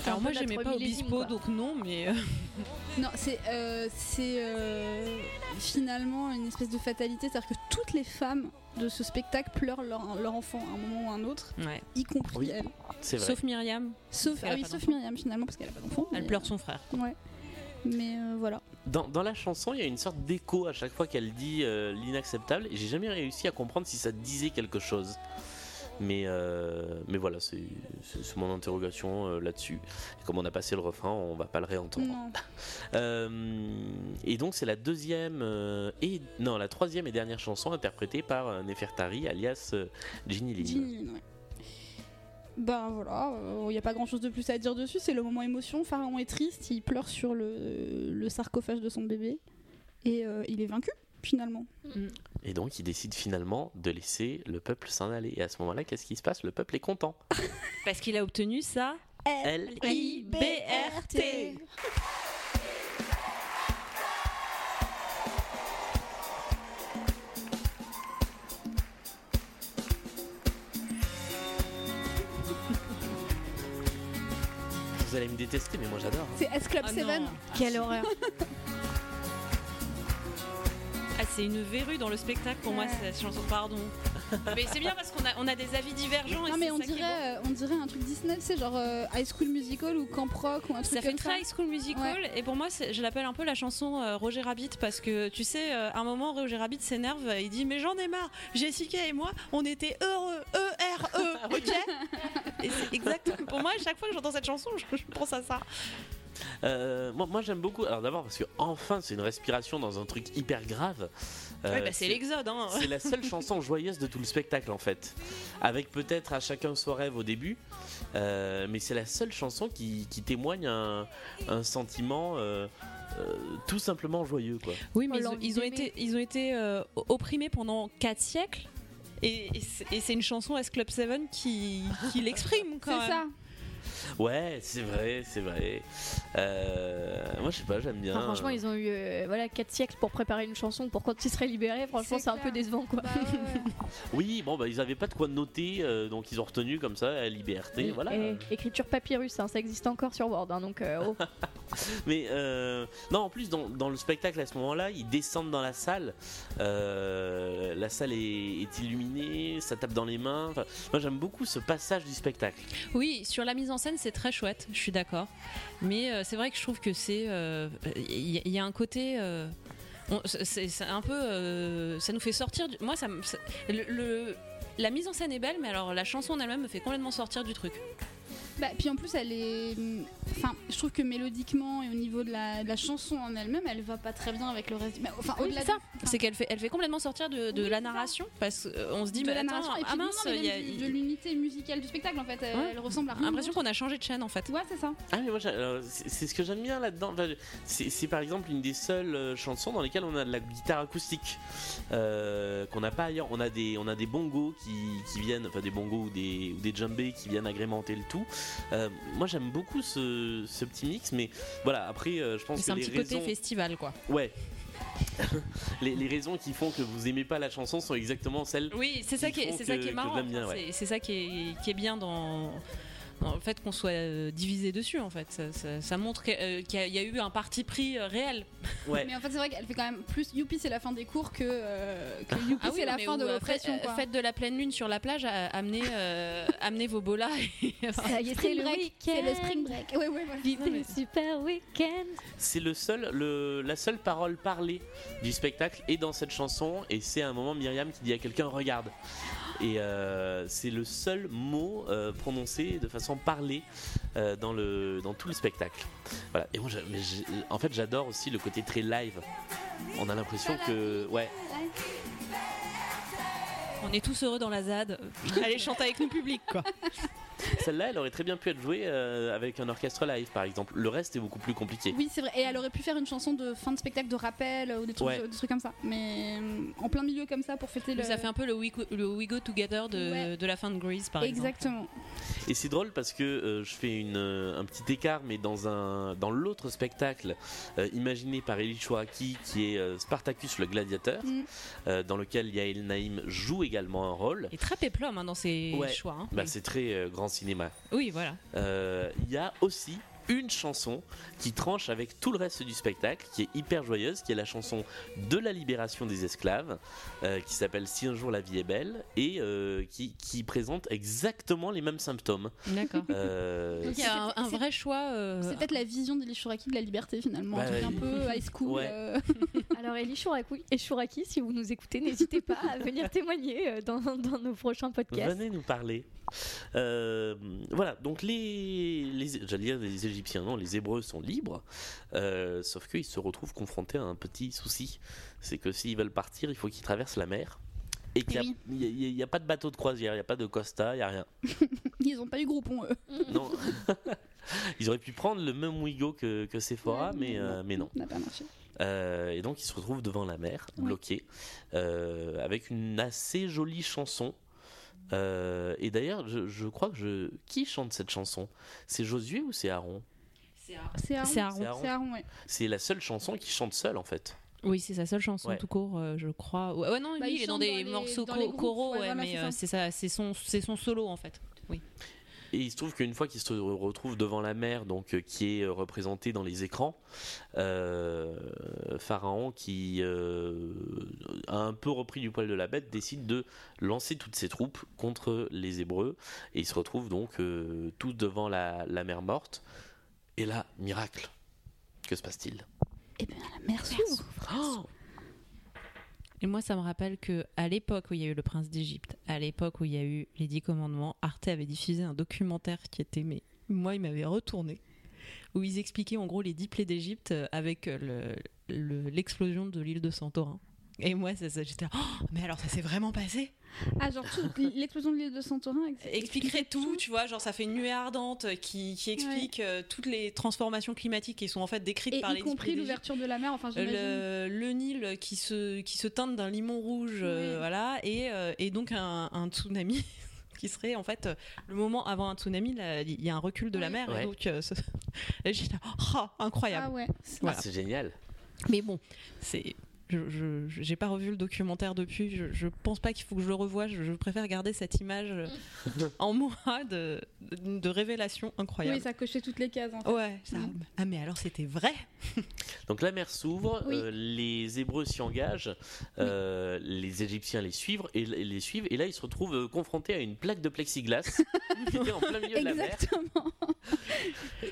Alors moi j'aimais pas 3000 millésime, Obispo quoi. donc non mais euh, Non, c'est euh, euh, finalement une espèce de fatalité, c'est-à-dire que toutes les femmes de ce spectacle pleurent leur, leur enfant à un moment ou à un autre, ouais. y compris Oui. elle. Vrai. Sauf Myriam, Sauf, ah oui, sauf. Myriam finalement, parce qu'elle a pas d'enfant. elle mais- pleure son frère. Ouais. Mais euh, voilà. Dans, dans la chanson, il y a une sorte d'écho à chaque fois qu'elle dit euh, l'inacceptable, et j'ai jamais réussi à comprendre si ça disait quelque chose. Mais, euh, mais voilà, c'est mon interrogation euh, là-dessus. Et Comme on a passé le refrain, on va pas le réentendre. Non. Euh, et donc c'est la deuxième euh, et non la troisième et dernière chanson interprétée par Nefertari alias Ginny Lin. Ginny ouais. Ben voilà, il n'y a pas grand chose de plus à dire dessus, c'est le moment émotion. Pharaon est triste, il pleure sur le, le sarcophage de son bébé et euh, il est vaincu finalement. Et donc, il décide finalement de laisser le peuple s'en aller. Et à ce moment-là, qu'est-ce qui se passe? Le peuple est content. Parce qu'il a obtenu ça. L-I-B-R-T. Vous allez me détester, mais moi j'adore. C'est S Club Ah 7. non. Quelle horreur. C'est une verrue dans le spectacle pour moi, cette chanson. Pardon. mais c'est bien parce qu'on a, on a des avis divergents. et Non mais on dirait, euh, on dirait un truc Disney, c'est genre euh, High School Musical ou Camp Rock ou un truc Ça fait très High School Musical et pour moi je l'appelle un peu la chanson euh, Roger Rabbit parce que tu sais euh, à un moment Roger Rabbit s'énerve il dit mais j'en ai marre Jessica et moi on était heureux E R E ok? Et c'est exactement pour moi à chaque fois que j'entends cette chanson je, je pense à ça Euh, moi, moi, j'aime beaucoup. Alors d'abord parce que enfin c'est une respiration dans un truc hyper grave. Euh, Ouais, bah, c'est l'exode hein. C'est la seule chanson joyeuse de tout le spectacle en fait. Avec peut-être à chacun son rêve au début, euh, mais c'est la seule chanson qui, qui témoigne un, un sentiment euh, euh, tout simplement joyeux quoi. oui mais ils, ont- ils été ils ont été euh, opprimés pendant 4 siècles et, et c'est- une chanson S Club 7 qui, qui l'exprime quand C'est ça. Ouais, c'est vrai, c'est vrai. Euh, moi je sais pas, j'aime bien. Enfin, franchement, ils ont eu euh, voilà 4 siècles pour préparer une chanson pour quand ils seraient libérés. Franchement, C'est un peu décevant quoi. Bah, ouais. Oui, bon bah ils avaient pas de quoi noter, euh, donc ils ont retenu comme ça la liberté, voilà. Et écriture papyrus, hein, ça existe encore sur Word. hein, donc, euh, oh. Mais euh, non, en plus dans, dans le spectacle à ce moment-là, ils descendent dans la salle. Euh, la salle est, est illuminée, ça tape dans les mains. Enfin, moi j'aime beaucoup ce passage du spectacle. Oui, sur la mise en scène, c'est très chouette, je suis d'accord. Mais euh, c'est vrai que je trouve que c'est. euh, Il y, il y a un côté. euh, c'est un peu. euh, ça nous fait sortir. Moi, ça, le- la mise en scène est belle, mais alors la chanson en elle-même me fait complètement sortir du truc. Bah, puis en plus, elle est. Enfin, je trouve que mélodiquement et au niveau de la, de la chanson en elle-même, elle va pas très bien avec le reste. du- mais Enfin, Oui, au-delà c'est ça. de- enfin, C'est qu'elle fait, elle fait complètement sortir de, de Oui, la ça. narration parce qu'on se dit, de bah la attends, narration et puis ah non, mince, non, mais il y a de l'unité musicale du spectacle en fait. Elle, Ouais. elle ressemble à j'ai rien. l'impression qu'on a changé de chaîne en fait. Ouais, c'est ça. Ah mais moi alors, c'est c'est ce que j'aime bien là-dedans. Enfin, c'est c'est par exemple une des seules euh, chansons dans lesquelles on a de la guitare acoustique euh, qu'on n'a pas ailleurs. On a des on a des bongos qui, qui viennent, enfin des bongos ou des ou des djembés qui viennent agrémenter le tout. Euh, moi j'aime beaucoup ce, ce petit mix, mais voilà après euh, je pense C'est que un les petit côté festival quoi. ouais. les, les raisons qui font que vous aimez pas la chanson sont exactement celles Oui, c'est ça qui est, c'est ça qui marrant. ouais. c'est- C'est ça qui est, qui est bien dans, le fait qu'on soit euh, divisé dessus en fait. Ça, ça- ça montre euh, qu'il y, a- il y a eu un parti pris euh, réel. ouais. Mais en fait, c'est vrai qu'elle fait quand même plus Youpi, c'est la fin des cours que, euh, que Youpi, c'est non, la mais fin de l'oppression. faites, quoi. faites de la pleine lune sur la plage, amenez, euh, amenez vos bolas. et- Ça y est, c'est Spring le break. week-end. C'est le spring break. Ouais, ouais, voilà. Vivez le super week-end. C'est le seul, le, la seule parole parlée du spectacle est dans cette chanson et c'est à un moment Myriam qui dit à quelqu'un regarde et euh, c'est le seul mot euh, prononcé de façon parlée euh, dans le dans tout le spectacle. Voilà. Et moi, en fait, j'adore aussi le côté très live. On a l'impression que ouais, On est tous heureux dans la ZAD. Allez chanter avec nous public quoi. Celle-là, elle aurait très bien pu être jouée euh, avec un orchestre live, par exemple. Le reste est beaucoup plus compliqué. Oui, c'est vrai. Et elle aurait pu faire une chanson de fin de spectacle de rappel ou des trucs, Ouais. des trucs comme ça. Mais euh, en plein milieu comme ça pour fêter le. Ça fait un peu le We, Go- le We Go Together de, Ouais. de la fin de Grease par exemple. Exactement. Et c'est drôle parce que euh, je fais une, euh, un petit écart, mais dans, un, dans l'autre spectacle euh, imaginé par Elie Chouraki, qui est euh, Spartacus le gladiateur, Mm. euh, dans lequel Yael Naïm joue également un rôle. Et très péplum hein, dans ses Ouais. choix. hein. Bah, c'est très euh, grand cinéma. Oui, voilà. Euh, Il y a aussi une chanson qui tranche avec tout le reste du spectacle, qui est hyper joyeuse, qui est la chanson de la libération des esclaves, euh, qui s'appelle Si un jour la vie est belle, et euh, qui, qui présente exactement les mêmes symptômes. D'accord. Euh, Donc il y a un, vrai choix. euh, C'est peut-être la vision d'Eli Shuraki de la liberté finalement. Bah, un truc un oui. peu high school. Ouais. euh. Alors, Chouraki, et Chouraki, si vous nous écoutez, n'hésitez pas à venir témoigner dans, dans nos prochains podcasts. Venez nous parler. Euh, voilà, donc les, les j'allais dire les Égyptiens, non, les Hébreux sont libres, euh, sauf qu'ils se retrouvent confrontés à un petit souci, c'est que s'ils veulent partir, il faut qu'ils traversent la mer. Et qu'il oui. n'y a, pas de bateau de croisière, il n'y a pas de Costa, il n'y a rien. Ils ont pas eu gros pont eux. Non. Ils auraient pu prendre le même Wigo que, que Sephora, Ouais, mais, non. euh, mais non. Ça n'a pas marché. Euh, et donc ils se retrouvent devant la mer, bloqués, euh, avec une assez jolie chanson. Euh, et d'ailleurs, je, je crois que je. Qui chante cette chanson? C'est Josué ou c'est Aaron? C'est Aaron. C'est Aaron. C'est Aaron. C'est Aaron, ouais. C'est la seule chanson qui chante seul en fait. Oui, c'est sa seule chanson Ouais. tout court, euh, je crois. Ouais, ouais, non, Bah, lui, il il est dans des dans les- morceaux dans co- groupes, coraux, ouais, ouais, voilà, mais c'est euh, ça. c'est ça, c'est son, c'est son solo en fait. Et il se trouve qu'une fois qu'il se retrouve devant la mer, donc euh, qui est euh, représentée dans les écrans, euh, Pharaon, qui a un peu repris du poil de la bête, décide de lancer toutes ses troupes contre les Hébreux, et il se retrouve donc tout devant la, la mer morte. Et là, miracle, que se passe-t-il? Et bien la mer s'ouvre. Oh Et moi, ça me rappelle que à l'époque où il y a eu le Prince d'Égypte, à l'époque où il y a eu les Dix Commandements, Arte avait diffusé un documentaire qui était, mais moi, il m'avait retourné, où ils expliquaient en gros les dix plaies d'Égypte euh, avec euh, le- le- l'explosion de l'île de Santorin. Et moi, ça, ça- j'étais là, Oh, mais alors ça s'est vraiment passé? Ah, genre tout- l'explosion de l'île de Santorin. ex- Expliquerait tout, tu vois, genre ça fait une nuée ardente qui, qui explique euh, toutes les transformations climatiques qui sont en fait décrites Et par y les dix compris l'ouverture de la mer, enfin j'imagine. le, le Nil qui se, qui se teinte d'un limon rouge, euh, voilà, et, euh, et donc un, un tsunami qui serait en fait le moment avant un tsunami, il y a un recul de la mer, Ouais. et donc euh, ce- et là, oh, incroyable. Ah ouais. Voilà. Ah, C'est génial. Mais bon, c'est. Je j'ai pas revu le documentaire depuis. Je, je pense pas qu'il faut que je le revoie. Je, je préfère garder cette image euh, en moi de, de, de révélation incroyable. Oui, ça cochait toutes les cases. En fait. Ouais. ça- Mhm. Ah mais alors c'était vrai. Donc la mer s'ouvre, Oui. euh, les Hébreux s'y engagent, euh, les Égyptiens les suivent et les suivent et là ils se retrouvent euh, confrontés à une plaque de plexiglas qui était en plein milieu de la mer Exactement.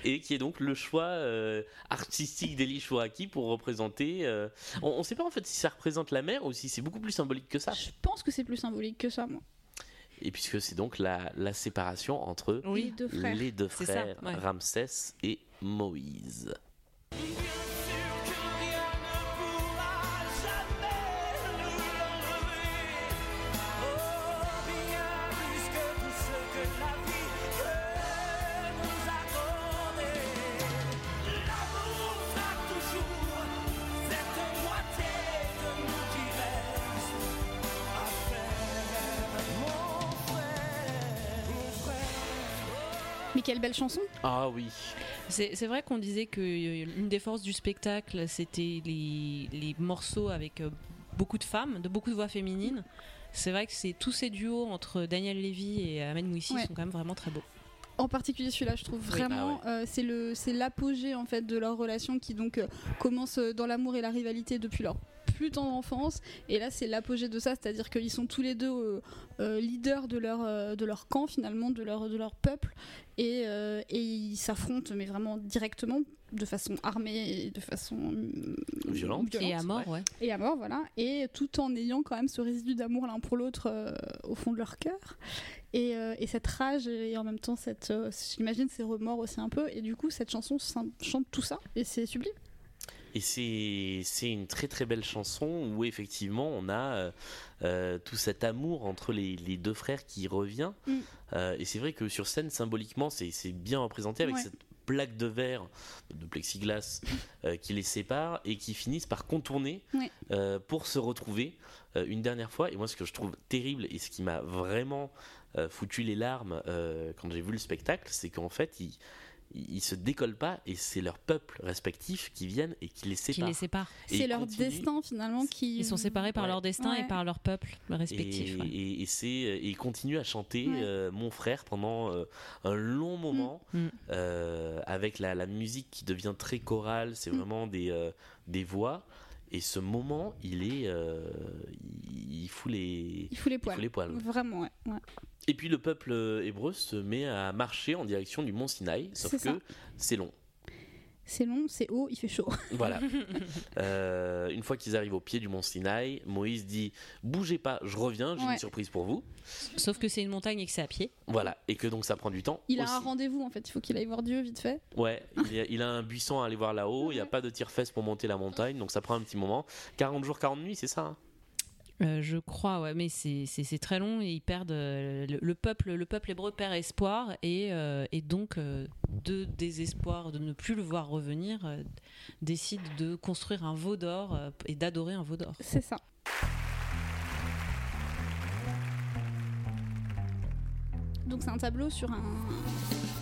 et qui est donc le choix euh, artistique d'Eli Chouaki pour représenter. euh, on ne sait pas en fait si ça représente la mer ou si c'est beaucoup plus symbolique que ça. Je pense que c'est plus symbolique que ça, moi. Et puisque c'est donc la, la séparation entre Les deux frères. les deux C'est ça, frères ouais. Ramsès et Moïse. Belle chanson. Ah oui. C'est vrai qu'on disait que euh, l'une des forces du spectacle, c'était les, les morceaux avec euh, beaucoup de femmes, de beaucoup de voix féminines. C'est vrai que c'est tous ces duos entre Daniel Lévy et Ahmed Mouissi Ouais. sont quand même vraiment très beaux. En particulier celui-là, je trouve vraiment, euh, c'est le, c'est l'apogée en fait de leur relation qui donc euh, commence dans l'amour et la rivalité depuis leur plus tendre enfance. Et là, c'est l'apogée de ça, c'est-à-dire qu'ils sont tous les deux euh, euh, leaders de leur euh, de leur camp finalement, de leur de leur peuple, et, euh, et ils s'affrontent mais vraiment directement, de façon armée et de façon Violente. Et à mort, ouais. et à mort, voilà, et tout en ayant quand même ce résidu d'amour l'un pour l'autre euh, au fond de leur cœur, et, euh, et cette rage et en même temps cette, euh, j'imagine ces remords aussi un peu, et du coup cette chanson chante tout ça, et c'est sublime. Et c'est une très très belle chanson où effectivement on a euh, euh, tout cet amour entre les, les deux frères qui revient. Mm. Euh, et c'est vrai que sur scène, symboliquement, c'est bien représenté avec Ouais. cette plaque de verre, de plexiglas, euh, qui les sépare et qui finissent par contourner euh, pour se retrouver euh, une dernière fois. Et moi, ce que je trouve terrible et ce qui m'a vraiment foutu les larmes quand j'ai vu le spectacle, c'est qu'en fait, ils, ils se décollent pas et c'est leur peuple respectif qui viennent et qui les Qui séparent. les séparent. C'est leur continuent. destin finalement qui... Ils sont séparés par Ouais. leur destin Ouais. et par leur peuple respectif. Et, ouais. et- et c'est et ils continuent à chanter Ouais. euh, mon frère pendant euh, un long moment Mm. euh, avec la, la musique qui devient très chorale c'est Mm. vraiment des euh, des voix et ce moment il est euh, il, fout les Il fout les il poils. fout les poils. Vraiment, ouais. ouais. et puis le peuple hébreu se met à marcher en direction du mont Sinaï sauf que c'est long C'est long, c'est haut, il fait chaud. Voilà. Euh, une fois qu'ils arrivent au pied du mont Sinaï, Moïse dit Bougez pas, je reviens, j'ai Ouais. une surprise pour vous. Sauf que c'est une montagne et que c'est à pied. Voilà. Et que donc ça prend du temps. Il a un rendez-vous en fait, il faut qu'il aille voir Dieu vite fait. Ouais, il a, il a un buisson à aller voir là-haut, il n'y a pas de tire-fesse pour monter la montagne, donc ça prend un petit moment. 40 jours, 40 nuits, c'est ça hein? Euh, je crois, ouais, mais c'est- très long et ils perdent euh, le, le peuple, le peuple hébreu perd espoir et, euh, et donc euh, de désespoir de ne plus le voir revenir, euh, décide de construire un veau d'or euh, et d'adorer un veau d'or. C'est ça. Donc c'est un tableau sur un.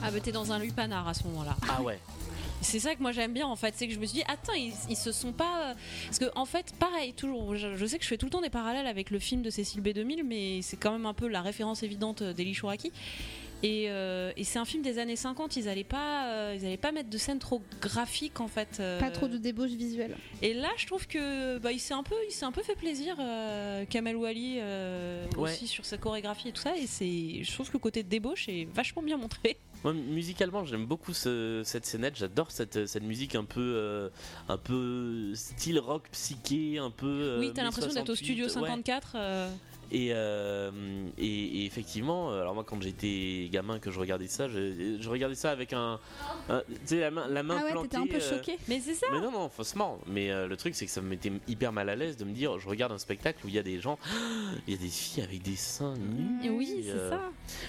Ah bah t'es dans un lupanar à ce moment-là. Ah ouais. C'est ça que moi j'aime bien en fait, c'est que je me suis dit attends ils, ils se sont pas parce que en fait pareil toujours je, je sais que je fais tout le temps des parallèles avec le film de Cécile B2000 mais c'est quand même un peu la référence évidente d'Eli Chouraki et, euh, et c'est un film des années 50 ils allaient pas euh, ils allaient pas mettre de scènes trop graphiques en fait euh. Pas trop de débauche visuelle. et là je trouve que bah, il s'est un peu il s'est un peu fait plaisir euh, Kamel Wally euh, Ouais. aussi sur sa chorégraphie et tout ça et c'est je trouve que le côté de débauche est vachement bien montré Moi, musicalement, j'aime beaucoup ce- cette scénette. J'adore cette, cette musique un peu, euh, un peu style rock psyché, un peu. euh, oui t'as l'impression d'être au 68, studio ouais. 54 euh, Et, euh, et, et effectivement, euh, alors moi quand j'étais gamin que je regardais ça, je, je regardais ça avec un, un- tu sais la main, la main Ah ouais, plantée. un peu euh, choqué. mais c'est ça mais non, non, faussement. Mais euh, le truc, c'est que ça me mettait hyper mal à l'aise de me dire, je regarde un spectacle où il y a des gens, il y a des filles avec des seins nus. Et oui, c'est ça.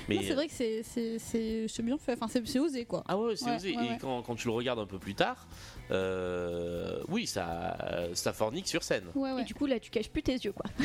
Mais c'est vrai que c'est c'est bien fait. Enfin c'est c'est osé quoi. ah ouais, c'est Ouais, osé. ouais, Et quand tu le regardes un peu plus tard, euh, oui, ça, ça fornique sur scène. Ouais ouais. Et du coup, là, tu caches plus tes yeux, quoi.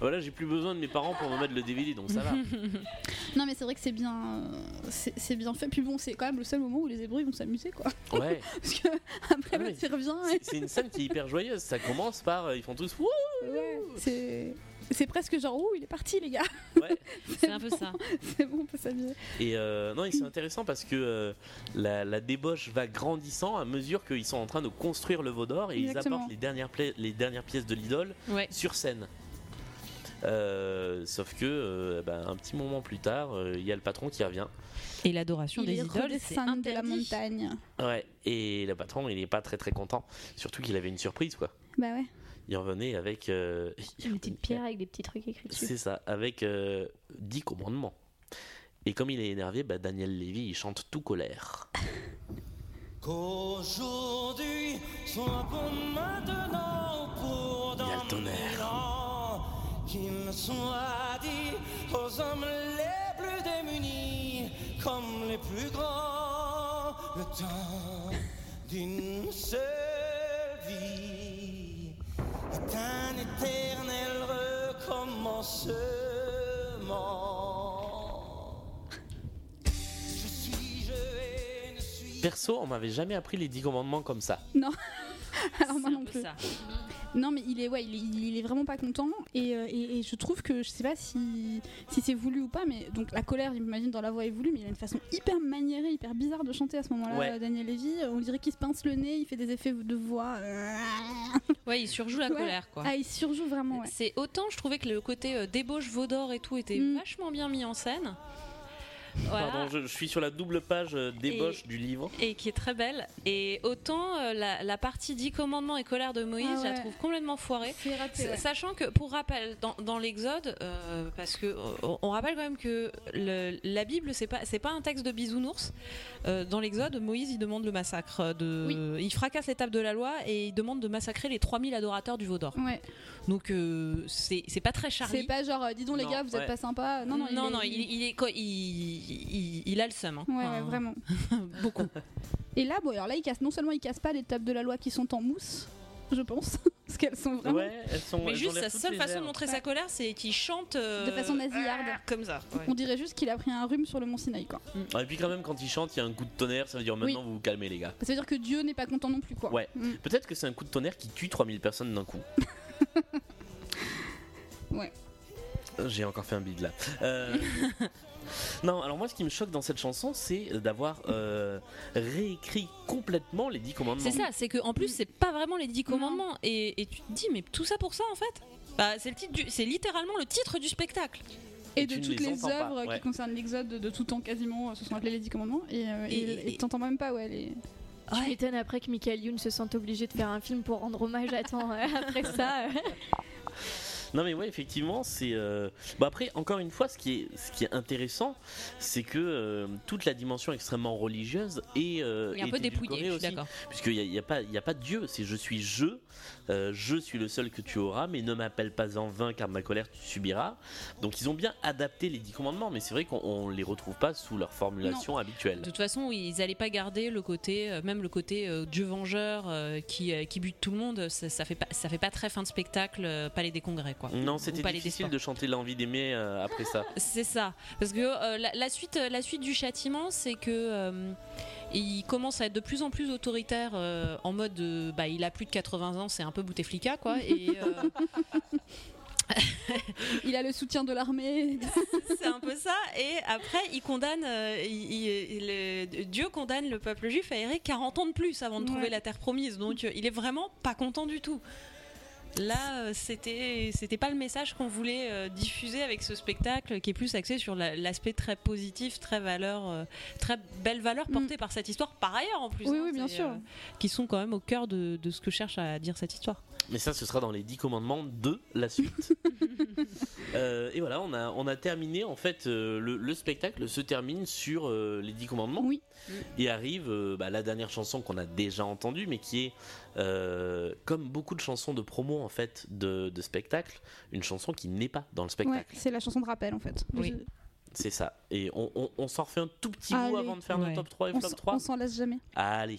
Voilà, j'ai plus besoin de mes parents pour me mettre le DVD, donc ça va. Non mais c'est vrai que c'est bien euh, c'est c'est bien fait. Puis bon c'est quand même le seul moment où les hébreux ils vont s'amuser quoi. Ouais. Parce que après Ah il revient. C'est- C'est une scène qui est hyper joyeuse. Ça commence par, euh, ils font tous. Ouais, c'est c'est presque genre ouh il est parti les gars. Ouais. C'est un peu ça. C'est bon on peut s'amuser. Et euh, non, et c'est intéressant parce que euh, la, la débauche va grandissant à mesure qu'ils sont en train de construire le veau d'or et Exactement. ils apportent les dernières, pla- les dernières pièces de l'idole Ouais. sur scène. Euh, sauf que euh, ben, un petit moment plus tard, euh, il y a le patron qui revient. Et l'adoration Il des idoles, c'est redescendu de la interdit. montagne. Ouais. Et le patron, il est pas très très content. Surtout qu'il avait une surprise quoi. Bah ouais. Il revenait avec. euh, Une petite pierre avec des petits trucs écrits dessus. C'est ça, avec euh, 10 commandements. Et comme il est énervé, bah, Daniel Lévy il chante tout colère. Qu'aujourd'hui soit pour maintenant, pour dans Il y a le tonnerre. qu'il soit dit aux hommes les plus démunis comme les plus grands, le temps d'une seule est un éternel recommencement. Je suis, je hais, ne suis Perso, on m'avait jamais appris les 10 commandements comme ça. Alors moi C'est un non peu plus. ça. Non mais il est ouais il est, il est vraiment pas content et, euh, et, et je trouve que je sais pas si, si c'est voulu ou pas mais donc la colère j'imagine dans la voix est voulue mais il a une façon hyper maniérée hyper bizarre de chanter à ce moment-là Ouais. Daniel Lévy on dirait qu'il se pince le nez il fait des effets de voix euh, Ouais, il surjoue la Ouais. colère, quoi. ah il surjoue vraiment ouais. C'est autant, je trouvais que le côté euh, débauche Vaudor et tout était Mm. vachement bien mis en scène. Voilà. Pardon, je, je suis sur la double page euh, débauche du livre. Et qui est très belle. Et autant euh, la, la partie 10 commandements et colère de Moïse, Ah je la trouve complètement foirée. C'est raté, ouais. Sachant que, pour rappel, dans, dans l'Exode, euh, parce que on, on rappelle quand même que le- la Bible, c'est pas c'est pas un texte de bisounours. Euh, dans l'Exode, Moïse il demande le massacre de, il fracasse l'étape de la loi et il demande de massacrer les 3000 adorateurs du Vaudor. Ouais. Donc euh, c'est c'est pas très c'est Charlie. pas genre dis donc les Non, gars vous êtes pas sympa non non il non, est- non, il, il est il, il, il a le seum. hein. Ouais, Enfin, ouais, vraiment. Beaucoup. Et là, bon, alors là, il casse, non seulement il casse pas les tables de la loi qui sont en mousse, je pense, parce qu'elles sont vraiment Ouais, elles sont. Mais elles juste sa seule façon de montrer sa colère, c'est qu'il chante euh, de façon nasillarde. comme ça. ouais. On dirait juste qu'il a pris un rhume sur le mont Sinaï, quoi. Ah, Et puis quand même, quand il chante, il y a un coup de tonnerre. Ça veut dire maintenant vous vous calmez, les gars. Ça veut dire que Dieu n'est pas content non plus, quoi. Ouais. Mm. Peut-être que c'est un coup de tonnerre qui tue 3000 personnes d'un coup. Ouais. J'ai encore fait un bide là. Euh, non, alors moi, ce qui me choque dans cette chanson, c'est d'avoir euh, réécrit complètement les 10 commandements. C'est ça, c'est que en plus c'est pas vraiment les dix commandements et, et tu te dis mais tout ça pour ça en fait? Bah, c'est le titre du, c'est littéralement le titre du spectacle. Et, Et de toutes les les, entends pas, œuvres ouais. qui concernent l'Exode de, de tout temps quasiment, euh, se sont appelés les Dix Commandements. Et euh, Et- et- et et- t'entends même pas, ouais. Les... Tu m'étonnes après que Michael Youn se sente obligé de faire un film pour rendre hommage à ton, euh, après ça. Non mais ouais effectivement c'est euh, bon après encore une fois ce qui est ce qui est intéressant c'est que euh, toute la dimension extrêmement religieuse est, euh, Il est un est peu dépouillé, édulcorée je suis aussi. d'accord. puisqu'il n'y a, y a pas il y a pas de Dieu c'est je suis je euh, je suis le seul que tu auras mais ne m'appelle pas en vain car ma colère tu subiras donc ils ont bien adapté les dix commandements mais c'est vrai qu'on on les retrouve pas sous leur formulation habituelle. De toute façon, ils n'allaient pas garder le côté, euh, même le côté euh, Dieu vengeur euh, qui, qui bute tout le monde. Ça, ça fait pas, ça fait pas très fin de spectacle, Palais des Congrès, quoi. non c'était difficile de chanter l'envie d'aimer après ça. C'est ça, parce que la, la suite, la suite du châtiment, c'est que il commence à être de plus en plus autoritaire euh, en mode, euh, bah, il a plus de 80 ans, c'est un peu Bouteflika, quoi. Et euh, Il a le soutien de l'armée. c'est un peu ça. Et après, il condamne, il- Dieu condamne le peuple juif à errer 40 ans de plus avant de trouver la terre promise. Donc, il est vraiment pas content du tout. Là, euh, c'était c'était pas le message qu'on voulait euh, diffuser avec ce spectacle, qui est plus axé sur la- l'aspect très positif, très valeur, euh, très belle valeur portée par cette histoire. Par ailleurs, en plus, Mm. Oui, hein, oui, bien c'est, sûr. qui sont quand même au cœur de, de ce que cherche à dire cette histoire. Mais ça, ce sera dans les 10 commandements de la suite. Euh, et voilà, on a, on a terminé. En fait, euh, le, le spectacle se termine sur euh, les 10 commandements. Oui. Et arrive euh, bah, la dernière chanson qu'on a déjà entendue, mais qui est, euh, comme beaucoup de chansons de promo en fait de, de spectacle, une chanson qui n'est pas dans le Ouais, spectacle. c'est la chanson de rappel en fait. Oui. Je- C'est ça. Et on, on- on s'en refait un tout petit bout avant de faire Ouais. nos top 3 et On flop s- 3. on s'en laisse jamais. Allez.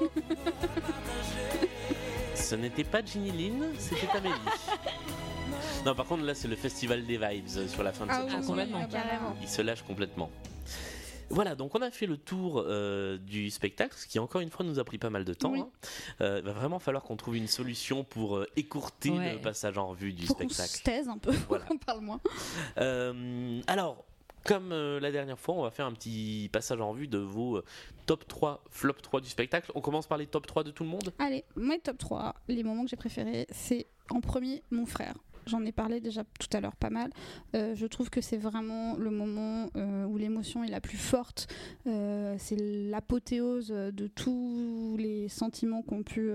Ce n'était pas Ginny Lynn, c'était Amélie. non, par contre, là, c'est le festival des vibes euh, sur la fin de Ah cette oui, chanson. complètement. Il se lâche complètement. Voilà, donc on a fait le tour euh, du spectacle, ce qui encore une fois nous a pris pas mal de temps. Oui. hein. Euh, il va vraiment falloir qu'on trouve une solution pour euh, écourter Ouais. le passage en revue du Faut qu'on se spectacle. taise un peu, Voilà. qu'on parle moins. Alors, comme la dernière fois, on va faire un petit passage en revue de vos top 3, flop 3 du spectacle. On commence par les top 3 de tout le monde? Allez, mes top 3, les moments que j'ai préférés, c'est en premier mon frère. J'en ai parlé déjà tout à l'heure pas mal. Euh, je trouve que c'est vraiment le moment euh, où l'émotion est la plus forte. Euh, c'est l'apothéose de tous les sentiments qui ont pu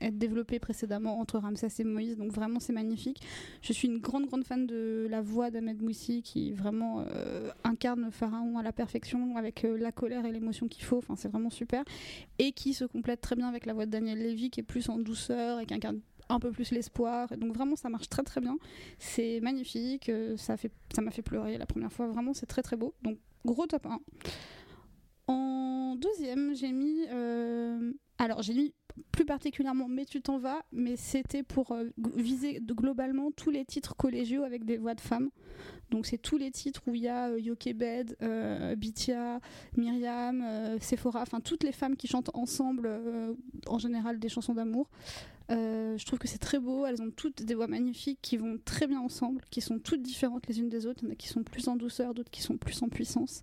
être développés précédemment entre Ramsès et Moïse. Donc vraiment c'est magnifique. Je suis une grande grande fan de la voix d'Ahmed Moussi qui vraiment incarne Pharaon à la perfection avec la colère et l'émotion qu'il faut. Enfin c'est vraiment super et qui se complète très bien avec la voix de Daniel Lévy qui est plus en douceur et qui incarne un peu plus l'espoir. Donc vraiment ça marche très très bien. C'est magnifique, euh, ça fait ça m'a fait pleurer la première fois, vraiment c'est très très beau. Donc gros top 1. En deuxième, j'ai mis euh, alors j'ai mis plus particulièrement Mais tu t'en vas, mais c'était pour euh, viser globalement tous les titres collégiaux avec des voix de femmes. Donc c'est tous les titres où il y a Yokebed, Bitia, Myriam, Sephora, enfin toutes les femmes qui chantent ensemble, en général des chansons d'amour. Euh, je trouve que c'est très beau, elles ont toutes des voix magnifiques qui vont très bien ensemble, qui sont toutes différentes les unes des autres. Il y en a qui sont plus en douceur, d'autres qui sont plus en puissance,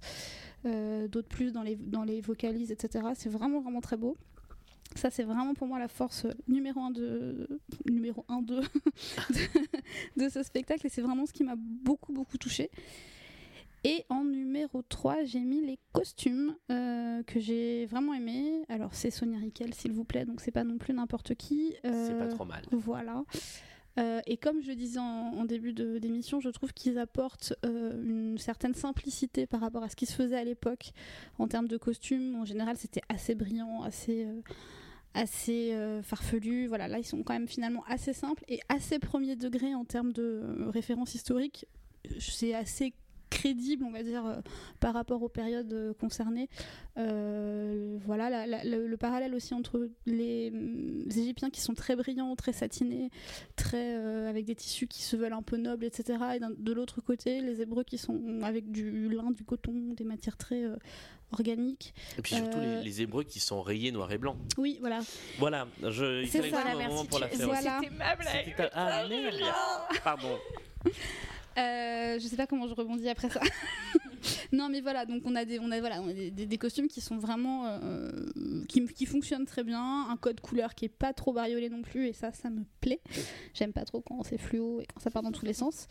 euh, d'autres plus dans les, dans les vocalises, etc. C'est vraiment vraiment très beau. Ça, c'est vraiment pour moi la force numéro un de, numéro un de, de, ce spectacle et c'est vraiment ce qui m'a beaucoup beaucoup touché. Et en numéro 3, j'ai mis les costumes euh, que j'ai vraiment aimés. Alors, c'est Sonia Riquel, s'il vous plaît, donc c'est pas non plus n'importe qui. C'est pas Euh, trop mal. Voilà. Euh, et comme je le disais en, en début d'émission, je trouve qu'ils apportent euh, une certaine simplicité par rapport à ce qui se faisait à l'époque en termes de costumes. En général, c'était assez brillant, assez, euh, assez euh, farfelu. Voilà, là, ils sont quand même finalement assez simples et assez premier degré en termes de euh, références historiques. C'est assez crédible, on va dire, euh, par rapport aux périodes euh, concernées. Euh, voilà, la- la- le, le parallèle aussi entre les, hum, Égyptiens qui sont très brillants, très satinés, très euh, avec des tissus qui se veulent un peu nobles, etc. Et de l'autre côté, les Hébreux qui sont avec du lin, du coton, des matières très euh, organiques. Et puis surtout euh, les, les hébreux qui sont rayés noir et blanc. Oui, voilà. Voilà, je, il C'est fallait ça, que je trouve la un moment merci, pour la faire. Voilà. C'était ma blague. Ta- Ah Pardon. Euh, je sais pas comment je rebondis après ça. non, mais voilà, donc on a des, on a, voilà, on a des, des- des costumes qui sont vraiment. euh, qui, qui fonctionnent très bien, un code couleur qui est pas trop bariolé non plus, et ça, ça me plaît. J'aime pas trop quand c'est fluo et quand ça part dans tous les sens.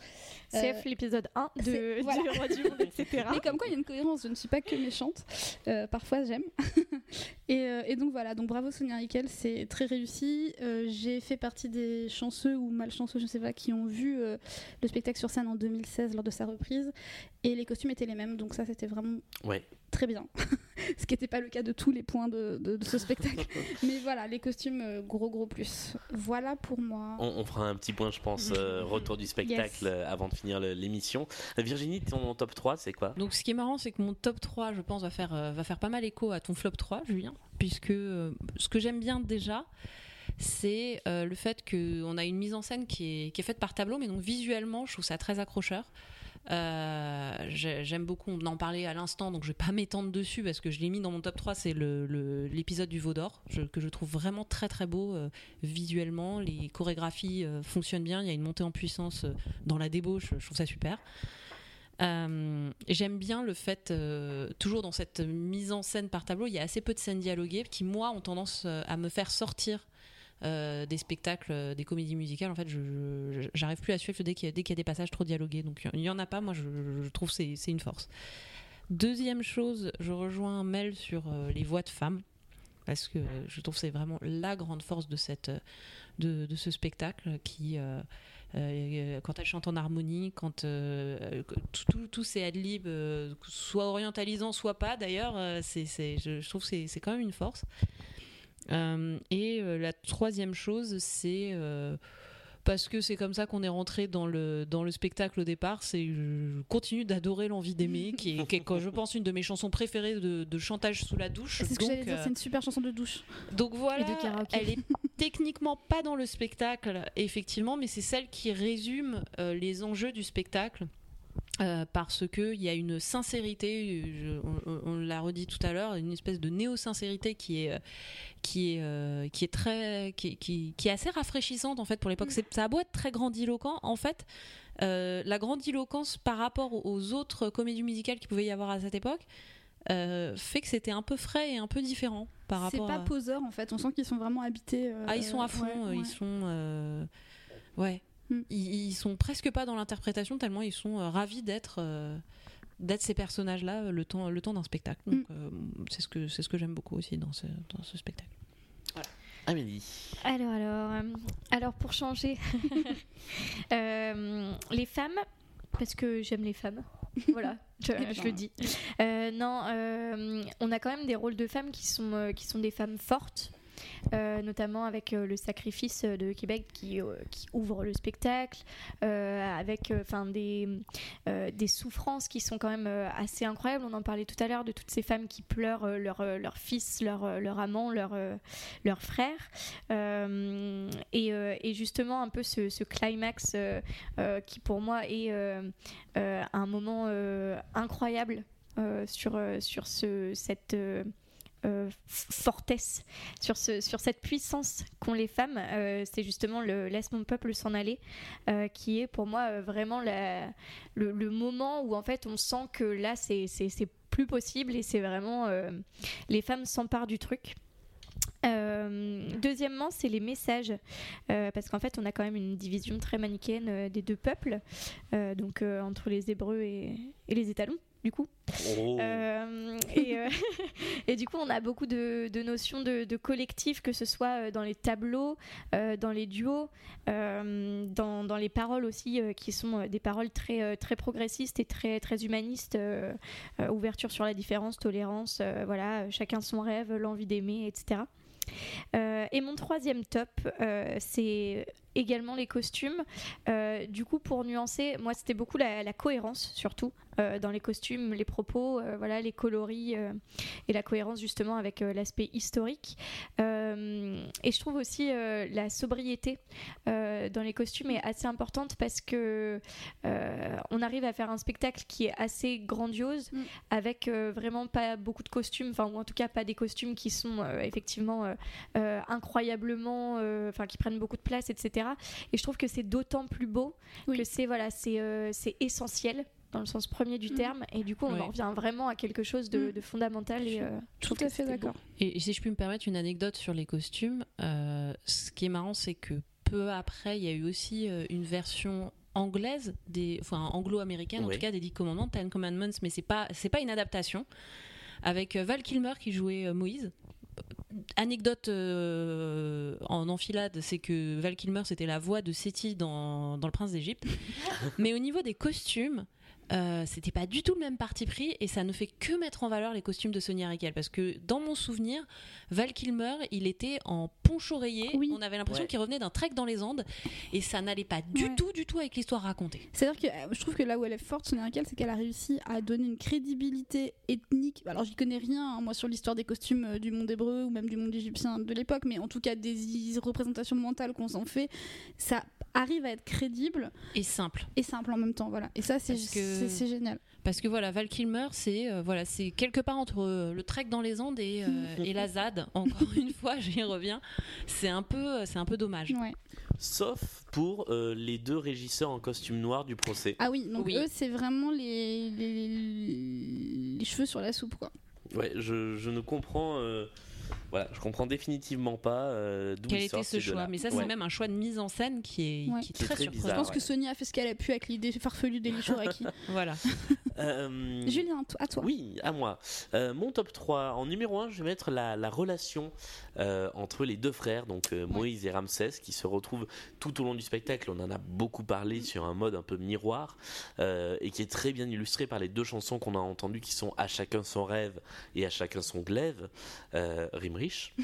CF l'épisode 1 de, voilà. du Roi du Monde, etc. Mais comme quoi, il y a une cohérence, je ne suis pas que méchante. Euh, parfois, j'aime. et, euh, et donc voilà, donc bravo Sonia Riquel, c'est très réussi. Euh, J'ai fait partie des chanceux ou malchanceux, je ne sais pas, qui ont vu euh, le spectacle sur scène en 2016 lors de sa reprise. Et les costumes étaient les mêmes, donc ça, c'était vraiment Ouais. très bien. Ce qui n'était pas le cas de tous les points de, de- de ce spectacle. Mais voilà, les costumes, euh, gros gros plus. Voilà pour moi. On, on fera un petit point, je pense, euh, retour du spectacle Yes. euh, avant de finir l'émission. Virginie, ton top 3, c'est quoi? Donc ce qui est marrant, c'est que mon top 3, je pense, va faire, euh, va faire pas mal écho à ton flop 3, Julien, puisque euh, ce que j'aime bien déjà, c'est euh, le fait qu'on a une mise en scène qui est, qui est faite par tableau, mais donc visuellement, je trouve ça très accrocheur. Euh, j'ai- J'aime beaucoup, on en parlait à l'instant, donc je vais pas m'étendre dessus parce que je l'ai mis dans mon top 3, c'est l'épisode le, l'épisode du Vaudor, que je trouve vraiment très très beau euh, visuellement. Les chorégraphies euh, fonctionnent bien, il y a une montée en puissance dans la débauche, je trouve ça super. J'aime bien le fait, toujours dans cette mise en scène par tableau, il y a assez peu de scènes dialoguées qui, moi, ont tendance à me faire sortir euh, des spectacles, euh, des comédies musicales. En fait, je j'arrive plus à suivre dès qu'il y, a- des passages trop dialogués. Donc, il y en a pas, moi, je, je trouve c'est une force. Deuxième chose, je rejoins Mel sur euh, les voix de femmes. Parce que je trouve c'est vraiment la grande force de, cette, de, de ce spectacle qui, quand elle chante en harmonie, quand euh, tous ces adlibs, soit orientalisants, soit pas d'ailleurs, je, je trouve c'est, c'est quand même une force. Euh, et euh, la troisième chose, c'est euh, parce que c'est comme ça qu'on est rentré dans le, dans le spectacle au départ, c'est je continue d'adorer l'envie d'aimer, qui est, qui est, quand je pense, une de mes chansons préférées de, de chantage sous la douche. C'est ce que Donc, j'allais dire, c'est une super chanson de douche. donc voilà, Et de karaoké. elle est techniquement pas dans le spectacle, effectivement, mais c'est celle qui résume euh, les enjeux du spectacle. Euh, parce que il y a une sincérité, je- on, l'a redit tout à l'heure, une espèce de néo-sincérité qui est euh, qui est euh, qui est très qui, qui- qui est assez rafraîchissante en fait pour l'époque. C'est- Ça a beau être très grandiloquent, en fait, euh, la grandiloquence par rapport aux autres comédies musicales qu'il pouvait y avoir à cette époque euh, fait que c'était un peu frais et un peu différent par C'est rapport. pas à... poseur en fait, on sent qu'ils sont vraiment habités. euh, Ah, ils sont à fond, ouais, ouais. ils sont. euh, Ouais. Hmm. Ils, ils sont presque pas dans l'interprétation, tellement ils sont euh, ravis d'être. euh, d'être ces personnages-là euh, le temps, le temps d'un spectacle. Hmm. Euh, c'est ce que, c'est ce que j'aime beaucoup aussi dans ce, dans ce spectacle. Amélie. Alors, alors, euh, alors pour changer, euh, les femmes, parce que j'aime les femmes. Voilà, je, je le dis. Euh, non, euh, on a quand même des rôles de femmes qui sont, euh, qui sont des femmes fortes. Euh, notamment avec euh, le sacrifice de Québec qui, euh, ouvre le spectacle, euh, avec euh, enfin des, euh, des souffrances qui sont quand même euh, assez incroyables. On en parlait tout à l'heure de toutes ces femmes qui pleurent euh, leur, euh, leur fils, leur, euh, leur amant, leur, euh, leur frère. Euh, et, euh, justement, un peu ce, climax euh, euh, qui pour moi est euh, euh, un moment euh, incroyable euh, sur, euh, sur ce, cette. euh, euh, fortesse sur, ce, sur cette puissance qu'ont les femmes, euh, c'est justement le Laisse mon peuple s'en aller, euh, qui est pour moi vraiment le, le moment où en fait on sent que là c'est c'est- c'est plus possible et c'est vraiment les femmes s'emparent du truc. Deuxièmement, c'est les messages, parce qu'en fait, on a quand même une division très manichéenne des deux peuples, donc entre les Hébreux et, et les Étalons, du coup. Oh. Euh, et, euh, et du coup, on a beaucoup de, de notions de, de collectif, que ce soit euh, dans les tableaux, euh, dans les duos, dans, dans les paroles aussi, qui sont des paroles très, très progressistes et très, très humanistes. ouverture sur la différence, tolérance, voilà, chacun son rêve, l'envie d'aimer, etc. Et mon troisième top, c'est également les costumes. Euh, du coup, pour nuancer, moi, c'était beaucoup la, la cohérence, surtout, euh, dans les costumes, les propos, euh, voilà, les coloris et la cohérence, justement, avec l'aspect historique. Et je trouve aussi la sobriété dans les costumes est assez importante parce que on arrive à faire un spectacle qui est assez grandiose Mm. avec vraiment pas beaucoup de costumes, enfin ou en tout cas pas des costumes qui sont effectivement incroyablement, enfin qui prennent beaucoup de place, etc. Et je trouve que c'est d'autant plus beau Oui. que c'est voilà, c'est euh, c'est essentiel dans le sens premier du Mhm. terme, et du coup, on Ouais. en revient vraiment à quelque chose de, de fondamental. Et, euh, Tout à fait d'accord. Et si je puis me permettre une anecdote sur les costumes, euh, ce qui est marrant, c'est que peu après, il y a eu aussi euh, une version anglaise, des, enfin anglo-américaine en tout cas, des Dix Commandements, Ten Commandments, mais c'est pas, c'est pas une adaptation, avec euh, Val Kilmer qui jouait euh, Moïse. Anecdote euh, en enfilade, c'est que Val Kilmer c'était la voix de Seti dans, dans Le Prince d'Égypte. Mais au niveau des costumes, euh, c'était pas du tout le même parti pris et ça ne fait que mettre en valeur les costumes de Sonia Rykiel parce que dans mon souvenir, Val Kilmer, il était en poncho rayé, Oui. on avait l'impression Ouais. qu'il revenait d'un trek dans les Andes et ça n'allait pas du Ouais. tout, du tout avec l'histoire racontée. C'est-à-dire que euh, je trouve que là où elle est forte, Sonia Rykiel, c'est qu'elle a réussi à donner une crédibilité ethnique. Alors, j'y connais rien, hein, moi, sur l'histoire des costumes euh, du monde hébreu ou même du monde égyptien de l'époque, mais en tout cas, des représentations mentales qu'on s'en fait, ça arrive à être crédible Et simple. et simple en même temps. Voilà. Et ça, c'est que- c'est- c'est génial. Parce que voilà, Val Kilmer, c'est euh, voilà, c'est quelque part entre euh, le trek dans les Andes et, euh, et la ZAD. Encore une fois, j'y reviens. C'est un peu, c'est un peu dommage. Ouais. Sauf pour euh, les deux régisseurs en costume noir du procès. Ah oui, donc Oui. eux, c'est vraiment les, les, les cheveux sur la soupe, quoi. Ouais, je, je ne comprends. Voilà, je comprends définitivement pas euh, d'où Quel était ce choix? Mais ça, Ouais. c'est même un choix de mise en scène qui est, Ouais. qui est Qui est très, très surprenant. Je pense que. Sonia a fait ce qu'elle a pu avec l'idée farfelue d'Eli Chouraki. Voilà. Euh, Julien, à toi. Oui, à moi. Euh, mon top 3. En numéro 1, je vais mettre la, la relation euh, entre les deux frères, donc euh, Moïse et Ramsès, qui se retrouvent tout au long du spectacle. On en a beaucoup parlé sur un mode un peu miroir euh, et qui est très bien illustré par les deux chansons qu'on a entendues qui sont À chacun son rêve et À chacun son glaive, euh, rime riche.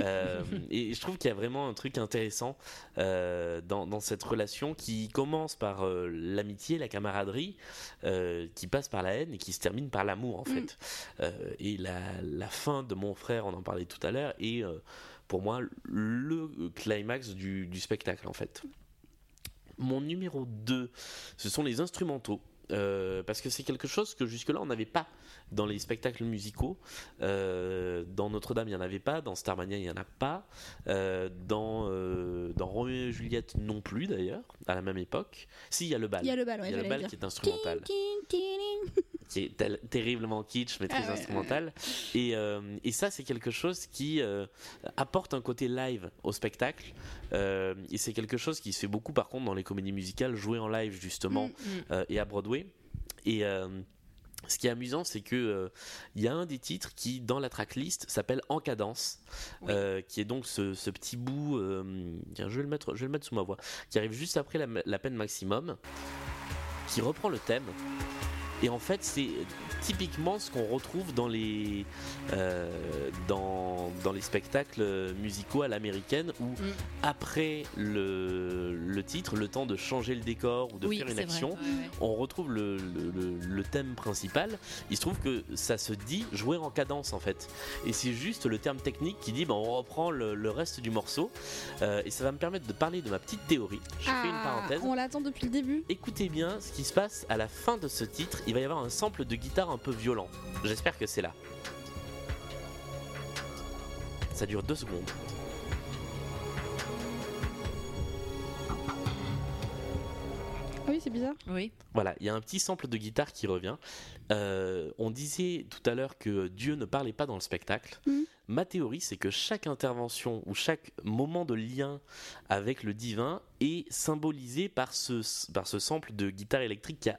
Euh, et je trouve qu'il y a vraiment un truc intéressant euh, dans, dans cette relation qui commence par euh, l'amitié, la camaraderie, qui passe par la haine et qui se termine par l'amour en fait. Euh, et la, la fin de mon frère, on en parlait tout à l'heure, est pour moi le climax du, du spectacle en fait. Mon numéro 2, ce sont les instrumentaux. Euh, parce que c'est quelque chose que jusque-là on n'avait pas dans les spectacles musicaux. Euh, dans Notre-Dame, il n'y en avait pas. Dans Starmania, il n'y en a pas. Euh, dans, euh, dans Roméo et Juliette, non plus d'ailleurs, à la même époque. Si, il y a le bal. Il y a le bal, ouais, Il y a le bal qui est instrumental qui est tel- terriblement kitsch mais très Ah ouais, instrumental et, euh, et ça c'est quelque chose qui apporte un côté live au spectacle et c'est quelque chose qui se fait beaucoup par contre dans les comédies musicales jouées en live justement Mm. euh, et à Broadway et ce qui est amusant, c'est que euh, il y a un des titres qui, dans la tracklist, s'appelle En cadence, euh, qui est donc ce, ce petit bout. euh, tiens, je vais le mettre, je vais le mettre sous ma voix, qui arrive juste après la, la peine maximum, qui reprend le thème. Et en fait, c'est typiquement ce qu'on retrouve dans les euh, dans, dans les spectacles musicaux à l'américaine où après le, le titre, le temps de changer le décor ou de oui, faire une vrai. action, Ouais, ouais. on retrouve le, le- le- le thème principal. Il se trouve que ça se dit jouer en cadence en fait. Et c'est juste le terme technique qui dit ben, on reprend le, le reste du morceau. Euh, et ça va me permettre de parler de ma petite théorie. Je fais une Ah, parenthèse. on l'attend depuis le début. Écoutez bien ce qui se passe à la fin de ce titre. Il va y avoir un sample de guitare un peu violent. J'espère que c'est là. Ça dure deux secondes. Ah oui, c'est bizarre. Oui. Voilà, il y a un petit sample de guitare qui revient. Euh, on disait tout à l'heure que Dieu ne parlait pas dans le spectacle. Mhm. Ma théorie, c'est que chaque intervention ou chaque moment de lien avec le divin est symbolisé par ce, par ce sample de guitare électrique qui a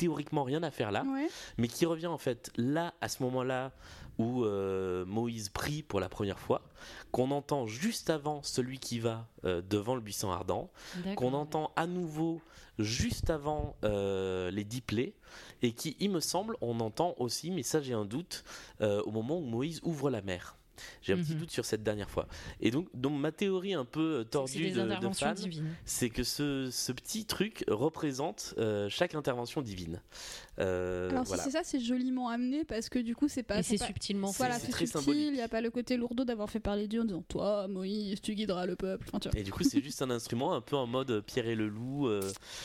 théoriquement rien à faire là, Ouais. mais qui revient en fait là, à ce moment-là où euh, Moïse prie pour la première fois, qu'on entend juste avant celui qui va euh, devant le buisson ardent, qu'on entend à nouveau juste avant euh, les diplés et qui, il me semble, on entend aussi, mais ça j'ai un doute, au moment où Moïse ouvre la mer. J'ai un petit Mhm. doute sur cette dernière fois. Et donc, donc ma théorie un peu tordue de, fan, c'est que ce, ce petit truc représente euh, chaque intervention divine. Euh, Alors voilà. si c'est ça, c'est joliment amené parce que du coup, c'est pas. Et c'est pas- subtilement. Voilà, c'est subtil. Il n'y a pas le côté lourdeau d'avoir fait parler Dieu en disant toi, Moïse, tu guideras le peuple. Enfin, tu vois. Et du coup, c'est juste un instrument un peu en mode Pierre et le loup euh,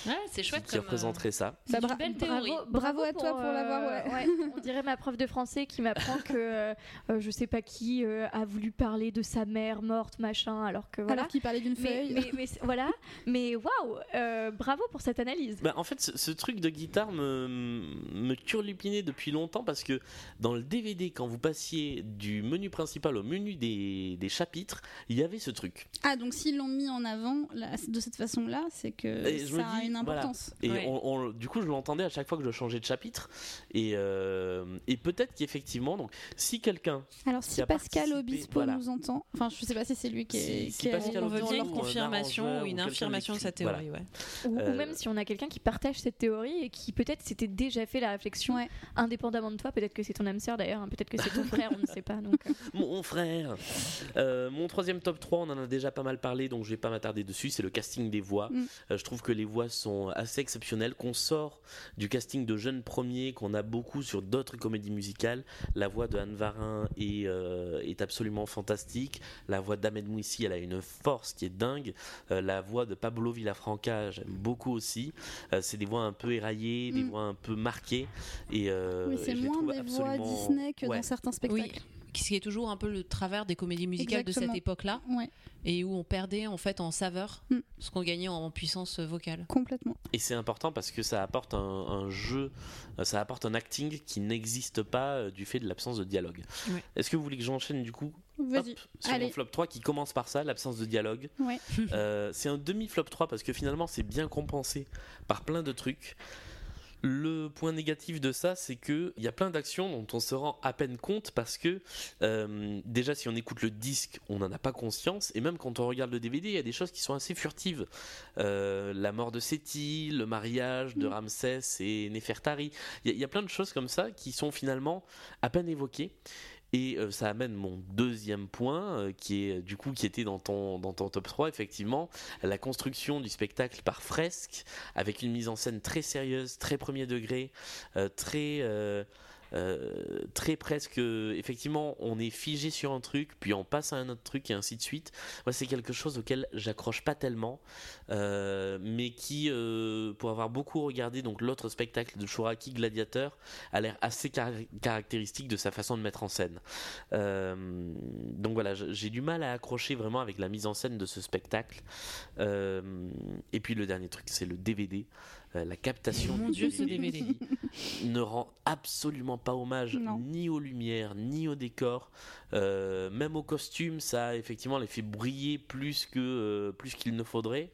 Ouais, c'est qui, chouette qui comme, euh, représenterait ça. Bah, une bra- belle bravo, théorie. bravo à toi pour l'avoir, ouais. on dirait ma prof de français qui m'apprend que euh, euh, je sais pas qui euh, a voulu parler de sa mère morte, machin, alors que voilà. Alors qu'il parlait d'une feuille. mais- voilà, mais waouh, euh, bravo pour cette analyse. Bah, en fait, ce, ce truc de guitare me, me turlupinait depuis longtemps parce que dans le DVD, quand vous passiez du menu principal au menu des, des chapitres, il y avait ce truc. Ah, donc s'ils l'ont mis en avant là, de cette façon-là, c'est que Et je me ça a dis, une voilà. importance. Et Ouais. on- on- du coup, je l'entendais à chaque fois que je changeais de chapitre. Et, euh, et peut-être qu'effectivement, donc, si quelqu'un. Alors si Pascal Obispo voilà. nous entend, enfin je sais pas si c'est lui qui est. Si- si qui Pascal On veut bien une un confirmation ou une infirmation de sa voilà. théorie. ouais. Ou, ou Euh, même si on a quelqu'un qui partage cette théorie et qui peut-être s'était déjà fait la réflexion Ouais. indépendamment de toi, peut-être que c'est ton âme sœur d'ailleurs, hein, peut-être que c'est ton frère, on ne sait pas. Donc, euh, Mon frère Euh, Mon troisième top 3, on en a déjà pas mal parlé, donc je vais pas m'attarder dessus, c'est le casting des voix. Mm. Euh, je trouve que les voix sont assez exceptionnelles, qu'on sort du casting de jeunes premiers, qu'on a beaucoup sur d'autres comédies musicales. La voix de Anne Varin est, est absolument fantastique. La voix d'Ahmed Mouissi, elle a une force qui est dingue. La voix de Pablo Villafranca, j'aime beaucoup aussi. C'est des voix un peu éraillées, des Mm. voix un peu Et, euh, Oui, et c'est je les moins des voix Disney que Ouais. dans certains spectacles. Ce qui est toujours un peu le travers des comédies musicales de cette époque-là, Ouais, et où on perdait en fait en saveur Mm. ce qu'on gagnait en puissance vocale. complètement. Et c'est important parce que ça apporte un, un jeu, euh, ça apporte un acting qui n'existe pas euh, du fait de l'absence de dialogue. Ouais. Est-ce que vous voulez que j'enchaîne du coup? Vas-y. hop, sur Allez. mon flop 3 qui commence par ça, l'absence de dialogue Ouais. Euh, C'est un demi-flop 3 parce que finalement c'est bien compensé par plein de trucs. Le point négatif de ça, c'est que il y a plein d'actions dont on se rend à peine compte parce que euh, déjà si on écoute le disque, on n'en a pas conscience et même quand on regarde le DVD, il y a des choses qui sont assez furtives. Euh, la mort de Séti, le mariage de Mm. Ramsès et Néfertari. Il y, a- il y a plein de choses comme ça qui sont finalement à peine évoquées. Et euh, ça amène mon deuxième point, euh, qui est du coup qui était dans ton, top 3, effectivement, la construction du spectacle par fresque, avec une mise en scène très sérieuse, très premier degré, euh, très, euh, très presque. euh, effectivement, on est figé sur un truc, puis on passe à un autre truc et ainsi de suite. Moi, c'est quelque chose auquel j'accroche pas tellement, euh, mais qui, pour avoir beaucoup regardé donc l'autre spectacle de Chouraki, Gladiateur, a l'air assez car- caractéristique de sa façon de mettre en scène. Donc voilà, j'ai du mal à accrocher vraiment avec la mise en scène de ce spectacle. Et puis le dernier truc, c'est le DVD. Euh, la captation Mon du Dieu, ce DVD. ne rend absolument pas hommage Non. ni aux lumières, ni au décor, Euh, même au costume. Ça, effectivement, les fait briller plus que euh, plus qu'il ne faudrait.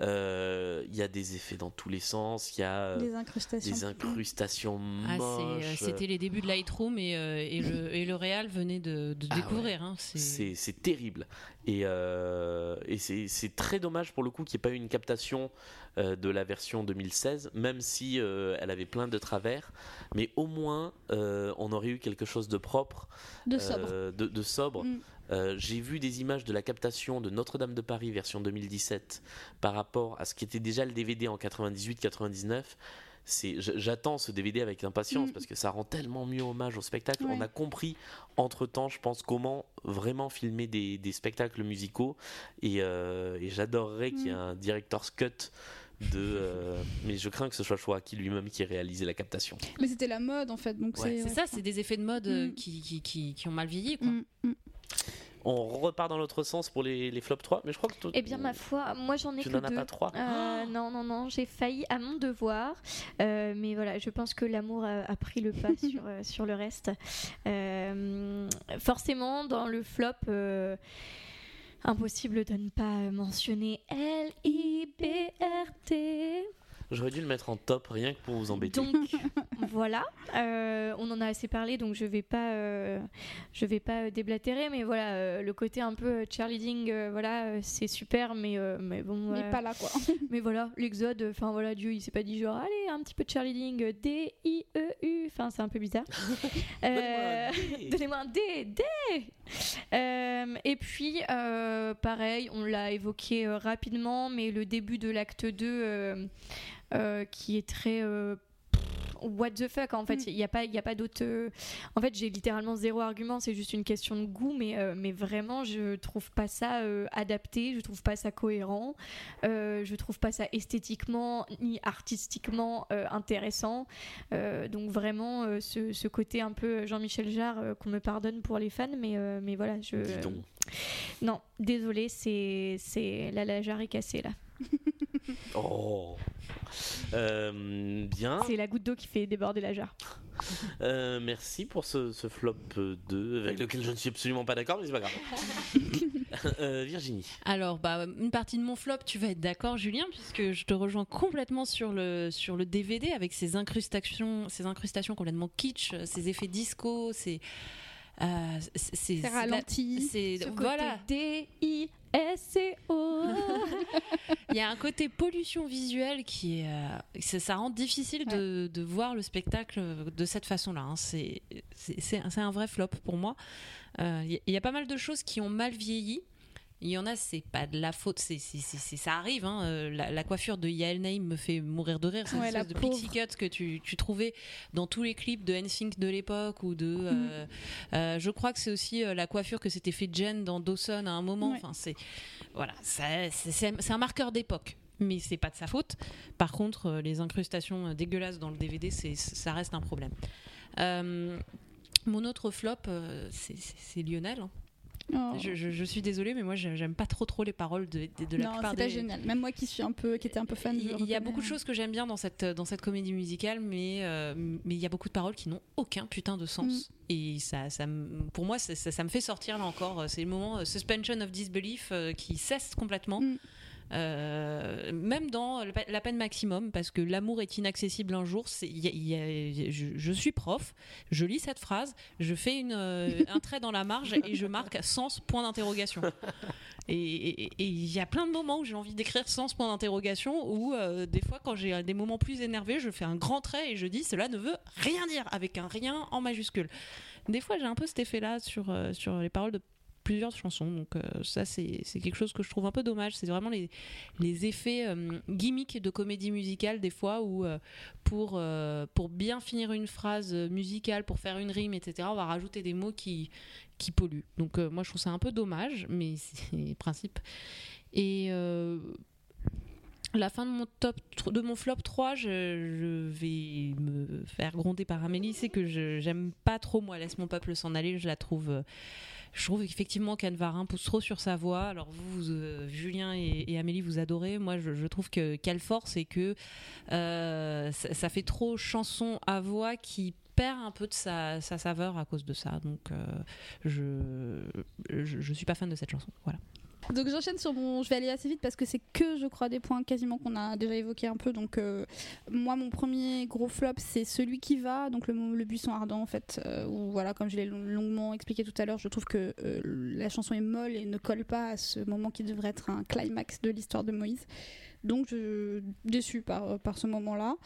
Euh, Il y a des effets dans tous les sens. Il y a euh, incrustations. des incrustations Ah, moches. euh, C'était les débuts de Lightroom et, euh, et, le, et le Real venait de, de Ah découvrir. hein, c'est- terrible. Et, euh, et c'est c'est très dommage pour le coup qu'il n'y ait pas eu une captation euh, de la version 2016, même si euh, elle avait plein de travers. Mais au moins, euh, on aurait eu quelque chose de propre, De sobre. de, de sobre. Mm. Euh, J'ai vu des images de la captation de Notre-Dame de Paris version 2017 par rapport à ce qui était déjà le DVD en 98-99. C'est, j- j'attends ce DVD avec impatience Mm. parce que ça rend tellement mieux hommage au spectacle. Ouais. On a compris entre temps, je pense, comment vraiment filmer des, des spectacles musicaux. Et, euh, et j'adorerais qu'il y ait Mm. un director's cut de. euh, mais je crains que ce soit Choaki lui-même qui ait réalisé la captation. Mais c'était la mode en fait, donc Ouais. c'est. Ça, c'est des effets de mode euh, Mm. qui, qui, qui, qui ont mal vieilli. Quoi. Mm, mm. On repart dans l'autre sens pour les, les flops 3, mais je crois que eh bien, ma foi, moi j'en ai tu que n'en as pas 3. Euh, non, non, non, j'ai failli à mon devoir. Euh, mais voilà, je pense que l'amour a, a pris le pas sur, sur le reste. Euh, forcément, dans le flop, euh, impossible de ne pas mentionner L-I-B-R-T. J'aurais dû le mettre en top rien que pour vous embêter. Donc voilà, euh, on en a assez parlé, donc je vais pas, euh, je vais pas déblatérer, mais voilà, euh, le côté un peu cheerleading, euh, voilà, c'est super, mais euh, mais bon, Mais euh, pas là quoi. mais voilà, l'exode, enfin voilà, Dieu, il s'est pas dit genre, allez, un petit peu de cheerleading, D I E U, enfin c'est un peu bizarre. Euh, Donnez-moi un D, D Euh, Et puis, euh, pareil, on l'a évoqué euh, rapidement, mais le début de l'acte 2, euh, euh, qui est très... euh, what the fuck en fait. Il n'y a pas, il y a pas d'autre. euh, En fait, j'ai littéralement zéro argument. C'est juste une question de goût, mais euh, mais vraiment, je trouve pas ça euh, adapté. Je trouve pas ça cohérent. Euh, je trouve pas ça esthétiquement ni artistiquement euh, intéressant. Euh, donc vraiment, euh, ce, ce côté un peu Jean-Michel Jarre euh, qu'on me pardonne pour les fans, mais euh, mais voilà, je. Dis donc. Non, désolé, c'est c'est la la jarre est cassée là. Oh. Euh, bien. C'est la goutte d'eau qui fait déborder la jarre. Euh, merci pour ce, ce flop euh, 2 avec lequel je ne suis absolument pas d'accord, mais c'est pas grave. Euh, Virginie. Alors, bah, une partie de mon flop, tu vas être d'accord, Julien, puisque je te rejoins complètement sur le, sur le DVD avec ses incrustations, ses incrustations complètement kitsch, ses effets disco, ses. Euh, c'est ralenti. C'est Ce voilà. D-I-S-C-O. Il y a un côté pollution visuelle qui est, euh, ça, ça rend difficile de, de voir le spectacle de cette façon-là. hein. C'est un vrai flop pour moi. Euh, y, il y a pas mal de choses qui ont mal vieilli. Il y en a, c'est pas de la faute, c'est c'est- c'est- ça arrive. hein. Euh, La, la coiffure de Yael Naïm me fait mourir de rire. C'est Ouais, espèce de pauvre. pixie cut que tu, tu trouvais dans tous les clips de NSYNC de l'époque ou de. Mhm. euh, euh, je crois que c'est aussi la coiffure que s'était fait Jen dans Dawson à un moment. Ouais. Enfin, c'est voilà, ça- c'est un marqueur d'époque. Mais c'est pas de sa faute. Par contre, euh, les incrustations euh, dégueulasses dans le DVD, c'est ça reste un problème. Euh, mon autre flop, c'est Lionel. hein. Oh. Je, je- je suis désolée, mais moi j'ai- j'aime pas trop trop les paroles de, de, de la non, plupart c'est des. génial. Même moi qui suis un peu, qui était un peu fan. Il il y a beaucoup de choses que j'aime bien dans cette, dans cette comédie musicale, mais euh, mais il y a beaucoup de paroles qui n'ont aucun putain de sens. Mm. Et ça, ça, me- pour moi, ça, ça- ça me fait sortir là encore. C'est le moment euh, suspension of disbelief euh, qui cesse complètement. Mm. Euh, même dans la pe- la peine maximum, parce que l'amour est inaccessible un jour. je, suis prof, je lis cette phrase, je fais euh, un trait dans la marge et je marque sens point d'interrogation. Et il y a plein de moments où j'ai envie d'écrire sans point d'interrogation, ou euh, des fois quand j'ai des moments plus énervés, je fais un grand trait et je dis cela ne veut rien dire, avec un rien en majuscule. Des fois j'ai un peu cet effet-là sur, sur les paroles de plusieurs chansons, donc euh, ça c'est quelque chose que je trouve un peu dommage, c'est vraiment les, les effets euh, gimmicks de comédie musicale des fois où euh, pour, euh, pour bien finir une phrase musicale, pour faire une rime, etc., on va rajouter des mots qui, qui polluent. Donc moi je trouve ça un peu dommage, mais c'est le principe. Et la fin de mon top de mon flop 3, je, vais me faire gronder par Amélie, c'est que j'aime pas trop moi laisse mon peuple s'en aller, je la trouve je trouve effectivement qu'Anne Varin pousse trop sur sa voix. Alors vous, euh, Julien et, Amélie, vous adorez. Moi, je, trouve que quelle force et que euh, ça, fait trop chanson à voix qui perd un peu de sa, sa saveur à cause de ça. Donc, euh, je, je je suis pas fan de cette chanson. Voilà. Donc j'enchaîne sur mon. Je vais aller assez vite parce que c'est que je crois des points quasiment qu'on a déjà évoqué un peu. Donc euh, moi mon premier gros flop c'est celui qui va, donc le, le buisson ardent en fait. euh, où voilà comme je l'ai long- longuement expliqué tout à l'heure, je trouve que euh, la chanson est molle et ne colle pas à ce moment qui devrait être un climax de l'histoire de Moïse. Donc je déçue par par ce moment là.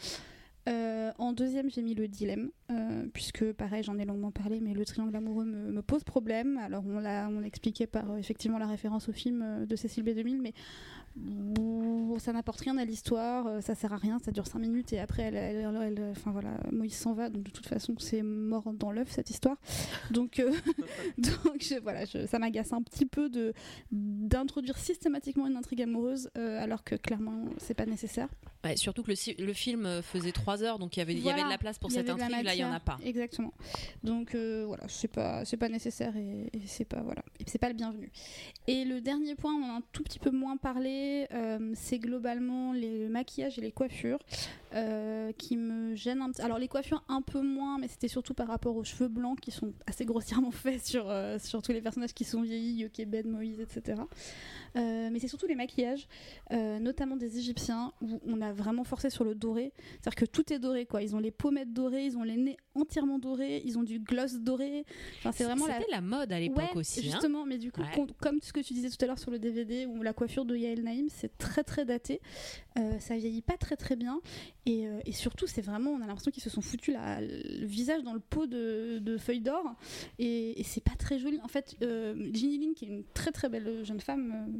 Euh, en deuxième, j'ai mis le dilemme, euh, puisque pareil, j'en ai longuement parlé, mais le triangle amoureux me, pose problème. Alors, on l'a expliqué par euh, effectivement la référence au film de Cécile B2000, mais ça n'apporte rien à l'histoire, euh, ça sert à rien, ça dure 5 minutes et après, elle, elle- elle- elle- enfin voilà, Moïse s'en va, donc de toute façon, c'est mort dans l'œuf cette histoire. Donc, euh, donc je- voilà, je- ça m'agace un petit peu de d'introduire systématiquement une intrigue amoureuse, euh, alors que clairement, c'est pas nécessaire. Ouais, surtout que le, film faisait 3 heures, donc il y avait, y de la place pour cette intrigue. Là, il y en a pas. Exactement. Donc euh, voilà, c'est pas pas nécessaire et, et c'est pas voilà, c'est pas le bienvenu. Et le dernier point, on en a un tout petit peu moins parlé, c'est globalement le maquillage et les coiffures euh, qui me gênent un petit. Alors les coiffures un peu moins, mais c'était surtout par rapport aux cheveux blancs qui sont assez grossièrement faits sur euh, sur tous les personnages qui sont vieillis, Yokebed, Moïse, etc. Euh, mais c'est surtout les maquillages, notamment des Égyptiens, où on a vraiment forcé sur le doré. C'est-à-dire que tout est doré, quoi. Ils ont les pommettes dorées, ils ont les nez entièrement dorés, ils ont du gloss doré. Enfin, c'est vraiment la... C'était la mode à l'époque Ouais, aussi. hein. justement, mais du coup, Ouais. com- comme ce que tu disais tout à l'heure sur le DVD, où la coiffure de Yael Naïm, c'est très très daté. Ça vieillit pas très très bien. Et, euh, et surtout, c'est vraiment, on a l'impression qu'ils se sont foutus la- le visage dans le pot de, de feuilles d'or. Et, et c'est pas très jolie. En fait, euh, Ginny Lin, qui est une très très belle jeune femme,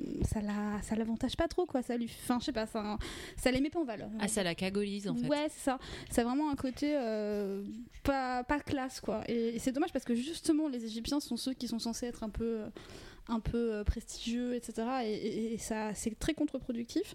euh, ça la, ça l'avantage pas trop, quoi. Ça lui, enfin, je sais pas, ça, ça les met pas en valeur. Ah, ça la cagolise en fait. Ouais, c'est ça. C'est vraiment un côté euh, pas, pas classe, quoi. Et, et c'est dommage parce que justement, les Égyptiens sont ceux qui sont censés être un peu, un peu prestigieux, etc. Et, et- et ça, c'est très contre-productif.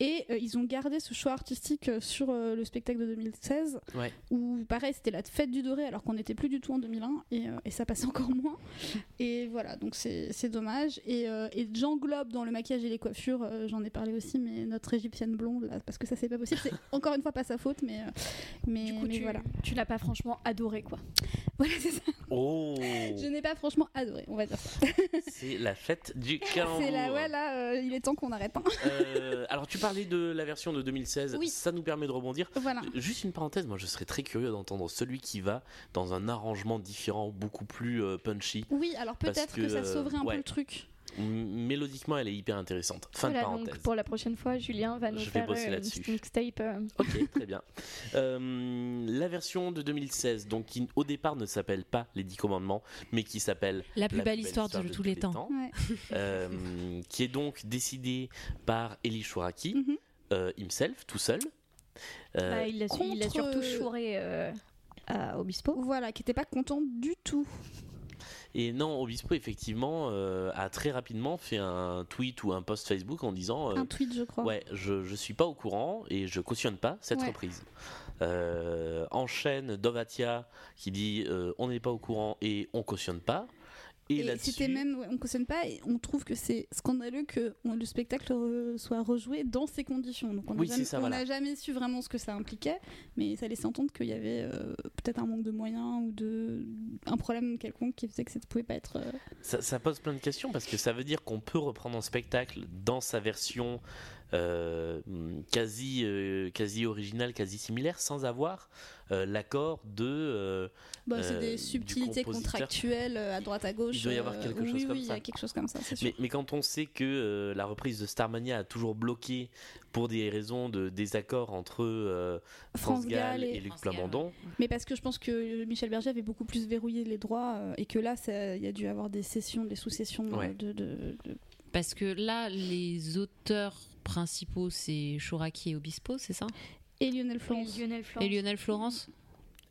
Et euh, ils ont gardé ce choix artistique euh, sur euh, le spectacle de 2016, Ouais. où pareil, c'était la fête du doré, alors qu'on n'était plus du tout en 2001, et, euh, et ça passait encore moins. Et voilà, donc c'est c'est dommage. Et, euh, et j'englobe dans le maquillage et les coiffures, euh, j'en ai parlé aussi, mais notre égyptienne blonde, là, parce que ça c'est pas possible, c'est encore une fois pas sa faute, mais, mais, Du coup, mais tu, voilà. tu l'as pas franchement adoré, quoi. Voilà, c'est ça. Oh Je n'ai pas franchement adoré, on va dire ça. C'est la fête du calembour. C'est là, ouais, là, euh, il est temps qu'on arrête. hein. Euh, alors tu parlais de la version de 2016, Oui. ça nous permet de rebondir. Voilà. Juste une parenthèse, moi je serais très curieux d'entendre celui qui va dans un arrangement différent, beaucoup plus euh, punchy. Oui, alors peut-être que, que, ça sauverait un ouais. peu le truc. Mélodiquement, elle est hyper intéressante. Fin voilà, de parenthèse. donc pour la prochaine fois, Julien va nous Je faire euh, une mixtape. euh, Ok, très bien. Euh, la version de 2016, donc qui au départ ne s'appelle pas Les Dix Commandements, mais qui s'appelle La plus belle histoire de tous les temps. Ouais. euh, qui est donc décidée par Eli Chouraki, Mhm. euh, himself, tout seul. Euh, bah, il l'a contre, surtout chouré euh, à Obispo. Voilà, qui était pas content du tout. Et non, Obispo, effectivement, euh, a très rapidement fait un tweet ou un post Facebook en disant euh, Un tweet, je crois. Ouais, je, je suis pas au courant et je cautionne pas cette Ouais. reprise. Euh, enchaîne Dovatia qui dit On n'est pas au courant et on cautionne pas. Et, Et c'était même, ouais, on cautionne pas et on trouve que c'est scandaleux que on- le spectacle re- soit rejoué dans ces conditions. Donc on n'a Oui, jamais, voilà. n'a jamais su vraiment ce que ça impliquait, mais ça laissait entendre qu'il y avait euh, peut-être un manque de moyens ou de un problème quelconque qui faisait que ça ne pouvait pas être. euh, ça, ça pose plein de questions parce que ça veut dire qu'on peut reprendre un spectacle dans sa version euh, quasi, euh, quasi originale, quasi similaire, sans avoir euh, l'accord de. euh, bah, c'est Euh, des subtilités contractuelles euh, à droite à gauche. Il doit y avoir euh, quelque oui, chose oui, comme il y ça. a quelque chose comme ça, c'est sûr. Mais, mais quand on sait que euh, la reprise de Starmania a toujours bloqué pour des raisons de désaccord entre euh, France Gall et, Luc France Gall, Plamondon, Mais parce que je pense que Michel Berger avait beaucoup plus verrouillé les droits euh, et que là, ça- il y a dû avoir des sessions, des sous-sessions euh, Ouais. de, de- de- Parce que là, les auteurs principaux, c'est Chouraki et Obispo, c'est ça? Et Lionel Florence. Et Lionel Florence? Et Lionel Florence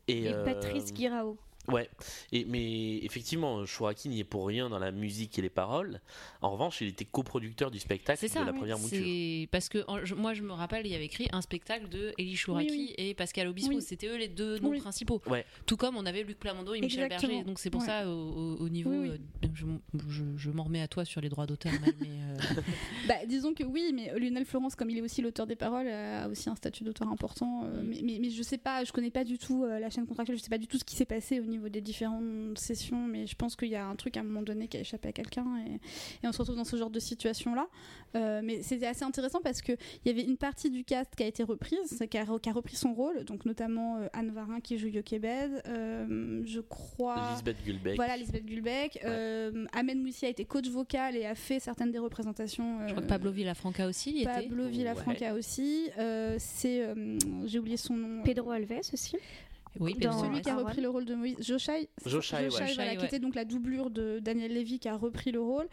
et, Et euh, Patrice Guirao. Ouais, et, mais effectivement, Chouraki n'y est pour rien dans la musique et les paroles. En revanche, il était coproducteur du spectacle ça, de la oui. première mouture. C'est parce que en- je- moi je me rappelle, il y avait écrit un spectacle de Elie Chouraki Oui, et Pascal Obispo. Oui. C'était eux les deux noms Oui. principaux. Ouais. Tout comme on avait Luc Plamondon et Michel. Berger. Donc c'est pour Ouais. ça au, au- au niveau, Oui, oui. euh, je, je- je m'en remets à toi sur les droits d'auteur, mais euh, Bah, disons que oui, mais Lionel Florence, comme il est aussi l'auteur des paroles, a aussi un statut d'auteur important. euh, Mm. mais, mais, mais je sais pas, je connais pas du tout la chaîne contractuelle, je sais pas du tout ce qui s'est passé au niveau des différentes sessions, mais je pense qu'il y a un truc à un moment donné qui a échappé à quelqu'un et, et on se retrouve dans ce genre de situation-là. Euh, mais c'était assez intéressant parce qu'il y avait une partie du cast qui a été reprise, qui a, qui a repris son rôle, donc notamment euh, Anne Varin qui joue Yokebed, euh, je crois. Lisbeth Gulbeck. Voilà, Lisbeth Gulbeck. Euh, Ahmed Moussi a été coach vocal et a fait certaines des représentations. je crois que Pablo Villafranca aussi y était. Pablo Villafranca aussi. Euh, c'est, euh, j'ai oublié son nom. Pedro Alves aussi. Oui, Dans- Celui qui a repris le rôle de Moïse. Joshai. Joshai, voilà, Joshai, qui ouais. était donc la doublure de Daniel Levy qui a repris le rôle.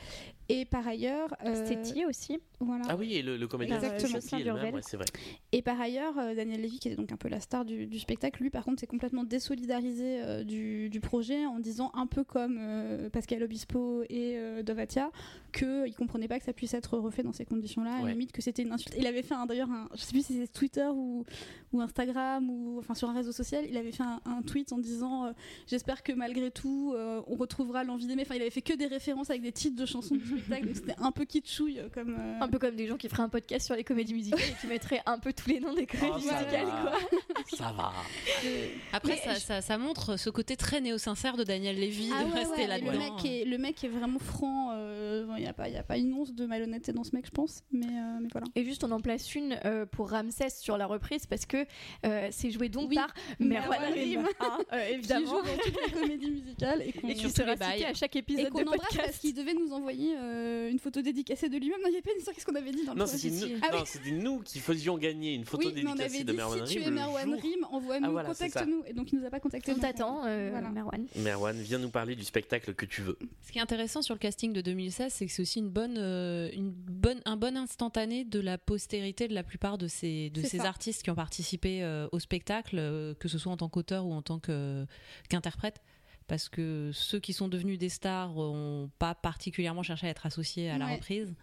Et par ailleurs. euh, Stéti aussi. Voilà. Ah oui, et le, le comédien Exactement. Ouais, c'est vrai. Et par ailleurs, euh, Daniel Levy, qui était donc un peu la star du, du spectacle, lui par contre s'est complètement désolidarisé euh, du, du projet en disant un peu comme euh, Pascal Obispo et euh, Dovatia qu'il comprenait pas que ça puisse être refait dans ces conditions-là, Ouais. limite que c'était une insulte. Il avait fait un- d'ailleurs, un, je sais plus si c'était Twitter ou, ou Instagram ou enfin sur un réseau social, il avait fait un, un tweet en disant euh, j'espère que malgré tout euh, on retrouvera l'envie d'aimer. Enfin, il avait fait que des références avec des titres de chansons spectacle, donc c'était un peu kitschouille euh, comme. euh, Un peu comme des gens qui feraient un podcast sur les comédies musicales et qui mettraient un peu tous les noms des comédies Oh, ça musicales, va. quoi. Ça va. Après, Mais ça, je- ça, ça montre ce côté très néo-sincère de Daniel Lévy Ah de ouais, rester ouais, là-dedans. le mec est le mec est vraiment franc euh, il n'y a, pas- il y a pas une once de malhonnêteté dans ce mec, je pense. Mais, euh, mais voilà. Et juste, on en place une euh, pour Ramsès sur la reprise parce que euh, c'est joué donc Oui, par Merwan Rim, Rim. hein, euh, Qui évidemment. joue dans toutes les comédies musicales et qu'on Et qui sera cité à chaque et épisode qu'on de embrasse parce podcast. qu'il devait nous envoyer euh, une photo dédicacée de lui-même. Non, il n'y a pas une histoire, qu'est-ce qu'on avait dit dans le Non, c'était nous. Ah oui. non, c'était nous qui faisions gagner une photo Oui, mais on dédicacée avait de Merwan si tu Rim es Merwan. Rim, envoie-nous, Ah, voilà, contacte-nous. Et donc il nous a pas contacté. On t'attend, euh, voilà. Merwan. Merwan, viens nous parler du spectacle que tu veux. Ce qui est intéressant sur le casting de 2016, c'est que c'est aussi une bonne, euh, une bonne, un bon instantané de la postérité de la plupart de ces, de ces ça. artistes qui ont participé euh, au spectacle, euh, que ce soit en tant qu'auteur ou en tant qu'interprète. Parce que ceux qui sont devenus des stars n'ont pas particulièrement cherché à être associés à la Ouais. reprise.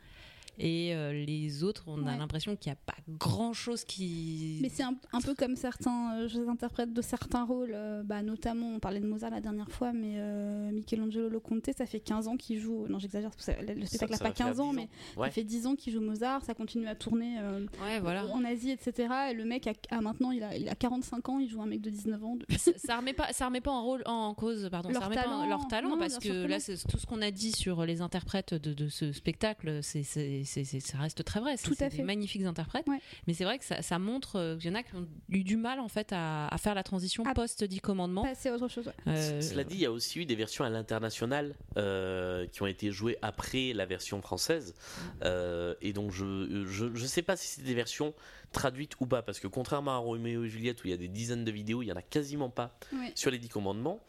Et euh, les autres, on a l'impression qu'il n'y a pas grand chose qui. Mais c'est un, un peu comme certains euh, jeux interprètes de certains rôles, euh, bah, notamment on parlait de Mozart la dernière fois, mais euh, Michelangelo Loconte, ça fait 15 ans qu'il joue, non j'exagère, le spectacle n'a pas va faire 15 ans, 10 mais. Ouais. ça fait 10 ans qu'il joue Mozart, ça continue à tourner euh, Ouais, voilà. en Asie, etc. Et le mec a, a maintenant, il a, il a 45 ans, il joue un mec de 19 ans. de- ça, ça remet pas ça remet pas en rôle en cause pardon Leur ça remet pas talent. en- leur talent Non, parce que que là c'est tout ce qu'on a dit sur les interprètes de, de ce spectacle c'est- ça reste très vrai C'est- Tout à c'est fait. des magnifiques interprètes Ouais. mais c'est vrai que ça, ça montre euh, qu'il y en a qui ont eu du mal en fait à, à faire la transition Ah, post dit commandement Passer à autre chose. ouais. Euh, Cela dit, il y a aussi eu des versions à l'international euh, qui ont été jouées après la version française. Euh, et donc, je, je, je sais pas si c'est des versions traduites ou pas, parce que contrairement à Roméo et Juliette, où il y a des dizaines de vidéos, il y en a quasiment pas Ouais. sur les dix commandements.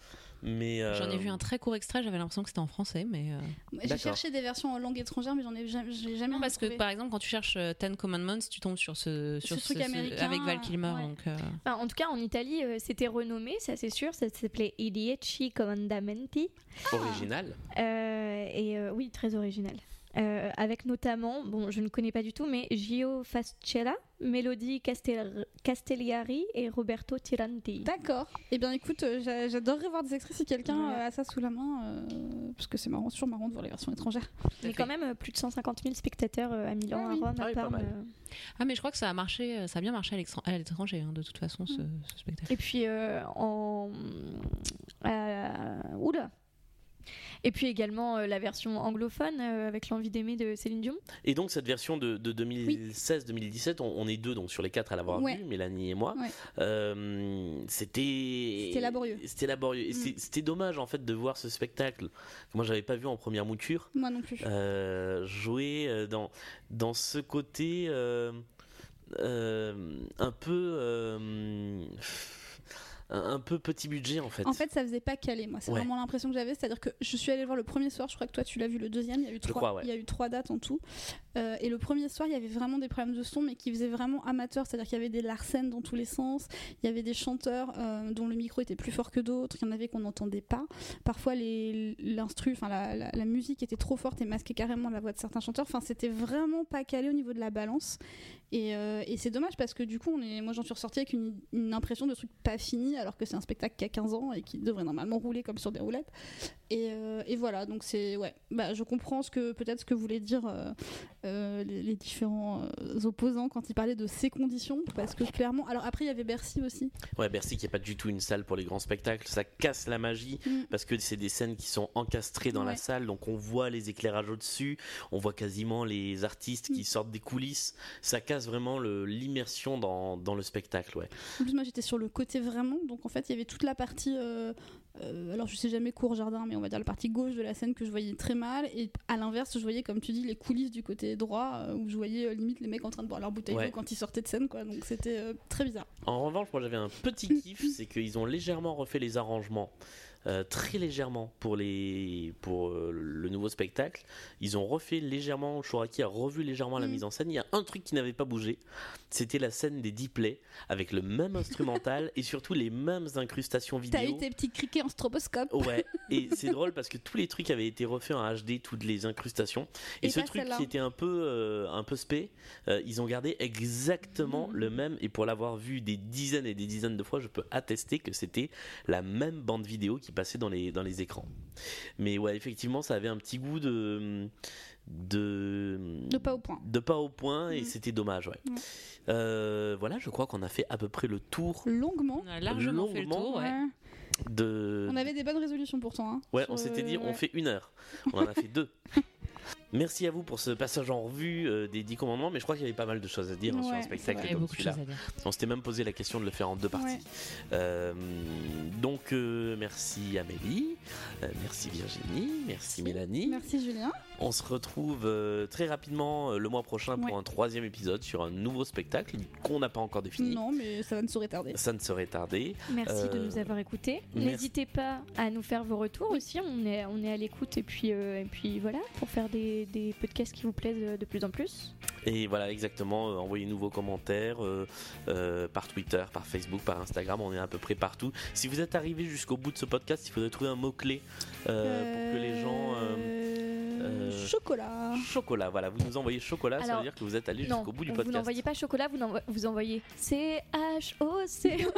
Mais euh, J'en ai vu un très court extrait, j'avais l'impression que c'était en français, mais. euh, J'ai cherché des versions en langue étrangère, mais j'en ai jamais, j'ai jamais Non, parce que par exemple, quand tu cherches euh, Ten Commandments, tu tombes sur ce, sur Ce truc ce- américain, avec Val Kilmer. ouais. Donc, euh, Enfin, en tout cas, en Italie, euh, c'était renommé, ça c'est sûr. Ça s'appelait I Dieci Comandamenti. original. Euh, et euh, oui, très original. Euh, avec notamment, bon, je ne connais pas du tout, mais Gio Fascella, Melody Castel- Castelliari et Roberto Tiranti. D'accord. Eh bien, écoute, euh, j'a- j'adorerais voir des extraits si quelqu'un euh, a ça sous la main, euh, parce que c'est marrant, c'est toujours marrant de voir les versions étrangères. Mais quand même plus de 150 000 spectateurs à Milan, Ah à oui. Rome, Ah à oui, Parme. Ah, mais je crois que ça a marché, ça a bien marché à à l'étranger, hein, de toute façon, ce, ce spectacle. Et puis euh, en. euh, oula! Et puis également euh, la version anglophone euh, avec l'envie d'aimer de Céline Dion. Et donc cette version de, de 2016-2017, on, on est deux donc sur les quatre à l'avoir Ouais. vue, Mélanie et moi. Ouais. Euh, c'était C'était laborieux. C'était laborieux. Mm. C'était dommage en fait de voir ce spectacle que moi j'avais pas vu en première mouture. Moi non plus. jouer dans, dans ce côté euh, un peu euh, un, peu petit budget en fait. En fait, ça faisait pas caler, moi. C'est Ouais. vraiment l'impression que j'avais. C'est-à-dire que je suis allée voir le premier soir. Je crois que toi, tu l'as vu le deuxième. Il y a eu trois. crois, ouais. Il y a eu trois dates en tout. Euh, et le premier soir, il y avait vraiment des problèmes de son, mais qui faisaient vraiment amateur. C'est-à-dire qu'il y avait des larcènes dans tous les sens. Il y avait des chanteurs euh, dont le micro était plus fort que d'autres. Il y en avait qu'on n'entendait pas. Parfois, l'instru, enfin la, la- la musique était trop forte et masquait carrément la voix de certains chanteurs. Enfin, c'était vraiment pas calé au niveau de la balance. Et, euh, et c'est dommage parce que du coup, on est, moi j'en suis ressortie avec une, une impression de truc pas fini alors que c'est un spectacle qui a 15 ans et qui devrait normalement rouler comme sur des roulettes. Et, euh, et voilà, donc c'est. Ouais, bah, je comprends ce que peut-être ce que voulaient dire euh, euh, les, les différents opposants quand ils parlaient de ces conditions parce que clairement. Alors après, il y avait Bercy aussi. Ouais, Bercy qui est pas du tout une salle pour les grands spectacles, ça casse la magie Mm. parce que c'est des scènes qui sont encastrées dans la salle, donc on voit les éclairages au-dessus, on voit quasiment les artistes qui Mm. sortent des coulisses, ça casse vraiment l'immersion dans, dans le spectacle, ouais. En plus, moi j'étais sur le côté vraiment, donc en fait il y avait toute la partie. euh, euh, alors je sais jamais court jardin, mais on va dire la partie gauche de la scène que je voyais très mal, et à l'inverse, je voyais, comme tu dis, les coulisses du côté droit euh, où je voyais limite les mecs en train de boire leur bouteille Ouais. d'eau quand ils sortaient de scène, quoi. Donc c'était très bizarre. En revanche, moi j'avais un petit kiff, c'est qu'ils ont légèrement refait les arrangements. Euh, très légèrement pour, les, pour euh, le nouveau spectacle. Ils ont refait légèrement, Chouraki a revu légèrement la Mm. mise en scène. Il y a un truc qui n'avait pas bougé, c'était la scène des Diplay avec le même instrumental et surtout les mêmes incrustations vidéo. T'as eu tes petits criquets en stroboscope. Ouais, et c'est drôle parce que tous les trucs avaient été refaits en HD, toutes les incrustations. Et, Et ce truc qui était un peu, euh, un peu spé, ils ont gardé exactement le même. Et pour l'avoir vu des dizaines et des dizaines de fois, je peux attester que c'était la même bande vidéo qui passait dans les, dans les écrans. Mais ouais, effectivement, ça avait un petit goût de. de. De pas au point. de pas au point, et Mm. c'était dommage, ouais. Euh, voilà, je crois qu'on a fait à peu près le tour Longuement. On a largement fait le Longuement, tour, ouais. De. On avait des bonnes résolutions pourtant. hein, Ouais, sur, on s'était dit, on fait une heure. On en a fait deux. Merci à vous pour ce passage en revue euh, des 10 commandements, mais je crois qu'il y avait pas mal de choses à dire hein, sur un spectacle comme celui-là. On s'était même posé la question de le faire en deux parties. Ouais. Euh, donc, euh, merci Amélie, merci Virginie, merci Mélanie. Merci Julien. On se retrouve euh, très rapidement euh, le mois prochain pour Ouais. un troisième épisode sur un nouveau spectacle qu'on n'a pas encore défini. Non, mais ça va ne saurait tarder. Ça ne serait tardé. Merci de Euh, nous avoir écoutés. N'hésitez pas à nous faire vos retours aussi. On est, on est à l'écoute et puis, euh, et puis voilà, pour faire des, des podcasts qui vous plaisent de plus en plus. Et voilà, exactement. euh, Envoyez-nous vos commentaires euh, euh, par Twitter, par Facebook, par Instagram. On est à peu près partout. Si vous êtes arrivé jusqu'au bout de ce podcast, il faudrait trouver un mot-clé euh, pour que les gens. Euh, Chocolat. Chocolat, voilà, vous nous envoyez chocolat, ça veut dire que vous êtes allé jusqu'au bout du vous podcast. n'envoyez pas chocolat, vous, vous envoyez C-H-O-C.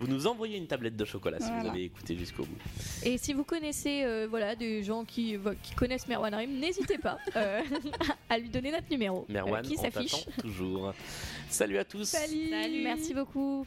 Vous nous envoyez une tablette de chocolat si vous avez écouté jusqu'au bout. Et si vous connaissez euh, voilà, des gens qui, connaissent Merwan Harim, n'hésitez pas euh, à lui donner notre numéro euh, Merwan, qui s'affiche. toujours. Salut à tous. Salut. Merci beaucoup.